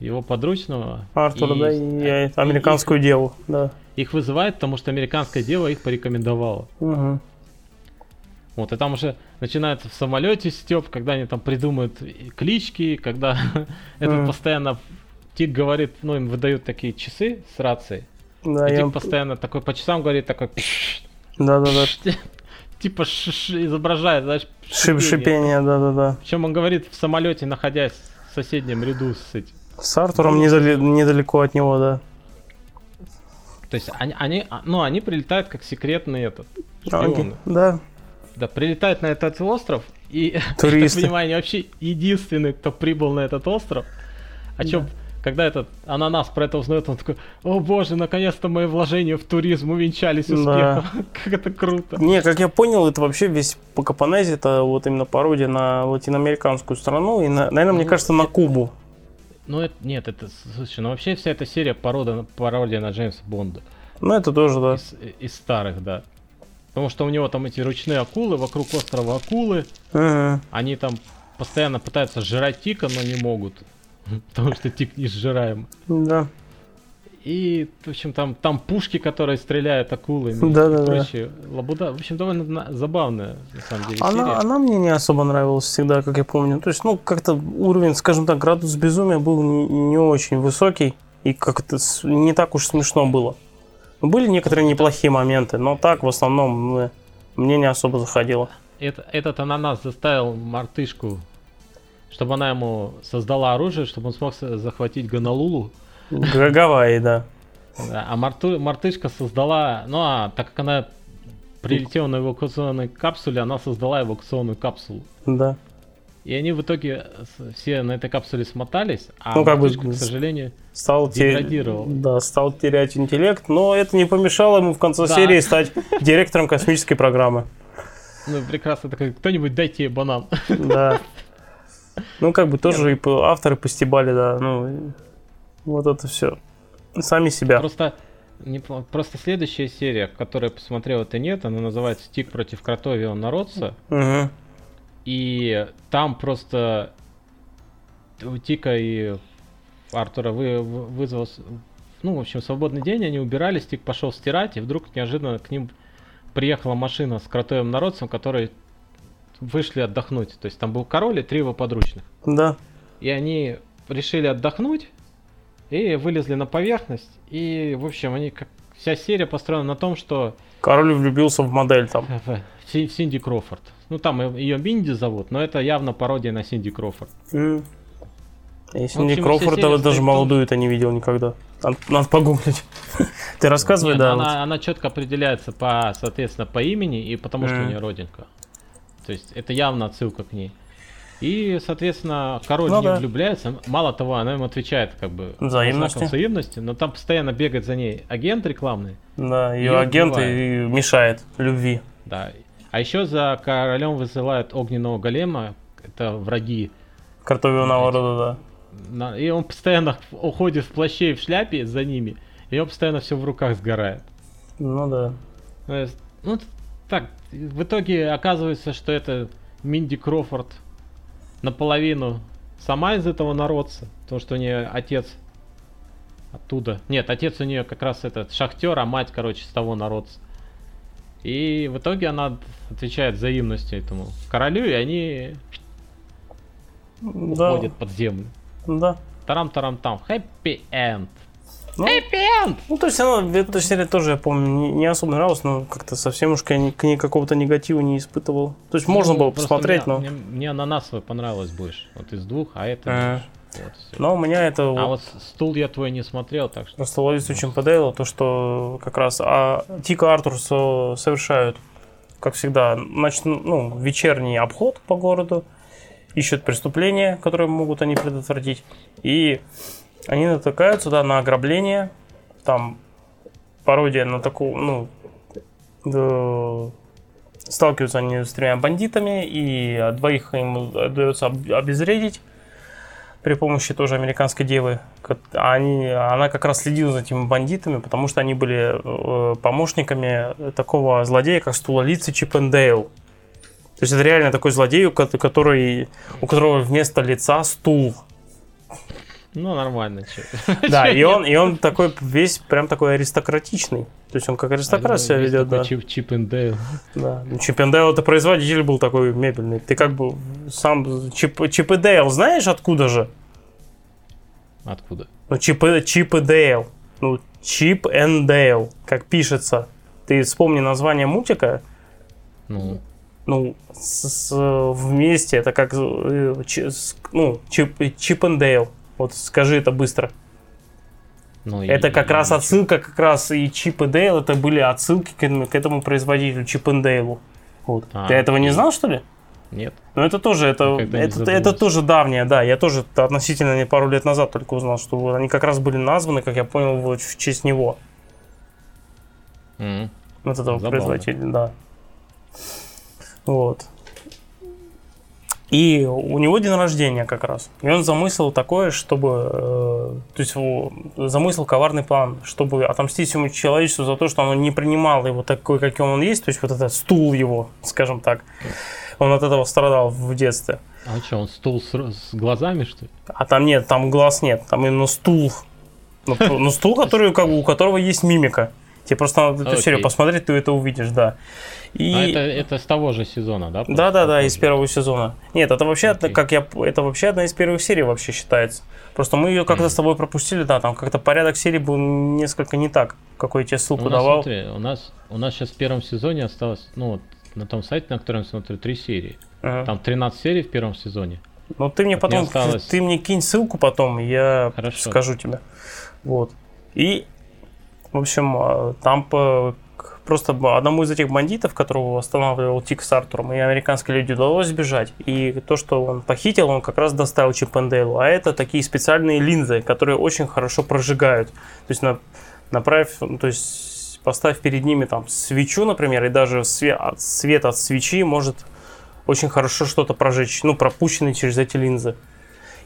его подручного. Артура, и, да, и, и американскую их, деву, да. Их вызывают, потому что американская дева их порекомендовала. Угу. Вот, и там уже начинается в самолете степ, когда они там придумают клички, когда этот постоянно Тик говорит, ну, им выдают такие часы с рацией. Да, и Тик постоянно такой по часам говорит, такой... Да-да-да. типа ш -ш изображает, знаешь, шипение. шипение, да-да-да. Причем он говорит в самолете, находясь в соседнем ряду с этим. С Артуром недалеко от него, да. То есть они, они, а, ну, они прилетают как секретный этот. Шпионы. Да. Да, прилетают на этот остров, и, Туристы. я понимаю, они вообще единственные, кто прибыл на этот остров. О чем да когда этот ананас про это узнает, он такой, о боже, наконец-то мои вложения в туризм увенчались успехом. Да. как это круто. Не, как я понял, это вообще весь Покапонези, это вот именно пародия на латиноамериканскую страну и, на, наверное, ну, мне кажется, на Кубу. Ну, это, нет, это, слушай, ну вообще вся эта серия порода, пародия на Джеймса Бонда. Ну, это тоже, да. Из, из старых, да. Потому что у него там эти ручные акулы, вокруг острова акулы. Ага. Они там постоянно пытаются жрать Тика, но не могут. Потому что тик не сжираем. Да. И, в общем, там, там пушки, которые стреляют акулами да, да, и прочее. Да. Лабуда. В общем, довольно забавная, на самом деле, она, серия. она мне не особо нравилась всегда, как я помню. То есть, ну, как-то уровень, скажем так, градус безумия был не, не очень высокий. И как-то не так уж смешно было. Были некоторые неплохие моменты, но так, в основном, мне не особо заходило. Это, этот ананас заставил мартышку чтобы она ему создала оружие, чтобы он смог захватить Гонолулу. Гавайи, да. А Марту, мартышка создала, ну а так как она прилетела на эвакуационной капсуле, она создала эвакуационную капсулу. Да. И они в итоге все на этой капсуле смотались, а ну, как бы, к сожалению, стал деградировал. Да, стал терять интеллект, но это не помешало ему в конце да. серии стать директором космической программы. Ну, прекрасно, такой, кто-нибудь дайте банан. Да. Ну, как бы тоже и авторы постебали, да, ну, вот это все. Сами себя. Просто, не, просто следующая серия, которую я посмотрел, это нет, она называется «Стик против Кротовио народца». Угу. И там просто у Тика и Артура вы, вызвал, ну, в общем, свободный день, они убирались, Тик пошел стирать, и вдруг неожиданно к ним приехала машина с кротовым народцем, которые вышли отдохнуть. То есть там был король и три его подручных. Да. И они решили отдохнуть и вылезли на поверхность. И, в общем, они как вся серия построена на том, что... Король влюбился в модель там. В, в Синди Крофорд. Ну, там ее Минди зовут, но это явно пародия на Синди Крофорд. Mm. Я Синди Крофорда даже молодую-то не видел никогда. Надо, надо погуглить. Ты рассказывай, Нет, да. Она, вот. она четко определяется по, соответственно, по имени и потому, mm. что у нее родинка. То есть это явно отсылка к ней. И, соответственно, король ну, в да. влюбляется. Мало того, она ему отвечает как бы взаимности. взаимности, но там постоянно бегает за ней агент рекламный. Да, ее агент и мешает любви. Да. А еще за королем высылают огненного голема. Это враги. Картового народа, да. И он постоянно уходит в плаще и в шляпе за ними. И он постоянно все в руках сгорает. Ну да. Ну, так, в итоге оказывается, что это Минди Крофорд наполовину сама из этого народца, потому что у нее отец оттуда. Нет, отец у нее как раз этот шахтер, а мать, короче, с того народца. И в итоге она отвечает взаимностью этому королю, и они да. уходят под землю. Да. Тарам-тарам-там. Happy end. Ну, Ну, то есть, она, эта серия тоже, я помню, не, особо нравилась, но как-то совсем уж к, к ней какого-то негатива не испытывал. То есть, ну, можно было посмотреть, мне, но... Мне, мне ананасовая понравилась больше, вот из двух, а это... А, вот, но у меня это... А вот... вот стул я твой не смотрел, так что... Просто Ловец очень подейло, то, что как раз... А Тика Артур совершают, как всегда, значит, ну, вечерний обход по городу, ищут преступления, которые могут они предотвратить, и они натыкаются, да, на ограбление, там пародия на такую, ну, да, сталкиваются они с тремя бандитами, и двоих им удается обезвредить при помощи тоже американской девы. Они, она как раз следила за этими бандитами, потому что они были э, помощниками такого злодея, как Стулолицы Чипендейл. То есть это реально такой злодей, который, у которого вместо лица стул. Ну, нормально. Да, и он, и он такой весь прям такой аристократичный. То есть он как аристократ себя ведет, да. Чип, Чип Дейл. Да. Ну, Чип Дейл это производитель был такой мебельный. Ты как бы сам Чип, Чип и Дейл знаешь откуда же? Откуда? Ну, Чип, Чип и Дейл. Ну, Чип и Дейл, как пишется. Ты вспомни название мультика. Ну. Ну, с, с, вместе это как, э, ч, с, ну, Чип, Чип и Дейл. Вот скажи это быстро. Ну, это и, как и раз и отсылка, как раз и Чип и Дейл, это были отсылки к этому, к этому производителю, Чип и Дейлу. Вот. А, Ты этого не знал, что ли? Нет. Ну это тоже, это, это, это тоже давнее, да. Я тоже относительно не пару лет назад только узнал, что они как раз были названы, как я понял, вот в честь него. Mm. Вот этого Забавно. производителя, да. Вот. И у него день рождения как раз. И он замыслил такое, чтобы... Э, то есть замыслил коварный план, чтобы отомстить всему человечеству за то, что оно не принимало его такой, каким он есть. То есть вот этот стул его, скажем так. Он от этого страдал в детстве. А что, он стул с, с глазами, что ли? А там нет, там глаз нет. Там именно стул. Ну, ну стул, который, как у которого есть мимика. Тебе просто надо эту серию посмотреть, ты это увидишь, да. И... А это, это с того же сезона, да? Да, да, да, из первого сезона. Нет, это вообще, okay. как я, это вообще одна из первых серий вообще считается. Просто мы ее как-то mm. с тобой пропустили, да, там как-то порядок серий был несколько не так, какой я тебе ссылку у нас, давал. Смотри, у нас, у нас сейчас в первом сезоне осталось, ну, вот, на том сайте, на котором я смотрю, три серии. Ага. Там 13 серий в первом сезоне. Ну, ты мне вот потом, осталось... ты мне кинь ссылку потом, я Хорошо. скажу тебе. Вот. И, в общем, а, там по просто одному из этих бандитов, которого останавливал Тик с Артуром, и американские люди удалось сбежать. И то, что он похитил, он как раз доставил Чиппендейлу. А это такие специальные линзы, которые очень хорошо прожигают. То есть на, направь, ну, то есть поставь перед ними там свечу, например, и даже свет, свет от свечи может очень хорошо что-то прожечь, ну, пропущенный через эти линзы.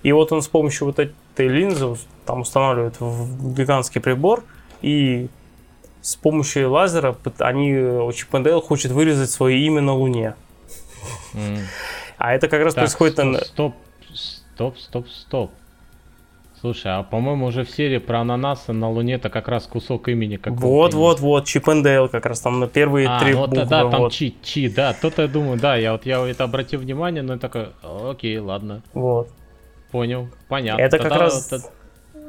И вот он с помощью вот этой линзы там устанавливает в гигантский прибор, и с помощью лазера они, Чип хочет вырезать свое имя на Луне. Mm. А это как раз так, происходит... Стоп, стоп, стоп, стоп. Слушай, а по-моему уже в серии про ананасы на Луне это как раз кусок имени как Вот, вот, вот, Чип как раз там на первые а, три вот, буквы. Да, вот. там Чи, Чи, да, то-то я думаю, да, я вот я это обратил внимание, но я такой, окей, ладно. Вот. Понял, понятно. Это как раз...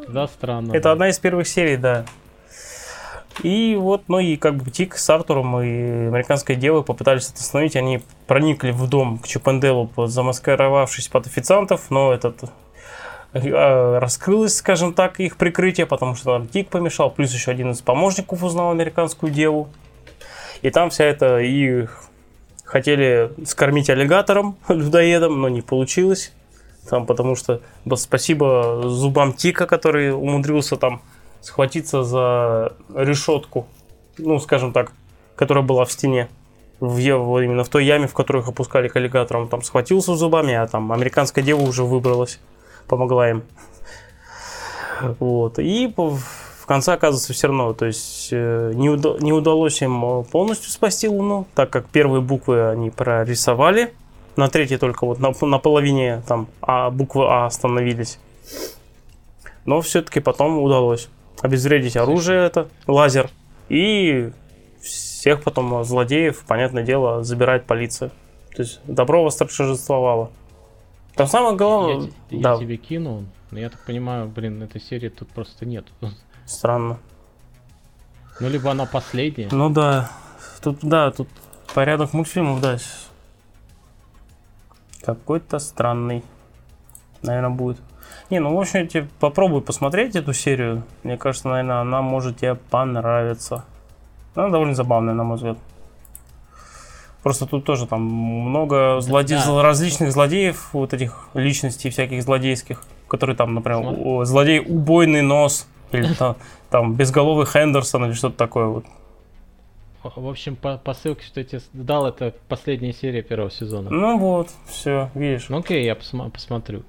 Да, странно. Это да. одна из первых серий, да. И вот, ну и как бы Тик с Артуром и американской девой попытались это остановить. Они проникли в дом к Чупенделу, замаскировавшись под официантов, но этот э, раскрылось, скажем так, их прикрытие, потому что там Тик помешал, плюс еще один из помощников узнал американскую деву. И там вся эта и хотели скормить аллигатором, людоедом, но не получилось. Там, потому что спасибо зубам Тика, который умудрился там схватиться за решетку, ну, скажем так, которая была в стене, в, именно в той яме, в которую их опускали к аллигаторам. Там схватился зубами, а там американская дева уже выбралась, помогла им. Вот. И в конце оказывается все равно, то есть э, не, уда- не удалось им полностью спасти Луну, так как первые буквы они прорисовали, на третьей только вот на, на половине там а, буквы А остановились. Но все-таки потом удалось обезвредить оружие это, лазер, и всех потом злодеев, понятное дело, забирает полиция. То есть добро восторжествовало. Там самое главное... Я, да. я тебе кинул, но я так понимаю, блин, этой серии тут просто нет. Странно. Ну, либо она последняя. Ну да. Тут, да, тут порядок мультфильмов, да. Какой-то странный. Наверное, будет. Не, ну, в общем, тебе попробуй посмотреть эту серию. Мне кажется, наверное, она может тебе понравиться. Она довольно забавная, на мой взгляд. Просто тут тоже там много злоде... да. различных злодеев, вот этих личностей всяких злодейских, которые там, например, Смотри. злодей убойный нос, или там, там безголовый Хендерсон или что-то такое вот. В общем, по, по ссылке, что я тебе дал, это последняя серия первого сезона. Ну вот, все, видишь. Ну окей, я посма- посмотрю.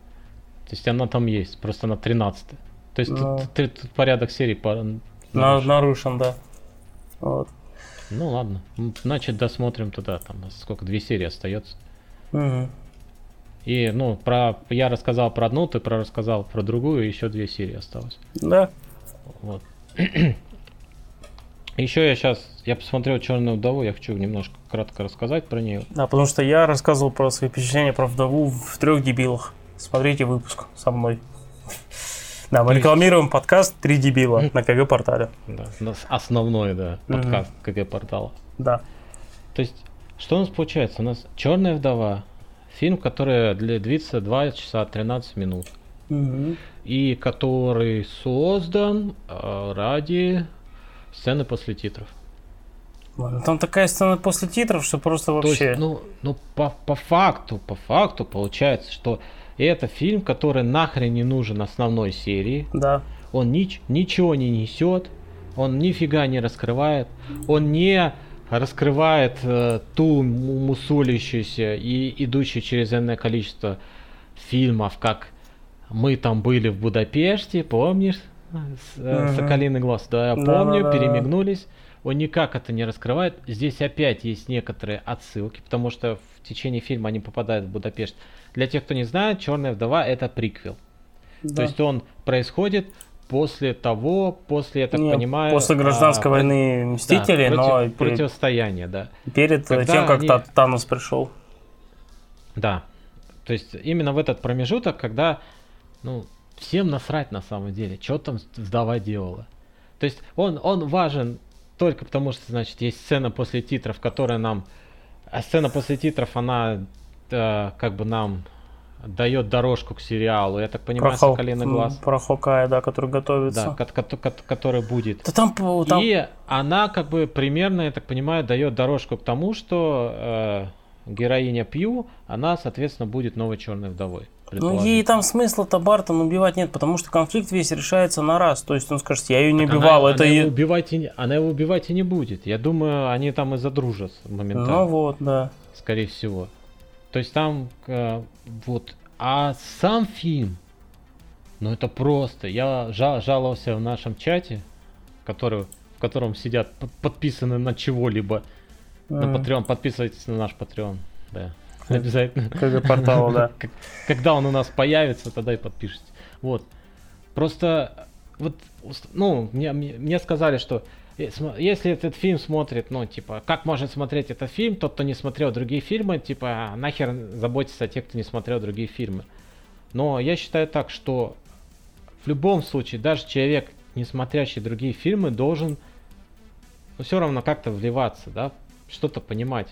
То есть она там есть, просто она 13 То есть ну, тут, тут, тут порядок серий по, нарушен. нарушен, да. Вот. Ну ладно. Значит, досмотрим туда. Там сколько, две серии остается. Угу. И, ну, про я рассказал про одну, ты про рассказал про другую, еще две серии осталось. Да. Вот. Еще я сейчас, я посмотрел Черную вдову, я хочу немножко кратко рассказать про нее. Да, потому что я рассказывал про свои впечатления про вдову в трех дебилах смотрите выпуск со мной. Да, мы рекламируем подкаст «Три дебила» на КГ-портале. Да, основной, да, подкаст КГ-портала. Да. То есть, что у нас получается? У нас «Черная вдова», фильм, который длится 2 часа 13 минут. И который создан э, ради сцены после титров. Там такая сцена после титров, что просто вообще... То есть, ну, ну по, по факту, по факту получается, что и это фильм, который нахрен не нужен основной серии. Да. Он нич- ничего не несет, он нифига не раскрывает, он не раскрывает э, ту мусолящуюся и идущую через энное количество фильмов, как мы там были в Будапеште, помнишь? С, э, угу. Соколиный глаз, да, я помню, да, да, перемигнулись. Он никак это не раскрывает. Здесь опять есть некоторые отсылки, потому что в течение фильма они попадают в Будапешт. Для тех, кто не знает, Черная вдова это приквел. Да. То есть он происходит после того, после, я так не, понимаю... После гражданской а, войны Мстители, да, но... Против, противостояние, да. Перед Когда тем, как они... Танос пришел. Да. То есть именно в этот промежуток, когда, ну, всем насрать на самом деле, что там вдова делала. То есть он, он важен только потому, что, значит, есть сцена после титров, которая нам... А сцена после титров, она как бы нам дает дорожку к сериалу. Я так понимаю, про Соколиный глаз. Про Хокая, да, который готовится. Да, который будет. Да там, там... И она как бы примерно, я так понимаю, дает дорожку к тому, что э, героиня Пью, она, соответственно, будет новой черной вдовой. Ну, ей там смысла-то Бартон убивать нет, потому что конфликт весь решается на раз. То есть он скажет, я ее не так убивал. Она, это она, его е... убивать и, она его убивать и не будет. Я думаю, они там и задружат моментально. Ну вот, да. Скорее всего. То есть там э, вот. А сам фильм, ну это просто. Я жал, жаловался в нашем чате, который, в котором сидят подписаны на чего-либо. Mm. На Patreon. Подписывайтесь на наш Patreon. Да. Обязательно. Как портал, да. Когда он у нас появится, тогда и подпишитесь. Вот. Просто, вот, ну, мне, мне сказали, что если этот фильм смотрит, ну, типа, как может смотреть этот фильм, тот, кто не смотрел другие фильмы, типа, нахер заботиться о тех, кто не смотрел другие фильмы. Но я считаю так, что в любом случае, даже человек, не смотрящий другие фильмы, должен ну, все равно как-то вливаться, да, что-то понимать.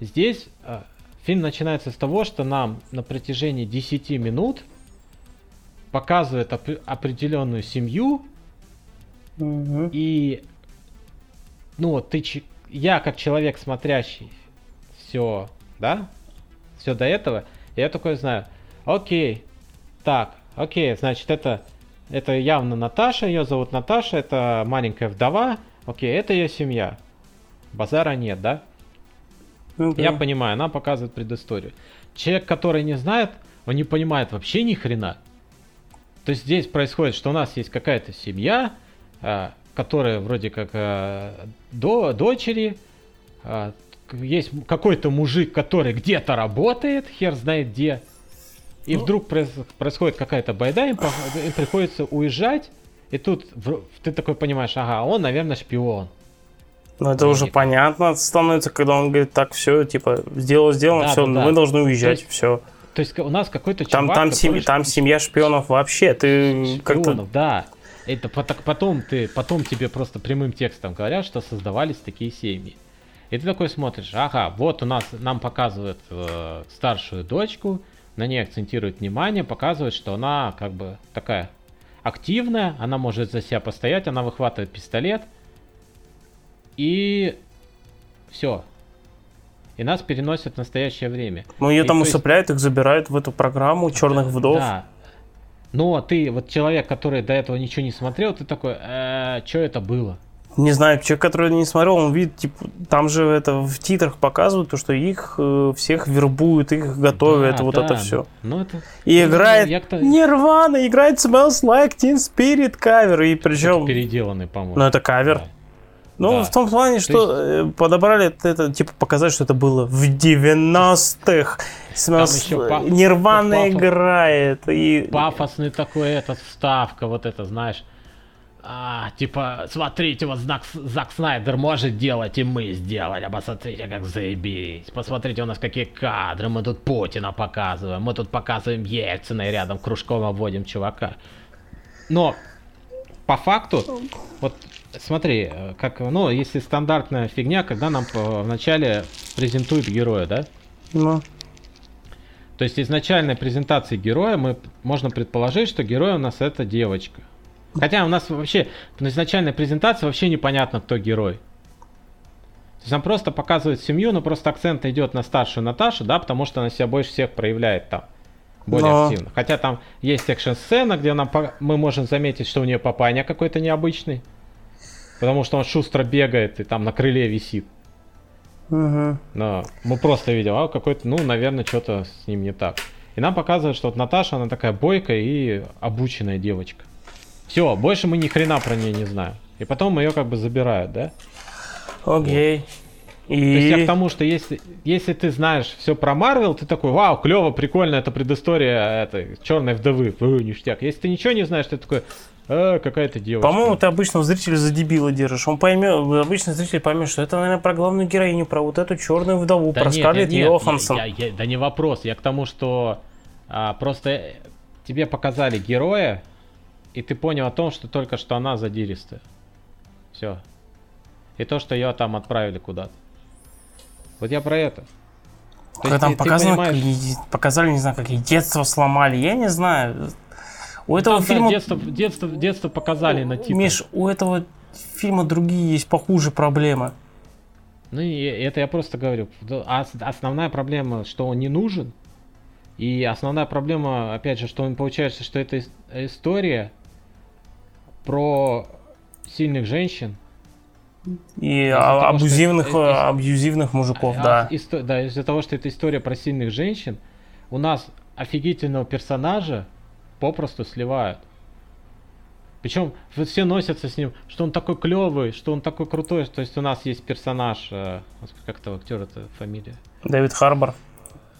Здесь а, Фильм начинается с того, что нам на протяжении 10 минут показывает оп- определенную семью. Угу. И ну, ты, я как человек, смотрящий все, да, все до этого, я такой знаю, окей, так, окей, значит, это, это явно Наташа, ее зовут Наташа, это маленькая вдова, окей, это ее семья. Базара нет, да? Ну, да. Я понимаю, она показывает предысторию. Человек, который не знает, он не понимает вообще ни хрена. То есть здесь происходит, что у нас есть какая-то семья, а, которая вроде как а, до дочери, а, есть какой-то мужик, который где-то работает, хер знает где, и ну, вдруг происходит какая-то байда, им, им приходится уезжать, и тут ты такой понимаешь, ага, он, наверное, шпион. Ну, это уже понятно становится, когда он говорит, так, все, типа, сделал, сделано, да, все, да, мы да. должны уезжать, есть, все. То есть у нас какой-то там, чувак, там, семья, там семья шпионов вообще, ты как-то... да. Это потом, ты, потом тебе просто прямым текстом говорят, что создавались такие семьи. И ты такой смотришь, ага, вот у нас, нам показывают э, старшую дочку, на ней акцентируют внимание, показывают, что она как бы такая активная, она может за себя постоять, она выхватывает пистолет – и все. И нас переносят в настоящее время. Ну, ее и, там усыпляют, есть... их забирают в эту программу черных вдов. Да. Но ты, вот человек, который до этого ничего не смотрел, ты такой, э, что это было? Не знаю, человек, который не смотрел, он видит, типа, там же это в титрах показывают, то, что их э, всех вербуют, их готовят, да, вот да, это все. Ну, это... И ну, играет Нирвана, играет Smells Like Teen Spirit кавер, и причем... переделанный, по-моему. Ну, это кавер. Да. Ну, да. в том плане, что есть... Э, подобрали это, это, типа, показать, что это было в 90-х. Смысл, Нирвана пафос... играет. И... Пафосный такой этот вставка, вот это, знаешь. А, типа, смотрите, вот знак, Зак Снайдер может делать, и мы сделали. А посмотрите, как заебись. Посмотрите, у нас какие кадры. Мы тут Путина показываем. Мы тут показываем Ельцина и рядом кружком обводим чувака. Но по факту, вот смотри, как, ну, если стандартная фигня, когда нам вначале презентуют героя, да? Ну. То есть изначальной презентации героя мы можно предположить, что герой у нас это девочка. Хотя у нас вообще на изначальной презентации вообще непонятно, кто герой. То есть нам просто показывают семью, но просто акцент идет на старшую Наташу, да, потому что она себя больше всех проявляет там более Но... активно. Хотя там есть экшн-сцена, где нам, мы можем заметить, что у нее папаня какой-то необычный. Потому что он шустро бегает и там на крыле висит. Угу. Но мы просто видим, а какой-то, ну, наверное, что-то с ним не так. И нам показывают, что вот Наташа, она такая бойкая и обученная девочка. Все, больше мы ни хрена про нее не знаем. И потом ее как бы забирают, да? Окей. Okay. Вот. И... То есть я к тому, что если, если ты знаешь все про Марвел, ты такой, вау, клево, прикольно, это предыстория этой черной вдовы, Фу, ништяк. Если ты ничего не знаешь, ты такой, а, какая-то девочка. По-моему, ты обычно зрителя за дебила держишь. Он поймет, обычно зритель поймет, что это, наверное, про главную героиню, про вот эту черную вдову, да про нет, Скарлетт нет, Йоханссон. Я, я, да не вопрос. Я к тому, что а, просто тебе показали героя, и ты понял о том, что только что она задиристая. Все. И то, что ее там отправили куда-то. Вот я про это. Когда там показано, понимаешь... показали, не знаю, какие детство сломали, я не знаю. У ну, этого там, фильма... Да, детство, детство, детство показали на типа. Миш, у этого фильма другие есть похуже проблемы. Ну, и это я просто говорю. Основная проблема, что он не нужен. И основная проблема, опять же, что он получается, что это история про сильных женщин. И того, абьюзивных, что это, абьюзивных мужиков, а, да. Исто, да, из-за того, что это история про сильных женщин, у нас офигительного персонажа попросту сливают. Причем все носятся с ним, что он такой клевый, что он такой крутой. То есть у нас есть персонаж, э, как этого актера это фамилия? Дэвид Харбор.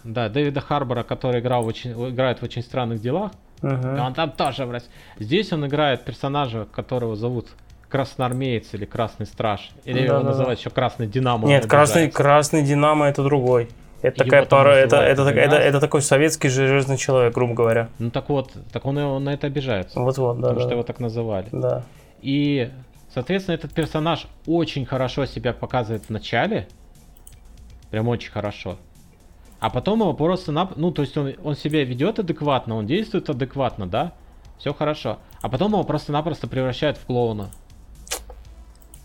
Да, Дэвида Харбора, который играл в очень, играет в очень странных делах. Uh-huh. Он там тоже в Здесь он играет персонажа, которого зовут Красноармеец или Красный Страж. Или да, его да, называют еще Красный Динамо. Нет, Красный, Красный Динамо это другой. Это такая пара, это, это, это, это, это такой советский железный человек, грубо говоря. Ну так вот, так он, он на это обижается. Вот-вот, да. Потому да. что его так называли. Да. И, соответственно, этот персонаж очень хорошо себя показывает в начале. Прям очень хорошо. А потом его просто... На... Ну, то есть он, он себя ведет адекватно, он действует адекватно, да? Все хорошо. А потом его просто-напросто превращают в клоуна.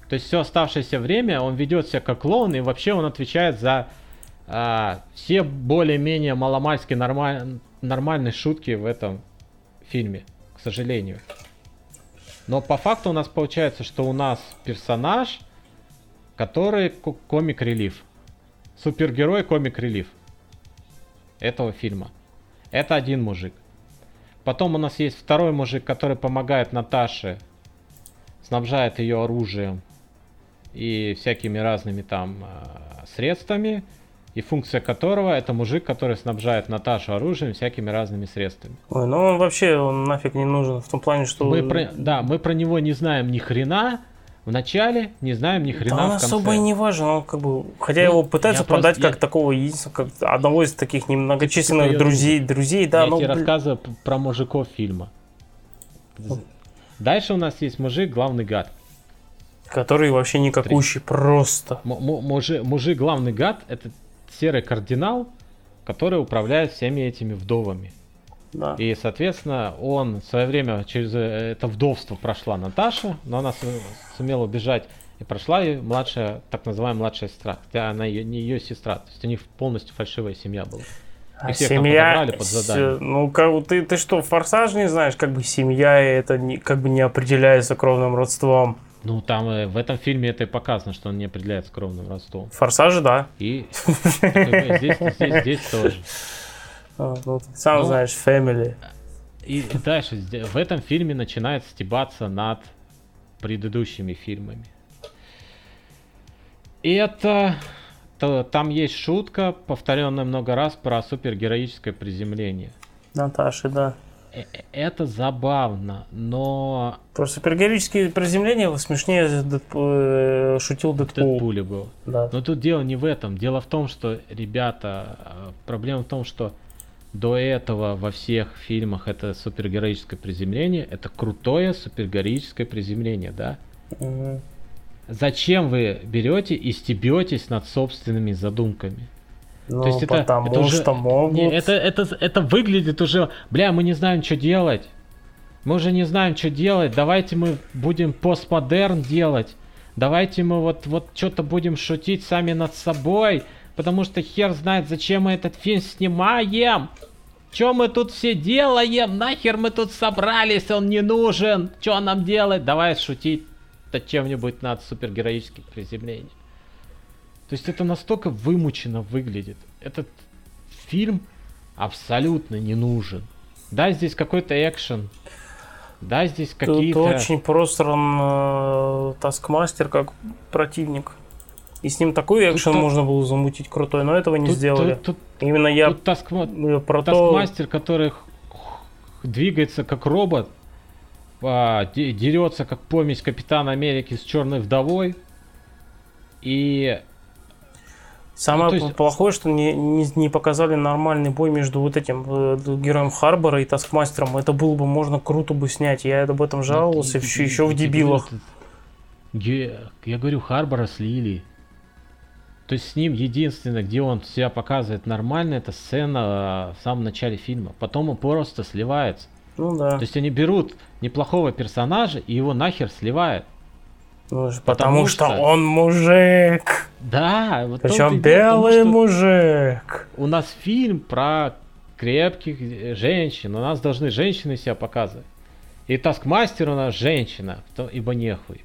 То есть все оставшееся время он ведет себя как клоун, и вообще он отвечает за а, все более-менее маломальски нормаль... нормальные шутки в этом фильме, к сожалению. Но по факту у нас получается, что у нас персонаж, который комик-релив. Супергерой комик-релив этого фильма. Это один мужик. Потом у нас есть второй мужик, который помогает Наташе, снабжает ее оружием и всякими разными там э, средствами и функция которого это мужик, который снабжает Наташу оружием всякими разными средствами. Ой, ну он вообще он нафиг не нужен в том плане, что... Мы про... Да, мы про него не знаем ни хрена, в начале не знаем ни хрена да он в конце. особо и не важен, он как бы, хотя ну, его пытаются продать просто, как я... такого единственного, как одного из таких немногочисленных друзей, друзей, да. Я ну, тебе рассказываю про мужиков фильма. Дальше у нас есть мужик, главный гад. Который вообще никакущий, просто. М- мужик, мужик, главный гад, это серый кардинал, который управляет всеми этими вдовами. Да. И, соответственно, он в свое время через э, это вдовство прошла Наташа, но она сумела убежать и прошла ее младшая, так называемая младшая сестра. Хотя она ее, не ее сестра. То есть у них полностью фальшивая семья была. А семья, под задание. ну как ты, ты что, форсаж не знаешь, как бы семья это не, как бы не определяется кровным родством. Ну, там э, в этом фильме это и показано, что он не определяется кровным родством. Форсажи, да. И здесь, здесь, здесь тоже. А, ну, ты сам ну, знаешь, Family. И дальше, в этом фильме начинает стебаться над предыдущими фильмами. И это... То, там есть шутка, повторенная много раз, про супергероическое приземление. Наташи, да. Э, э, это забавно, но... Про супергероические приземления смешнее Дэдпу... Э, шутил Дэдпул. Дэдпуле был. Да. Но тут дело не в этом. Дело в том, что, ребята, проблема в том, что до этого во всех фильмах это супергероическое приземление, это крутое супергероическое приземление, да? Угу. Зачем вы берете и стебетесь над собственными задумками? Ну, То есть это, потому это уже, что могут. Не, это, это, это выглядит уже, бля, мы не знаем, что делать. Мы уже не знаем, что делать. Давайте мы будем постмодерн делать. Давайте мы вот, вот что-то будем шутить сами над собой. Потому что хер знает, зачем мы этот фильм снимаем. Что мы тут все делаем? Нахер мы тут собрались? Он не нужен. Что нам делать? Давай шутить над чем-нибудь над супергероическим приземлением. То есть это настолько вымучено выглядит. Этот фильм абсолютно не нужен. Да, здесь какой-то экшен. Да, здесь какие-то... Тут очень просран э, Таскмастер как противник. И с ним такой экшен тут, можно было замутить крутой, но этого не тут, сделали. Тут, тут, Именно я тут таскма... про Таскмастер, который двигается как робот, а, дерется как помесь Капитана Америки с Черной Вдовой. И Самое ну, есть... плохое, что не, не, не показали нормальный бой между вот этим э, героем Харбора и Таскмастером. Это было бы можно круто бы снять. Я об этом жаловался ну, еще, еще в дебилах. Я, я говорю, Харбора слили. То есть с ним единственное, где он себя показывает нормально, это сцена а, в самом начале фильма. Потом он просто сливается. Ну да. То есть они берут неплохого персонажа и его нахер сливают. Потому, потому что... что он мужик. Да, вот причем белый том, мужик. У нас фильм про крепких э, женщин. У нас должны женщины себя показывать. И Таскмастер у нас женщина, ибо нехуй.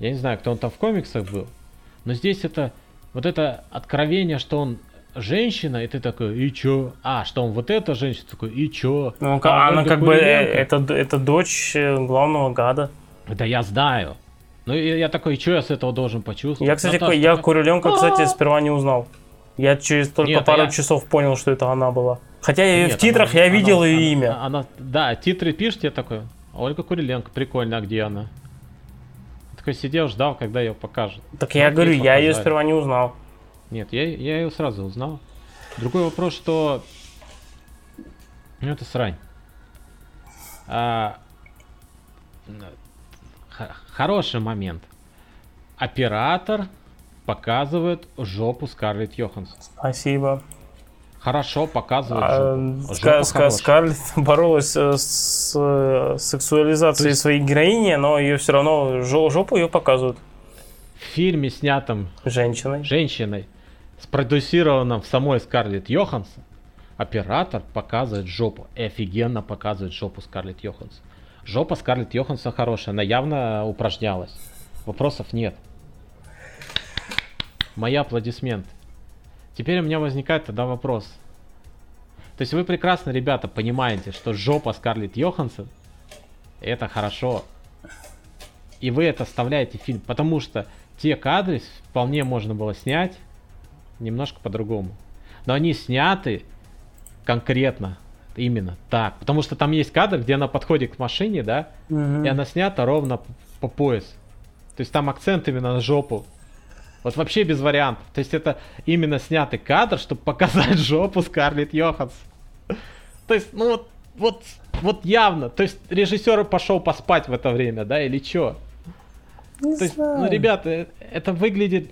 Я не знаю, кто он там в комиксах был. Но здесь это вот это откровение, что он женщина, и ты такой, и чё? А, что он вот эта женщина, такой, и чё? Ну, а она как бы, э, это, это дочь э, главного гада. Да я знаю. Ну, я, я такой, что я с этого должен почувствовать? Я, кстати, Наташа, я Куриленко, кстати, сперва не узнал. Я через только Нет, пару я... часов понял, что это она была. Хотя Нет, в титрах она, я видел она, ее она, имя. Она, она, да, титры пишет, я такой, Ольга Куриленко, прикольно, а где она? Я такой сидел, ждал, когда ее покажут. Так я говорю, я ее сперва не узнал. Нет, я, я ее сразу узнал. Другой вопрос, что... Ну, это срань. А... Хороший момент. Оператор показывает жопу Скарлетт Йоханссон. Спасибо. Хорошо показывает а, жопу. Ска- ска- Скарлетт боролась э, с э, сексуализацией есть... своей героини, но ее все равно жопу ее показывают. В фильме, снятом женщиной, женщиной спродюсированном в самой Скарлетт Йоханссон, оператор показывает жопу. И офигенно показывает жопу Скарлетт Йоханссон. Жопа Скарлетт Йоханссон хорошая, она явно упражнялась. Вопросов нет. Мои аплодисменты. Теперь у меня возникает тогда вопрос. То есть вы прекрасно, ребята, понимаете, что жопа Скарлетт Йоханссон это хорошо. И вы это вставляете в фильм, потому что те кадры вполне можно было снять немножко по-другому. Но они сняты конкретно, именно так. Потому что там есть кадр, где она подходит к машине, да, угу. и она снята ровно по пояс. То есть там акцент именно на жопу. Вот вообще без вариантов. То есть это именно снятый кадр, чтобы показать жопу Скарлетт Йоханс. То есть, ну вот, вот, вот явно. То есть режиссер пошел поспать в это время, да, или что? Не То есть, ну, ребята, э, это выглядит,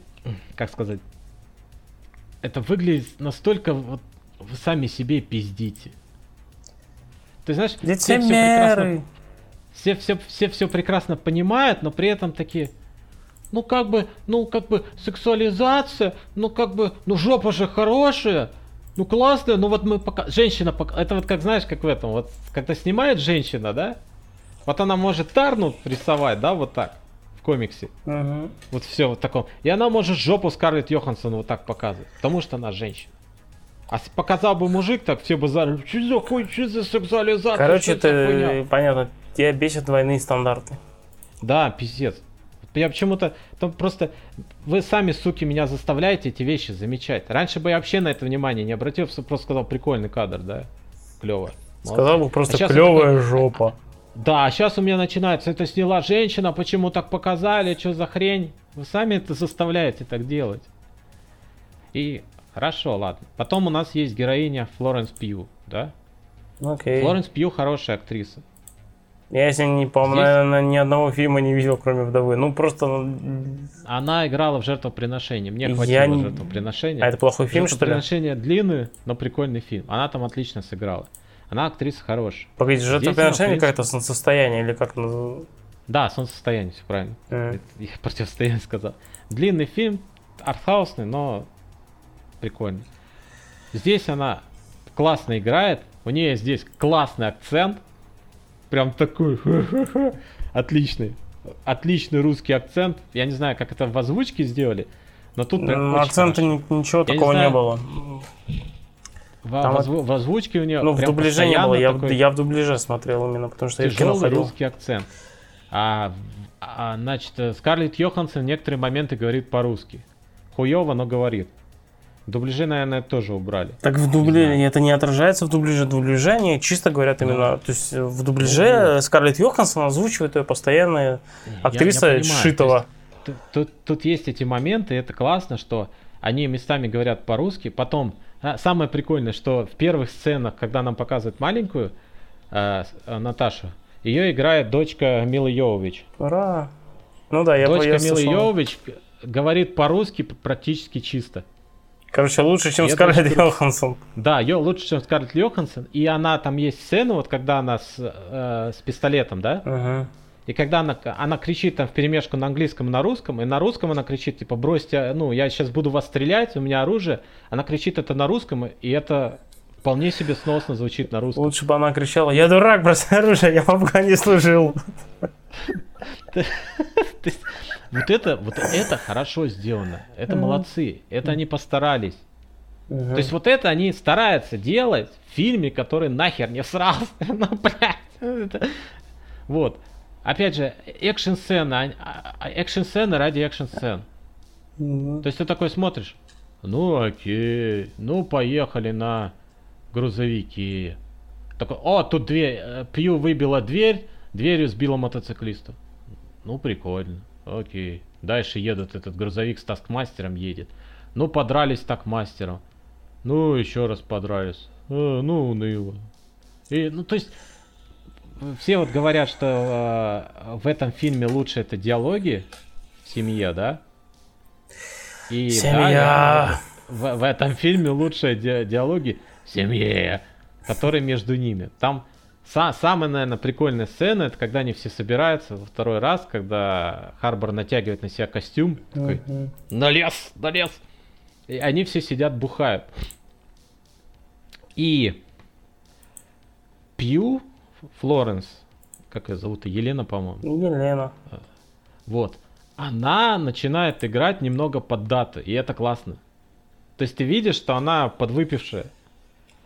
как сказать, это выглядит настолько вот вы сами себе пиздите. Ты знаешь, все все прекрасно, все, все, все все прекрасно понимают, но при этом такие, ну как бы, ну как бы сексуализация, ну как бы, ну жопа же хорошая, ну классная, ну вот мы пока, женщина, пока, это вот как знаешь, как в этом, вот когда снимает женщина, да, вот она может Тарну рисовать, да, вот так комиксе. Угу. Вот все вот таком. И она может жопу Скарлетт Йоханссон вот так показывать, потому что она женщина. А показал бы мужик, так все бы за что за хуй, что за сексуализация? Короче, это понятно, тебя бесят двойные стандарты. Да, пиздец. Я почему-то, там просто вы сами, суки, меня заставляете эти вещи замечать. Раньше бы я вообще на это внимание не обратил, просто сказал прикольный кадр, да, клево. Сказал бы просто а клевая такой... жопа. Да, сейчас у меня начинается, это сняла женщина, почему так показали, что за хрень? Вы сами это заставляете так делать. И хорошо, ладно. Потом у нас есть героиня Флоренс Пью, да? Окей. Флоренс Пью хорошая актриса. Я, если не помню, Здесь... наверное, ни одного фильма не видел, кроме «Вдовы». Ну, просто... Ну, Она играла в «Жертвоприношении». Мне хватило Я... «Жертвоприношения». А это плохой фильм, что ли? «Жертвоприношение» длинный, но прикольный фильм. Она там отлично сыграла. Она актриса хорошая. Погодите, жертвоприношение принципе... как-то солнцестояние или как Да, солнцестояние, все правильно. Mm. Я противостояние сказал. Длинный фильм, артхаусный, но прикольный. Здесь она классно играет, у нее здесь классный акцент, прям такой отличный, отличный русский акцент. Я не знаю, как это в озвучке сделали, но тут прям акцента ничего такого не, не было. В, Там в, в озвучке у нее Ну, в дубляже не было, я, я в дубляже смотрел именно, потому что я в кино ходил. русский акцент. А, а, значит, Скарлетт Йоханссон некоторые моменты говорит по-русски. Хуево, но говорит. В дубляже, наверное, тоже убрали. Так в дубляже это не отражается в дубляже. Дубляже они чисто говорят именно... То есть в дубляже ну, Скарлетт Йоханссон озвучивает ее постоянная актриса я, я понимаю, Шитова. Тут, тут, тут есть эти моменты, и это классно, что они местами говорят по-русски, потом а, самое прикольное, что в первых сценах, когда нам показывают маленькую э, Наташу, ее играет дочка Милы Йовович. Ура! Ну да, я Дочка Милы Йовович, говорит по-русски практически чисто. Короче, лучше, чем Скарлетт Йоханссон. Да, ее лучше, чем Скарлетт Йоханссон. И она там есть сцена, вот когда она с, э, с пистолетом, да? Угу. И когда она, она кричит там в перемешку на английском и на русском, и на русском она кричит, типа, бросьте, ну, я сейчас буду вас стрелять, у меня оружие. Она кричит это на русском, и это вполне себе сносно звучит на русском. Лучше бы она кричала, я дурак, бросай оружие, я в Афгане служил. Вот это, вот это хорошо сделано. Это молодцы. Это они постарались. То есть вот это они стараются делать в фильме, который нахер не срался. Ну, блядь. Вот. Опять же, экшн-сцена, а, а, экшн-сцена ради экшн-сцен. То есть ты такой смотришь, ну окей, ну поехали на грузовики. Такой, о, тут дверь, э, Пью выбила дверь, дверью сбила мотоциклиста. Ну прикольно. Окей. Дальше едут, этот грузовик с таскмастером едет. Ну, подрались такмастером. Ну, еще раз подрались. А, ну, уныло. И, ну, то есть, все вот говорят, что э, в этом фильме лучше это диалоги в семье, да? И, Семья. Да, в, в этом фильме лучшие ди диалоги в семье, которые между ними. Там самая, наверное, прикольная сцена, это когда они все собираются во второй раз, когда Харбор натягивает на себя костюм, такой, на лес, на лес. И они все сидят, бухают. И Пью, Флоренс, как ее зовут, Елена, по-моему. Елена. Вот. Она начинает играть немного под дату, и это классно. То есть ты видишь, что она подвыпившая.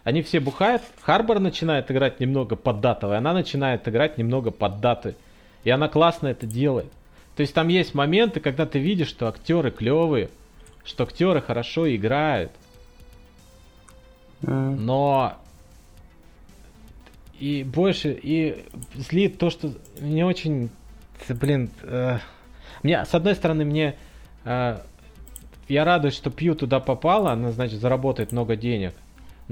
Они все бухают, Харбор начинает играть немного под датовой, она начинает играть немного под даты. И она классно это делает. То есть там есть моменты, когда ты видишь, что актеры клевые, что актеры хорошо играют. Но и больше, и злит то, что не очень, блин, э, мне, с одной стороны, мне, э, я радуюсь, что Пью туда попала, она, значит, заработает много денег.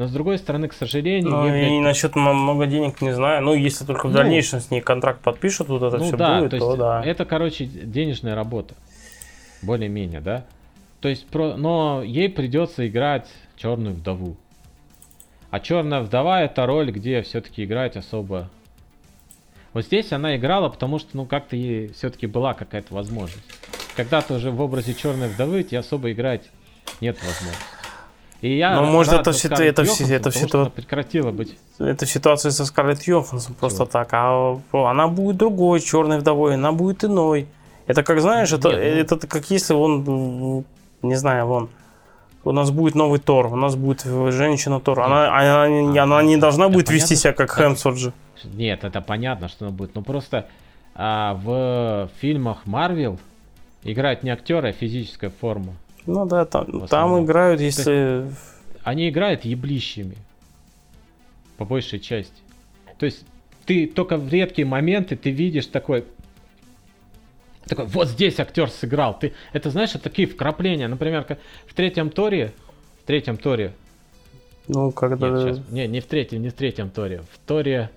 Но с другой стороны, к сожалению... Ну, и блядь... насчет много денег не знаю. Ну, если только в ну, дальнейшем с ней контракт подпишут, вот это ну, все да, будет, то, то да. Это, короче, денежная работа. Более-менее, да? То есть, про... но ей придется играть черную вдову. А черная вдова это роль, где все-таки играть особо. Вот здесь она играла, потому что, ну, как-то ей все-таки была какая-то возможность. Когда-то уже в образе черной вдовы тебе особо играть нет возможности. И я ну, может, это, все, это, все, это, все, это, прекратила быть. Это ситуация со Скарлетт Йоханссон просто так. А она будет другой, черной вдовой, она будет иной. Это как, знаешь, это, Нет, ну... это как если он, не знаю, вон, у нас будет новый Тор, у нас будет женщина Тор. Она, она, она, она не должна будет понятно, вести себя как Хемсворт же. Нет, это понятно, что она будет. Но просто а, в фильмах Марвел играет не актер, а физическая форма. Ну да, там, там играют, если... Они играют еблищами. По большей части. То есть ты только в редкие моменты ты видишь такой... Такой, вот здесь актер сыграл. Ты, это знаешь, это такие вкрапления. Например, в третьем Торе... В третьем Торе... Ну, когда... Нет, сейчас, не, не в третьем, не в третьем Торе. В Торе...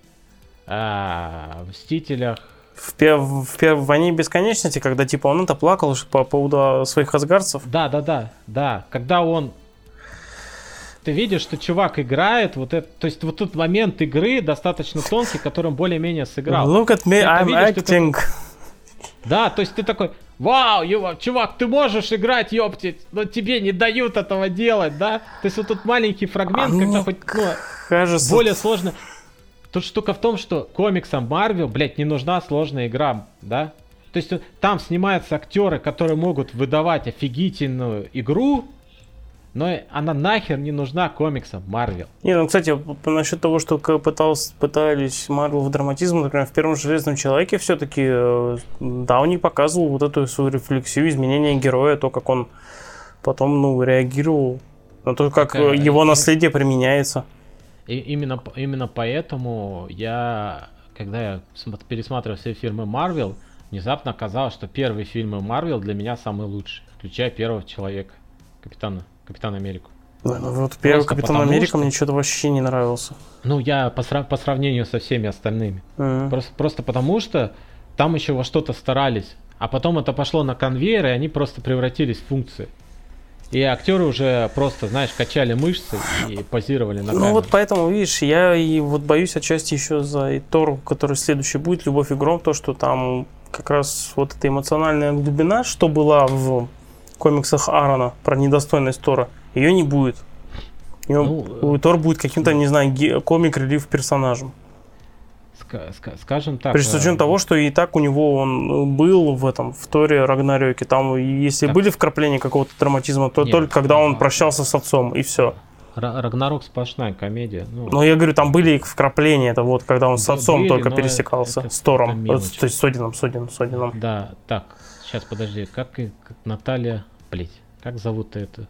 А, в Мстителях в, в, в, в «Войне бесконечности», когда типа он это плакал по поводу своих асгарцев. Да, да, да, да. Когда он ты видишь, что чувак играет, вот это, то есть вот тут момент игры достаточно тонкий, которым более-менее сыграл. Look at me, I'm видишь, acting. Такой, да, то есть ты такой, вау, ё, чувак, ты можешь играть, ёптить, но тебе не дают этого делать, да? То есть вот тут маленький фрагмент, а когда хоть, ну, кажется... более сложно. Тут штука в том, что комиксам Марвел, блядь, не нужна сложная игра, да? То есть там снимаются актеры, которые могут выдавать офигительную игру, но она нахер не нужна комиксам Марвел. Не, ну, кстати, насчет того, что пытался, пытались Марвел в драматизм, например, в первом Железном Человеке все-таки э, Дауни показывал вот эту свою рефлексию, изменения героя, то, как он потом, ну, реагировал на то, как Какая его наследие применяется. И именно, именно поэтому я, когда я пересматривал все фильмы Марвел, внезапно оказалось, что первые фильмы Марвел для меня самые лучшие, включая первого человека, Капитана, Капитана Америку. Вот первый Капитан Америка что... мне что-то вообще не нравился. Ну, я по, срав... по сравнению со всеми остальными. Mm-hmm. Просто, просто потому что там еще во что-то старались. А потом это пошло на конвейер, и они просто превратились в функции. И актеры уже просто, знаешь, качали мышцы и позировали на камеру. Ну вот поэтому, видишь, я и вот боюсь отчасти еще за и Тор, который следующий будет, Любовь и Гром, то, что там как раз вот эта эмоциональная глубина, что была в комиксах Аарона про недостойность Тора, ее не будет. Он, ну, Тор будет каким-то, не знаю, комик-релив персонажем скажем так. При учетом э, того, что и так у него он был в этом, в Торе Рагнарёке, там, если так. были вкрапления какого-то драматизма, то Нет, только когда он прощался с отцом, и все. Рагнарок сплошная комедия. Ну, но я говорю, там были вкрапления, это вот когда он с отцом были, только пересекался, это, с Тором, это то есть с Одином, с Одином, с Одином. Да, так, сейчас подожди, как, как Наталья, блять, как зовут эту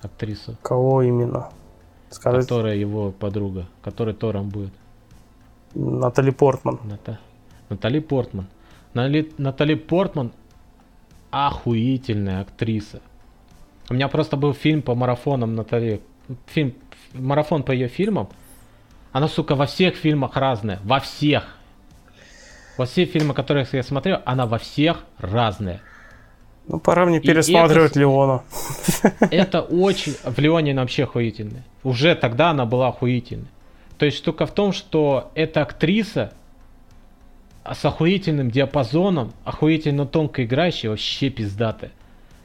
актрису? Кого именно? Скажите. Которая его подруга, которая Тором будет. Натали Портман. Ната... Натали Портман. Нали... Натали Портман охуительная актриса. У меня просто был фильм по марафонам Натали. Фильм, марафон по ее фильмам. Она, сука, во всех фильмах разная. Во всех. Во все фильмы, которые я смотрел, она во всех разная. Ну, пора мне пересматривать это, Леона. Это очень... В Леоне она вообще охуительная. Уже тогда она была охуительной. То есть штука в том, что эта актриса с охуительным диапазоном, охуительно тонко играющая, вообще пиздатая.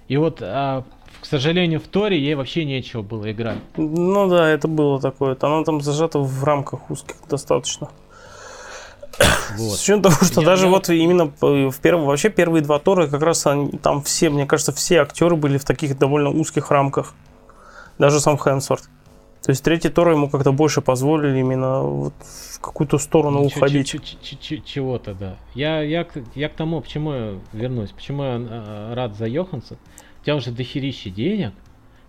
И вот, а, к сожалению, в Торе ей вообще нечего было играть. Ну да, это было такое. Она там зажата в рамках узких достаточно. Вот. С учетом того, что я, даже я... вот именно в первом, вообще первые два Тора, как раз они, там все, мне кажется, все актеры были в таких довольно узких рамках. Даже сам Хэнсворт. То есть третий Тор ему как-то больше позволили именно вот в какую-то сторону ну, уходить. Чего-то, да. Я, я, я к тому, почему я вернусь, почему я э, рад за Йоханссон. У тебя уже дохерища денег,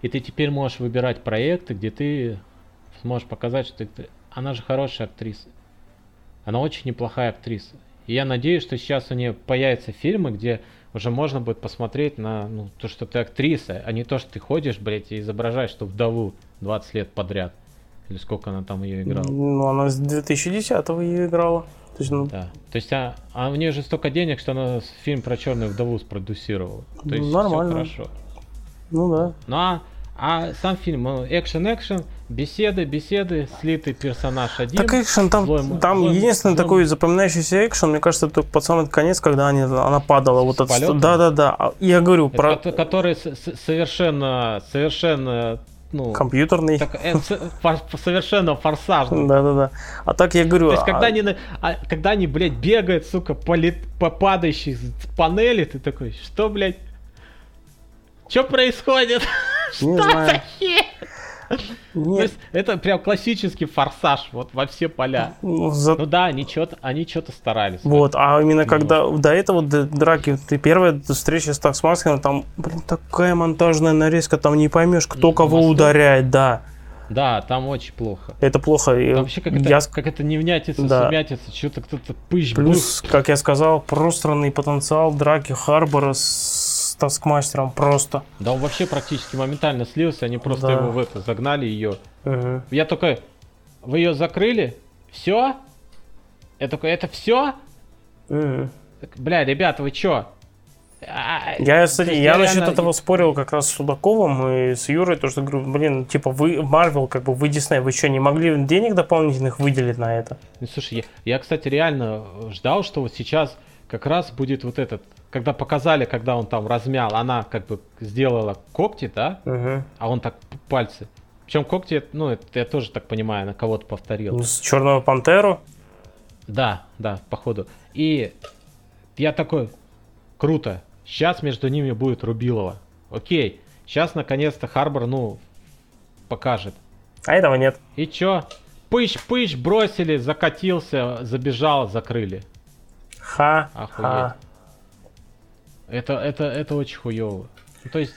и ты теперь можешь выбирать проекты, где ты сможешь показать, что ты... Она же хорошая актриса. Она очень неплохая актриса. И я надеюсь, что сейчас у нее появятся фильмы, где уже можно будет посмотреть на ну, то, что ты актриса, а не то, что ты ходишь, блядь, и изображаешь, что вдову 20 лет подряд. Или сколько она там ее играла? Ну, она с 2010-го ее играла. То есть, ну... Да. То есть, а, а у нее же столько денег, что она фильм про черную вдову спродюсировала. То есть, Нормально. все хорошо. Ну да. Ну а а сам фильм, экшен-экшен, беседы, беседы, слитый персонаж один. Так экшен, там, злой, там злой, единственный злой... такой запоминающийся экшен, мне кажется, только под самый конец, когда они, она падала. Вот от... Да, да, да. Я говорю Это про... Который совершенно, совершенно ну, компьютерный. Так, э, фор, совершенно форсажный. Да, да, да. А так я говорю. То есть, когда, а... они, а, когда они, блядь, бегают, сука, по, ли, по падающей панели, ты такой, что, блядь? Что происходит? Что за хер? Нет. Есть это прям классический форсаж вот во все поля. Ну, за... ну да, они что-то они что-то старались. Вот, а именно когда вот. до этого до драки, ты первая встреча с Таксмаскином, там, блин, такая монтажная нарезка, там не поймешь, кто ну, кого Москве? ударяет, да. Да, там очень плохо. Это плохо. Там вообще как это, я... как это не внятится, да. сумятится, что-то кто-то пыщ Плюс, бух. как я сказал, пространный потенциал драки Харбора с таскмастером просто. Да он вообще практически моментально слился, они просто да. его в это загнали ее. Угу. Я только, вы ее закрыли? Все? Я такой, это все? Угу. Бля, ребята, вы чё? А, я, кстати, я реально... насчет этого спорил как раз с Судаковым и с Юрой, то что говорю, блин, типа вы, Марвел, как бы вы Дисней, вы что, не могли денег дополнительных выделить на это? Ну, слушай, я, я, кстати, реально ждал, что вот сейчас как раз будет вот этот когда показали, когда он там размял, она как бы сделала когти, да, угу. а он так пальцы. Причем когти, ну, это я тоже так понимаю, на кого-то повторил. Ну, с Черного Пантеру? Да, да, походу. И я такой, круто, сейчас между ними будет Рубилова. Окей, сейчас наконец-то Харбор, ну, покажет. А этого нет. И чё? Пыщ-пыщ бросили, закатился, забежал, закрыли. Ха. Охуеть. Это, это, это очень хуево. Ну, то есть,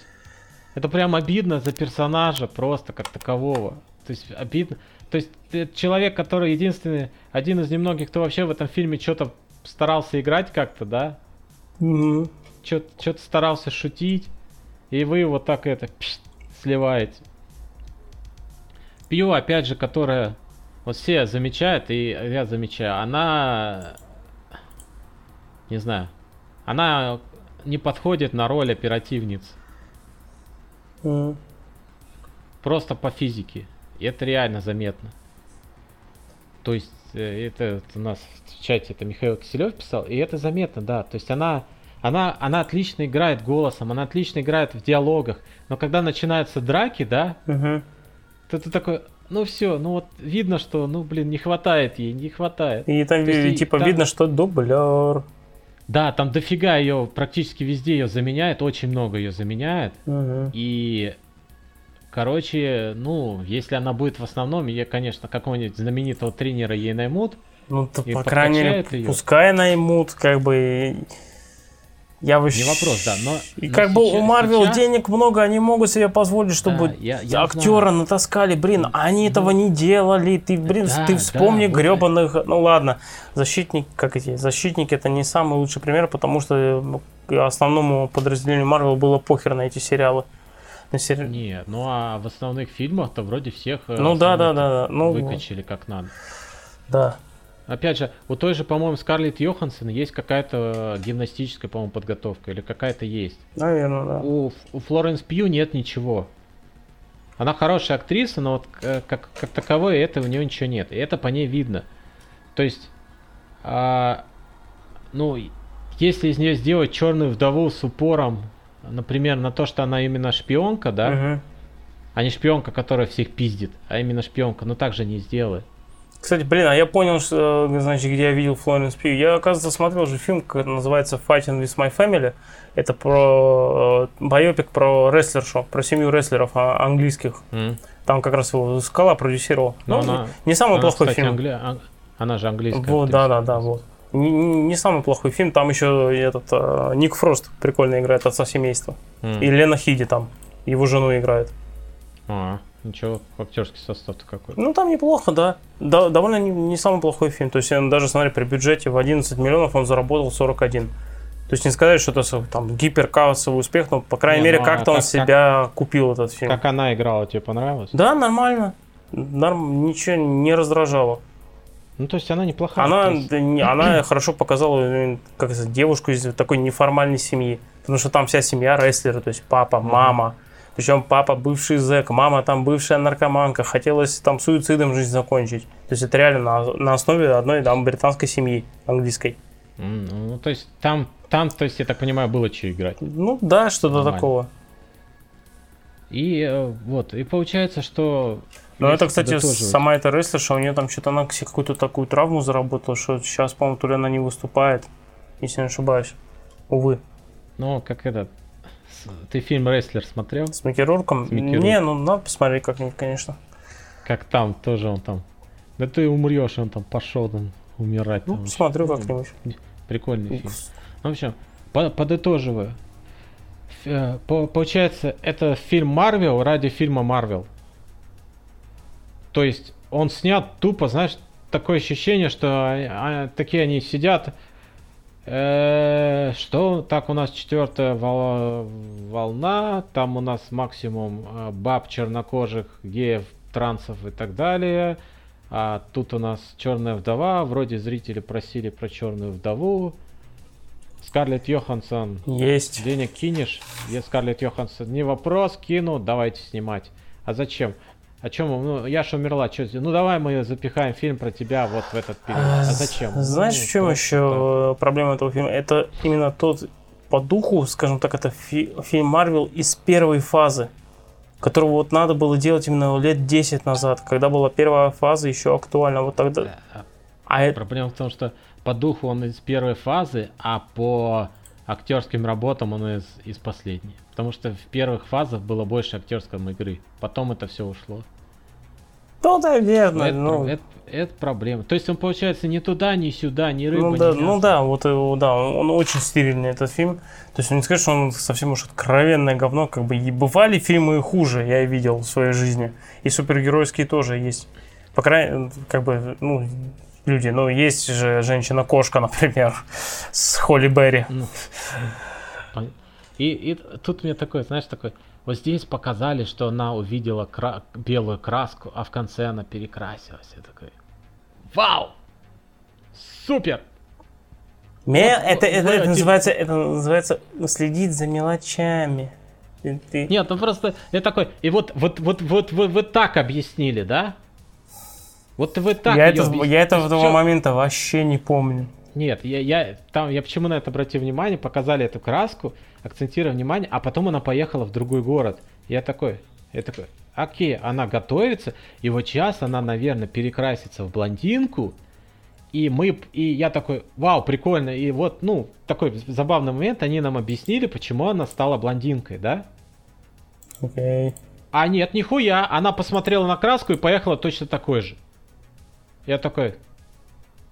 это прям обидно за персонажа просто как такового. То есть, обидно. То есть, человек, который единственный, один из немногих, кто вообще в этом фильме что-то старался играть как-то, да? Mm-hmm. Что-то старался шутить, и вы вот так это пш, сливаете. Пью, опять же, которая вот все замечают, и я замечаю, она, не знаю, она не подходит на роль оперативницы. Mm. Просто по физике. И это реально заметно. То есть э, это, это у нас в чате это Михаил Киселев писал, и это заметно, да. То есть она, она, она отлично играет голосом, она отлично играет в диалогах, но когда начинаются драки, да, uh-huh. то ты такой, ну все, ну вот видно, что, ну блин, не хватает ей, не хватает. И там есть, типа там... видно, что дублер. Да, там дофига ее, практически везде ее заменяет, очень много ее заменяет. Uh-huh. И Короче, ну, если она будет в основном, я, конечно, какого-нибудь знаменитого тренера ей наймут. Ну, то, по крайней мере, ее. пускай наймут, как бы... Я вообще... Не вопрос, да, но... И как сейчас, бы у Марвел сейчас... денег много, они могут себе позволить, чтобы да, я, я актера знаю. натаскали, блин, они ну, этого не делали, ты, блин, да, ты вспомни да, гребаных... Ну ладно, защитник, как эти, защитники это не самый лучший пример, потому что основному подразделению Марвел было похер на эти сериалы. На сер... Не, ну а в основных фильмах-то вроде всех э, ну, да, да, да, да. Ну, выкачали как надо. Да. Опять же, у той же, по-моему, Скарлетт Йоханссон есть какая-то гимнастическая, по-моему, подготовка, или какая-то есть. Наверное, да. У, у Флоренс Пью нет ничего. Она хорошая актриса, но вот э, как, как таковой это у нее ничего нет. И это по ней видно. То есть, а, ну, если из нее сделать черную вдову с упором например, на то, что она именно шпионка, да, угу. а не шпионка, которая всех пиздит, а именно шпионка, но так же не сделает. Кстати, блин, а я понял, что, значит, где я видел Флоренс Пью. Я, оказывается, смотрел же фильм, который называется Fighting with My Family. Это про э, байопик про рестлершу, про семью рестлеров а, английских. Mm. Там как раз его Скала продюсировал. Но ну, она, не самый она, плохой кстати, фильм. Англи... Она же английская. Вот, да, да, да, вот не, не самый плохой фильм. Там еще этот э, Ник Фрост прикольно играет отца семейства. Mm. И Лена Хиди там его жену играет. А, ничего, актерский состав-то какой. Ну там неплохо, да. да довольно не, не самый плохой фильм. То есть он даже, смотри, при бюджете в 11 миллионов он заработал 41. То есть не сказать, что это там гиперкассовый успех, но по крайней не, мере ну, как-то как, он себя как, купил этот фильм. Как она играла, тебе понравилось? Да, нормально. Норм, ничего не раздражало. Ну, то есть она неплохая. Она, она хорошо показала э, как это, девушку из такой неформальной семьи. Потому что там вся семья рестлеры, то есть папа, мама. Причем папа бывший зэк, мама там бывшая наркоманка. Хотелось там суицидом жизнь закончить. То есть это реально на, на основе одной там британской семьи английской. Ну, то есть там, там, то есть, я так понимаю, было что играть. Ну да, что-то такого. И э, вот, и получается, что ну, это, кстати, сама эта рестлерша, у нее там что-то она какую-то такую травму заработала, что сейчас, по-моему, то ли она не выступает, если не ошибаюсь. Увы. Ну, как этот... Ты фильм «Рестлер» смотрел? С Микки Рурком? С Микки не, ну надо посмотреть как-нибудь, конечно. Как там, тоже он там. Да ты умрешь, он там пошел там умирать. Ну, там посмотрю как-нибудь. Прикольный фильм. Ну, в общем, подытоживая. Э, получается, это фильм Марвел ради фильма Марвел. То есть он снят тупо, знаешь, такое ощущение, что а, такие они сидят. Э, что так у нас четвертая вол- волна, там у нас максимум э, баб чернокожих, геев, трансов и так далее. А тут у нас черная вдова, вроде зрители просили про черную вдову. Скарлетт Йоханссон. Есть. Денег кинешь? Я Скарлетт Йоханссон. Не вопрос, кину, давайте снимать. А зачем? О чем? Ну, Яша умерла. Чё? Ну, давай мы запихаем фильм про тебя вот в этот период. А зачем? Знаешь, ну, в чем еще да. проблема этого фильма? Это именно тот по духу, скажем так, это фи- фильм Марвел из первой фазы, которого вот надо было делать именно лет 10 назад, когда была первая фаза еще актуальна. Вот тогда... Да. А Проблема в том, что по духу он из первой фазы, а по актерским работам он из, из последней. Потому что в первых фазах было больше актерской игры. Потом это все ушло. Ну, наверное. Это, ну... это, это проблема. То есть он, получается, ни туда, ни сюда, ни рыба, ну, ни да, мясо. Ну да, вот его, да, он, он очень стерильный, этот фильм. То есть он не скажет, что он совсем уж откровенное говно. Как бы и бывали фильмы хуже, я видел в своей жизни. И супергеройские тоже есть. По крайней как бы, ну, люди. Ну, есть же женщина-кошка, например, с Холли Берри. Ну, и, и тут мне такой, знаешь, такой, вот здесь показали, что она увидела кра- белую краску, а в конце она перекрасилась. Я такой, вау! Супер! Ме... Вот, это, это, это, называется, это называется следить за мелочами. Ты... Нет, ну просто я такой, и вот, вот, вот, вот, вы, вы так объяснили, да? Вот вы так. Я, это, объяснили. я этого все... момента вообще не помню. Нет, я, я, там, я почему на это обратил внимание, показали эту краску, акцентировали внимание, а потом она поехала в другой город. Я такой, я такой, окей, она готовится, и вот сейчас она, наверное, перекрасится в блондинку, и мы, и я такой, вау, прикольно, и вот, ну, такой забавный момент, они нам объяснили, почему она стала блондинкой, да? Окей. Okay. А нет, нихуя, она посмотрела на краску и поехала точно такой же. Я такой,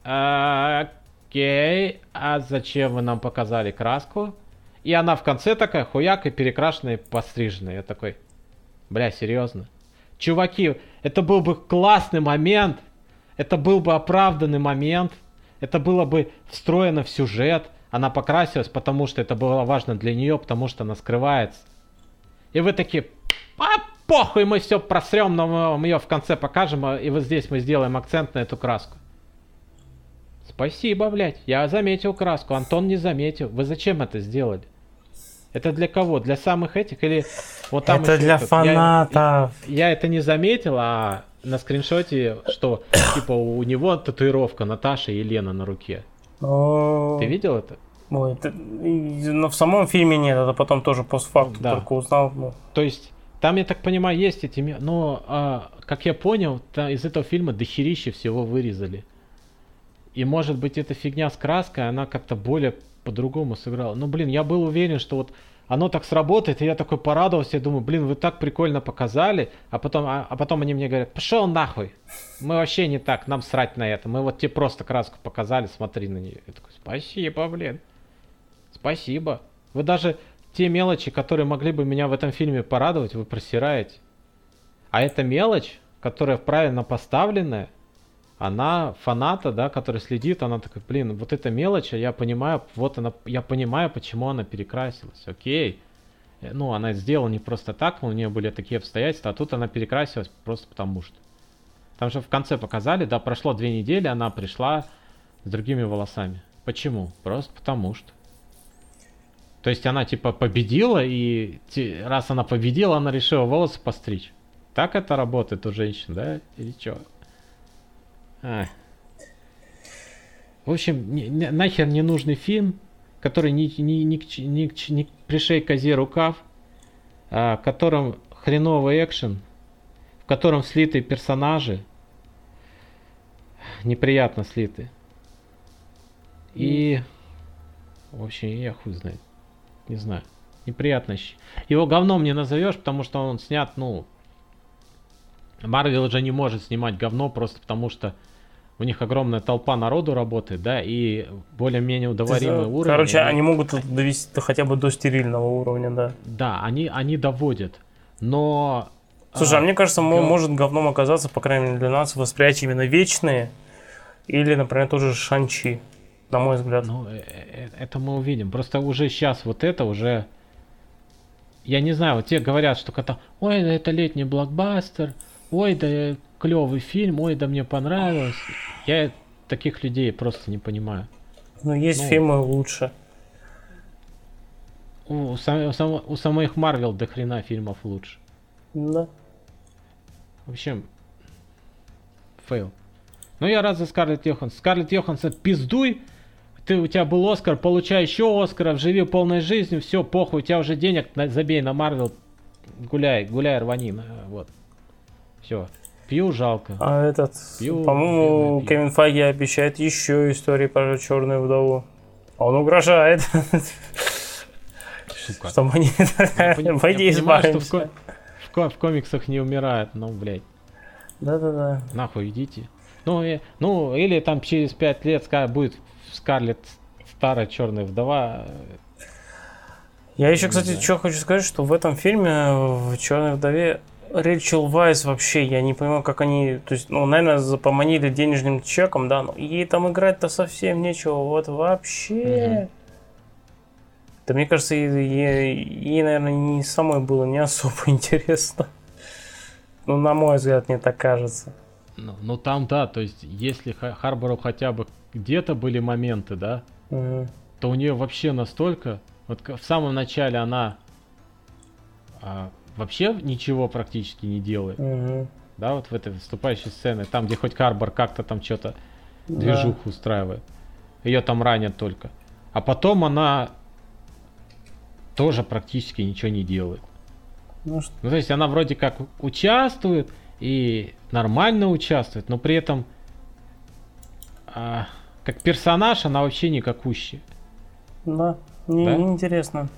окей, а зачем вы нам показали краску? И она в конце такая, хуяк, и перекрашенная, и постриженная. Я такой, бля, серьезно? Чуваки, это был бы классный момент, это был бы оправданный момент, это было бы встроено в сюжет, она покрасилась, потому что это было важно для нее, потому что она скрывается. И вы такие, а похуй, мы все просрем, но мы ее в конце покажем, и вот здесь мы сделаем акцент на эту краску. Спасибо, блядь, я заметил краску, Антон не заметил. Вы зачем это сделали? Это для кого? Для самых этих или вот там? Это для фанатов. Я, я, это не заметил, а на скриншоте, что типа у него татуировка Наташа и Елена на руке. Ты видел это? Ой, это, но в самом фильме нет, это потом тоже постфакту да. только узнал. Ну. То есть там, я так понимаю, есть эти... Но, а, как я понял, там, из этого фильма дохерища всего вырезали. И может быть эта фигня с краской, она как-то более по-другому сыграла. Ну, блин, я был уверен, что вот оно так сработает, и я такой порадовался, я думаю, блин, вы так прикольно показали, а потом, а, а потом они мне говорят, пошел нахуй, мы вообще не так, нам срать на это, мы вот тебе просто краску показали, смотри на нее. Я такой, спасибо, блин, спасибо. Вы даже те мелочи, которые могли бы меня в этом фильме порадовать, вы просираете. А эта мелочь, которая правильно поставленная, она фаната, да, который следит, она такая, блин, вот эта мелочь, а я понимаю, вот она, я понимаю, почему она перекрасилась, окей. Ну, она сделала не просто так, у нее были такие обстоятельства, а тут она перекрасилась просто потому что. Там же в конце показали, да, прошло две недели, она пришла с другими волосами. Почему? Просто потому что. То есть она типа победила, и раз она победила, она решила волосы постричь. Так это работает у женщин, да? Или что? А. В общем, нахер не нужный фильм, который ни, ни, ни, ни, ни, ни пришей козе рукав, а, в котором хреновый экшен, в котором слиты персонажи, неприятно слиты. И, в общем, я хуй знает не знаю. Неприятно. Его говном не назовешь, потому что он снят, ну... Марвел же не может снимать говно просто потому что у них огромная толпа народу работает, да, и более-менее удоваримый уровень. Короче, они... они могут довести до, хотя бы до стерильного уровня, да. Да, они, они доводят. Но... Слушай, а, а мне кажется, гов... может говном оказаться, по крайней мере, для нас восприятие именно вечные. Или, например, тоже Шанчи на мой взгляд. Ну, э, э, это мы увидим. Просто уже сейчас вот это уже... Я не знаю, вот те говорят, что когда, ой, да это летний блокбастер, ой, да клевый фильм, ой, да мне понравилось. Я таких людей просто не понимаю. Ну, есть ну, фильмы лучше. У, сам, у, сам, у самих Марвел до хрена фильмов лучше. Да. В общем, фейл. Ну, я рад за Скарлетт Йоханссон. Скарлетт Йоханссон, пиздуй, ты, у тебя был Оскар, получай еще Оскаров, живи полной жизнью, все, похуй, у тебя уже денег, на, забей на Марвел, гуляй, гуляй, рвани, вот. Все. Пью жалко. А этот, по-моему, Кевин Файги обещает еще истории про черную вдову. Он угрожает. Сука. Что мы не... Пойди избавимся. В, комиксах не умирает, ну, блядь. Да-да-да. Нахуй идите. Ну, и, ну, или там через пять лет будет Скарлетт старая черная вдова. Я еще, кстати, что хочу сказать, что в этом фильме, в Черной вдове, Рэйчел Вайс вообще, я не понимаю, как они, то есть, ну, наверное, поманили денежным чеком, да, но ей там играть-то совсем нечего, вот вообще. Mm-hmm. Да мне кажется, ей, ей, ей, наверное, не самой было не особо интересно. Ну, на мой взгляд, мне так кажется. Ну, ну там, да, то есть, если Харбору хотя бы где-то были моменты, да, угу. то у нее вообще настолько... Вот в самом начале она а, вообще ничего практически не делает. Угу. Да, вот в этой выступающей сцене, там, где хоть Карбор как-то там что-то да. движуху устраивает. Ее там ранят только. А потом она тоже практически ничего не делает. Ну, что... ну, то есть она вроде как участвует и нормально участвует, но при этом а, как персонаж она вообще никакущая. Да, не, да? интересно.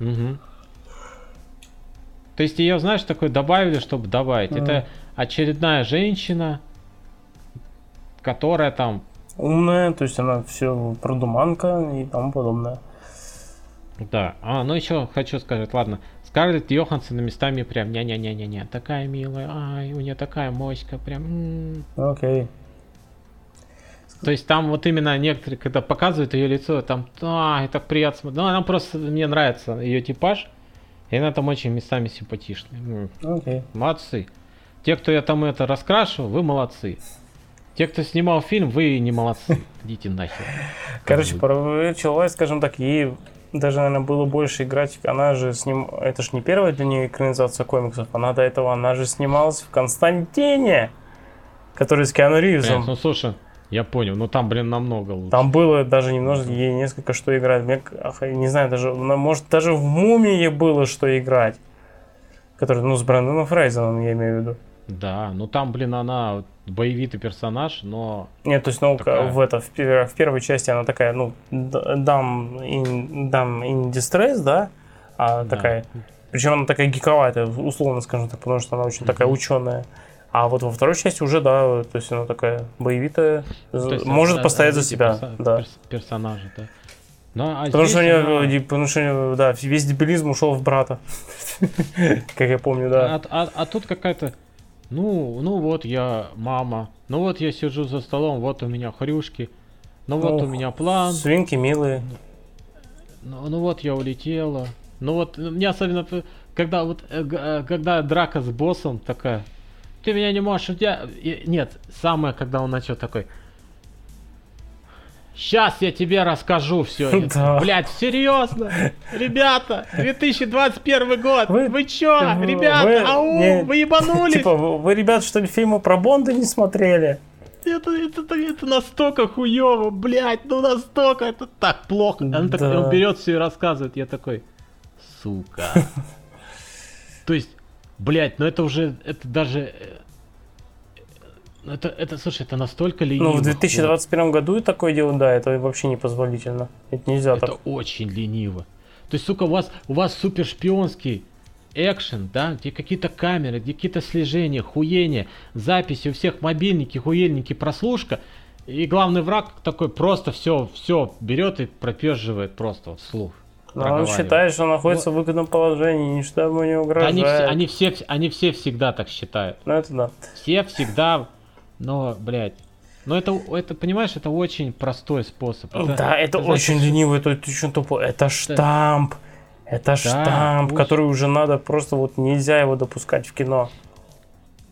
Угу. То есть ее, знаешь, такой добавили, чтобы добавить. Mm. Это очередная женщина, которая там... Умная, то есть она все продуманка и тому подобное. Да, а, ну еще хочу сказать, ладно, Скарлетт Йоханссон местами прям ня-ня-ня-ня-ня, такая милая, ай, у нее такая моська, прям... Окей. Okay. То есть там вот именно некоторые, когда показывают ее лицо, там, а, это приятно. Ну, она просто, мне нравится ее типаж, и она там очень местами симпатичная. Okay. Молодцы. Те, кто я там это раскрашивал, вы молодцы. Те, кто снимал фильм, вы не молодцы. Идите нахер. Короче, про человек, скажем так, ей даже, наверное, было больше играть. Она же с ним... Это же не первая для нее экранизация комиксов. Она до этого, она же снималась в Константине, который с Киану Ривзом. ну слушай, я понял, но там, блин, намного лучше. Там было даже немножко, ей несколько что играть. Мне, не знаю, даже, может, даже в Мумии было что играть. Который, ну, с Брэндоном Фрейзеном, я имею в виду. Да, ну там, блин, она боевитый персонаж, но... Нет, то есть, ну, такая... в, это, в, в первой части она такая, ну, дам in, dam in distress, да? А да. такая... Причем она такая гиковатая, условно скажем так, потому что она очень mm-hmm. такая ученая. А вот во второй части уже, да, то есть она такая боевитая, есть может это, постоять за себя. Перса- да. персонажа, да. Ну, а потому, что у нее, она... потому что у нее, да, весь дебилизм ушел в брата. Как я помню, да. А, а, а тут какая-то, ну, ну вот я мама, ну вот я сижу за столом, вот у меня хрюшки, ну вот у меня план. Свинки милые. Ну, ну вот я улетела. Ну вот, мне особенно, когда вот, э, э, когда драка с боссом такая, ты меня не можешь... Я... Нет, самое, когда он начал такой... Сейчас я тебе расскажу все. Да. Блять, серьезно? Ребята, 2021 год. Вы, вы чё? Ребята, вы, ау, не, вы ебанулись? Типа, вы, вы, ребята, что ли, фильмы про Бонда не смотрели? Это, это, это, это настолько хуево, блять, ну настолько, это так плохо. Он, да. так, он берет все и рассказывает. Я такой, сука. То есть, Блять, ну это уже, это даже... Ну это, это, слушай, это настолько лениво. Ну, в 2021 вот. году такое дело, да, это вообще непозволительно. Это нельзя это так. Это очень лениво. То есть, сука, у вас, у вас супер шпионский экшен, да, где какие-то камеры, где какие-то слежения, хуения, записи у всех мобильники, хуельники, прослушка. И главный враг такой просто все, все берет и проперживает просто вслух. Но он считает, что находится вот. в выгодном положении, ничто ему не угрожает. Они, все, они, все, они все всегда так считают. Ну это да. Все всегда, но, блядь, но это, это, понимаешь, это очень простой способ. Это, да, это, это очень значит, ленивый, это очень тупо. Это штамп. Это да, штамп, очень... который уже надо просто вот нельзя его допускать в кино.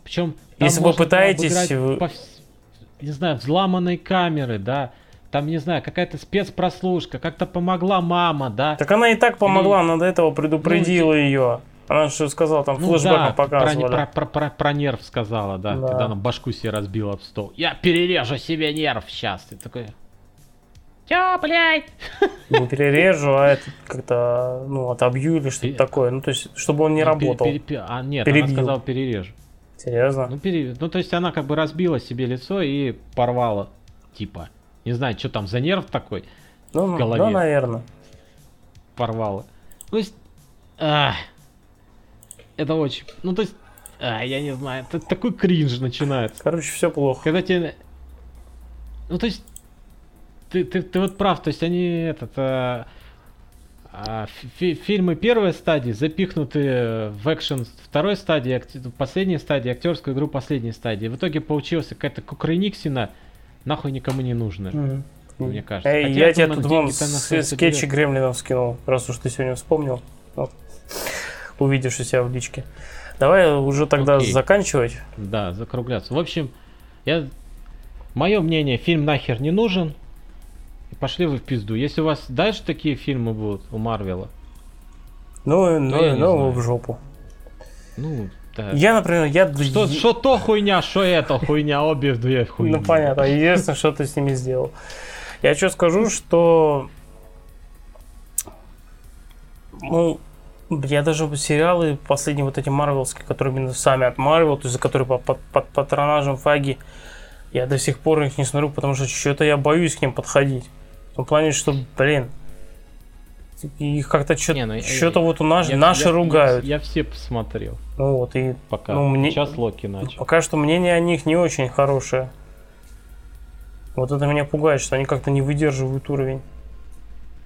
Причем, если вы пытаетесь, по, не знаю, взломанной камеры, да, там, не знаю, какая-то спецпрослушка, как-то помогла мама, да. Так она и так помогла, и... она до этого предупредила ну, ее. Она же сказала, там ну, флешбеком да, показывали. Про, про, про, про нерв сказала, да, да, когда она башку себе разбила об стол. Я перережу себе нерв сейчас. Ты такой, Чё, блядь? Не перережу, а это как-то, ну, отобью или что-то такое. Ну, то есть, чтобы он не ну, работал. Пере, пере, а, нет, Перебью. она сказала перережу. Серьезно? Ну, пере, ну, то есть, она как бы разбила себе лицо и порвала, типа. Не знаю, что там за нерв такой ну, в голове. Ну, наверное. Порвало. То есть, а, это очень, ну, то есть, а, я не знаю, это такой кринж начинается. Короче, все плохо. Когда тебе, ну, то есть, ты, ты, ты вот прав, то есть они этот, а, а, фи фильмы первой стадии запихнуты в экшен второй стадии, акти последней стадии, актерскую игру последней стадии. В итоге получилась какая-то кукрыниксина, нахуй никому не нужно. Mm-hmm. Мне кажется. Эй, Хотя я тебе тут вон скетчи Гремлинов скинул, раз уж ты сегодня вспомнил. Вот. Увидишь у себя в личке. Давай уже тогда Окей. заканчивать. Да, закругляться. В общем, я... Мое мнение, фильм нахер не нужен. пошли вы в пизду. Если у вас дальше такие фильмы будут у Марвела, ну, ну, ну в жопу. Ну, да. Я, например, я... Что, что то хуйня, что это хуйня, обе две хуйня. Ну, понятно. Единственное, что ты с ними сделал. Я что скажу, что... Ну, я даже сериалы последние вот эти марвелские, которые именно сами от Марвел, то есть за которые под, под, под патронажем Фаги, я до сих пор их не смотрю, потому что что-то я боюсь к ним подходить. В том плане, что, блин, их как-то что-то, ну, вот у нас я, наши я, ругают. Я, я все посмотрел. Ну вот и пока. Ну, мне, Сейчас Локи начал. Пока что мнение о них не очень хорошее. Вот это меня пугает, что они как-то не выдерживают уровень.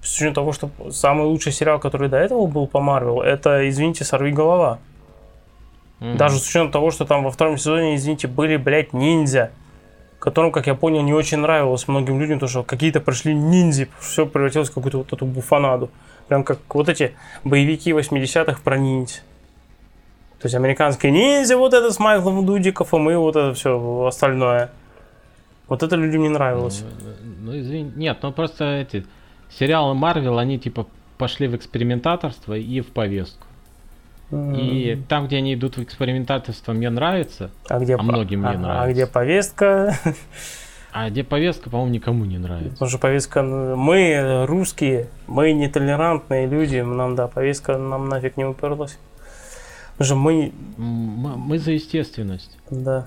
С учетом того, что самый лучший сериал, который до этого был по Марвел, это, извините, «Сорви голова». Mm-hmm. Даже с учетом того, что там во втором сезоне, извините, были, блядь, ниндзя которым, как я понял, не очень нравилось многим людям, то что какие-то пришли ниндзи, все превратилось в какую-то вот эту буфанаду. Прям как вот эти боевики 80-х про ниндзя. То есть американские ниндзя, вот это с Майклом Дудиков, и мы вот это все остальное. Вот это людям не нравилось. Ну, ну извини, нет, ну просто эти сериалы Марвел, они типа пошли в экспериментаторство и в повестку. И там, где они идут в экспериментаторство, мне нравится, а, где а многим а, мне нравится. А где повестка? А где повестка, по-моему, никому не нравится. Потому что повестка... Мы русские, мы нетолерантные люди, нам, да, повестка нам нафиг не уперлась. Потому что мы... Мы, за естественность. Да.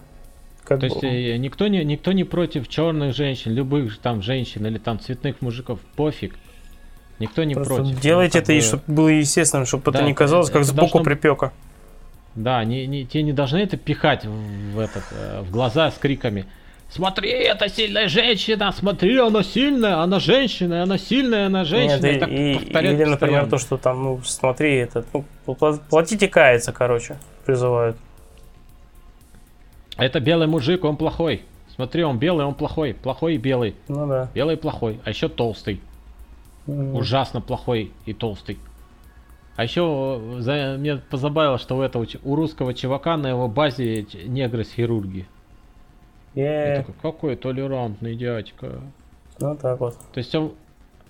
Как То бы... есть никто не, никто не против черных женщин, любых там женщин или там цветных мужиков, пофиг. Никто не Просто против. Делайте ну, это, бы... и чтобы было естественно, чтобы да, это не казалось, как сбоку должно... припека. Да, не, не, те не должны это пихать в, этот, э, в глаза с криками. Смотри, это сильная женщина, смотри, она сильная, она женщина, она сильная, она женщина. Нет, и, и, или, например, постоянно. то, что там, ну, смотри, это, ну, платите каяться, короче, призывают. Это белый мужик, он плохой. Смотри, он белый, он плохой. Плохой и белый. Ну да. Белый и плохой, а еще толстый. Mm. Ужасно плохой и толстый. А еще за, мне позабавило, что у этого у русского чувака на его базе негры с хирурги. Yeah. такой, какой толерантный дядька. Ну так вот. То есть он,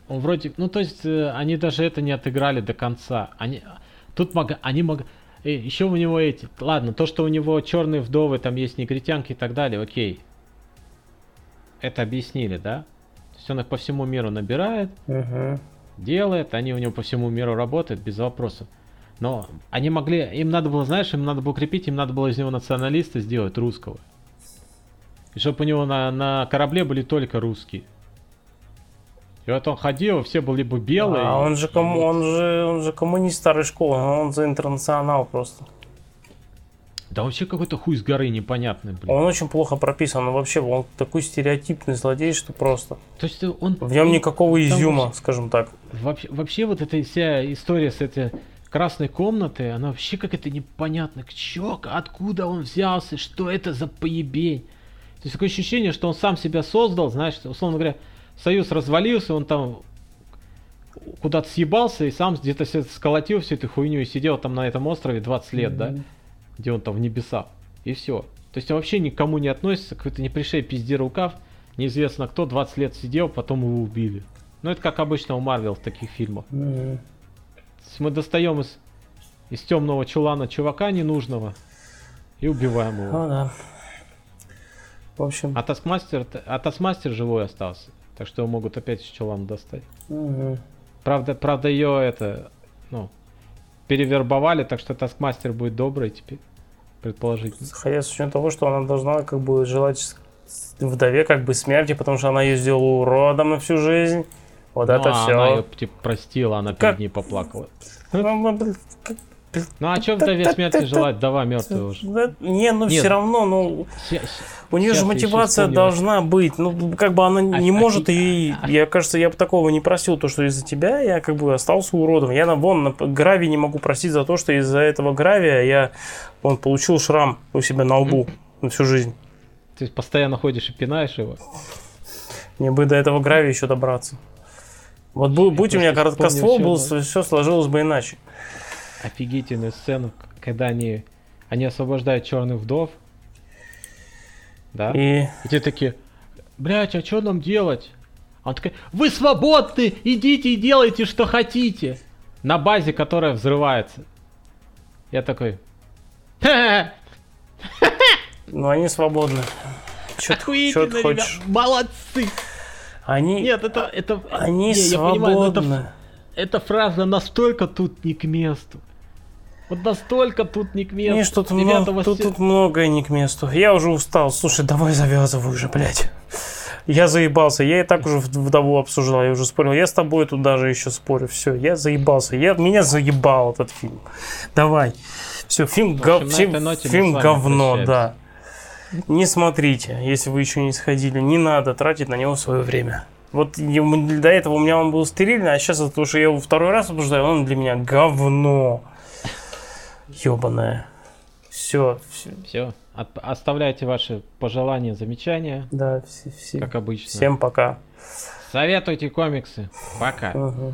он вроде, ну то есть э, они даже это не отыграли до конца. Они тут мог, они могли. Э, еще у него эти, ладно, то что у него черные вдовы, там есть негритянки и так далее, окей. Это объяснили, да? есть он их по всему миру набирает, угу. делает, они у него по всему миру работают без вопросов. Но они могли, им надо было, знаешь, им надо было укрепить, им надо было из него националиста сделать русского. И чтобы у него на, на корабле были только русские. И вот он ходил, все были либо белые. А он же, кому, он же, он же коммунист старой школы, он за интернационал просто. Да вообще какой-то хуй с горы непонятный, блин. Он очень плохо прописан, он вообще он такой стереотипный злодей, что просто. То есть он... В нем никакого изюма, вообще, скажем так. Вообще, вообще вот эта вся история с этой красной комнатой, она вообще как-то непонятно. Чё, откуда он взялся, что это за поебень? То есть такое ощущение, что он сам себя создал, знаешь, условно говоря, союз развалился, он там куда-то съебался и сам где-то сколотил всю эту хуйню и сидел там на этом острове 20 лет, mm-hmm. да? где он там в небесах. И все. То есть он вообще никому не относится, какой-то не пришей пизди рукав, неизвестно кто, 20 лет сидел, потом его убили. Ну это как обычно у Марвел в таких фильмах. Mm-hmm. Мы достаем из, из темного чулана чувака ненужного и убиваем его. Ну да. В общем. А Таскмастер, а Таскмастер живой остался. Так что его могут опять из чулана достать. Угу. Правда, правда, ее это, ну, перевербовали, так что Таскмастер будет добрый теперь, предположительно. Хотя с учетом того, что она должна как бы желать вдове как бы смерти, потому что она ее сделала уродом на всю жизнь. Вот ну, это а все. Она ее типа простила, она как? перед ней поплакала. Ну, а что вдове смерти желать? Вдова мертвая уже. Не, ну все равно, ну... У нее же мотивация должна быть. Ну, как бы она а, не а, может, и а, я, кажется, я бы такого не просил, то, что из-за тебя я как бы остался уродом. Я на вон на гравии не могу просить за то, что из-за этого гравия я он получил шрам у себя на лбу на всю жизнь. Есть постоянно ходишь и пинаешь его? Мне бы до этого гравия еще добраться. Вот будь у меня короткоствол, был, все сложилось бы иначе офигительную сцену, когда они, они освобождают черных вдов. Да? И... И те такие, блять, а что нам делать? Он такой, вы свободны, идите и делайте, что хотите. На базе, которая взрывается. Я такой, ну, они свободны. Что ты хочешь? Молодцы! Они... Нет, это... это они не, свободны. Я понимаю, это, эта фраза настолько тут не к месту. Вот настолько тут не к месту. Не, что-то много, тут, тут многое не к месту. Я уже устал. Слушай, давай завязывай уже, блядь. Я заебался. Я и так уже вдову обсуждал. Я уже спорил. Я с тобой тут даже еще спорю. Все, я заебался. Я, меня заебал этот фильм. Давай. Все, фильм, общем, гов... фильм, фильм говно, да. Не смотрите, если вы еще не сходили. Не надо тратить на него свое время. Вот до этого у меня он был стерильный, а сейчас, потому что я его второй раз обсуждаю, он для меня говно. Ёбаное. Все, все. Все. От, оставляйте ваши пожелания, замечания. Да, все, все. Как обычно. Всем пока. Советуйте комиксы. Пока. Угу.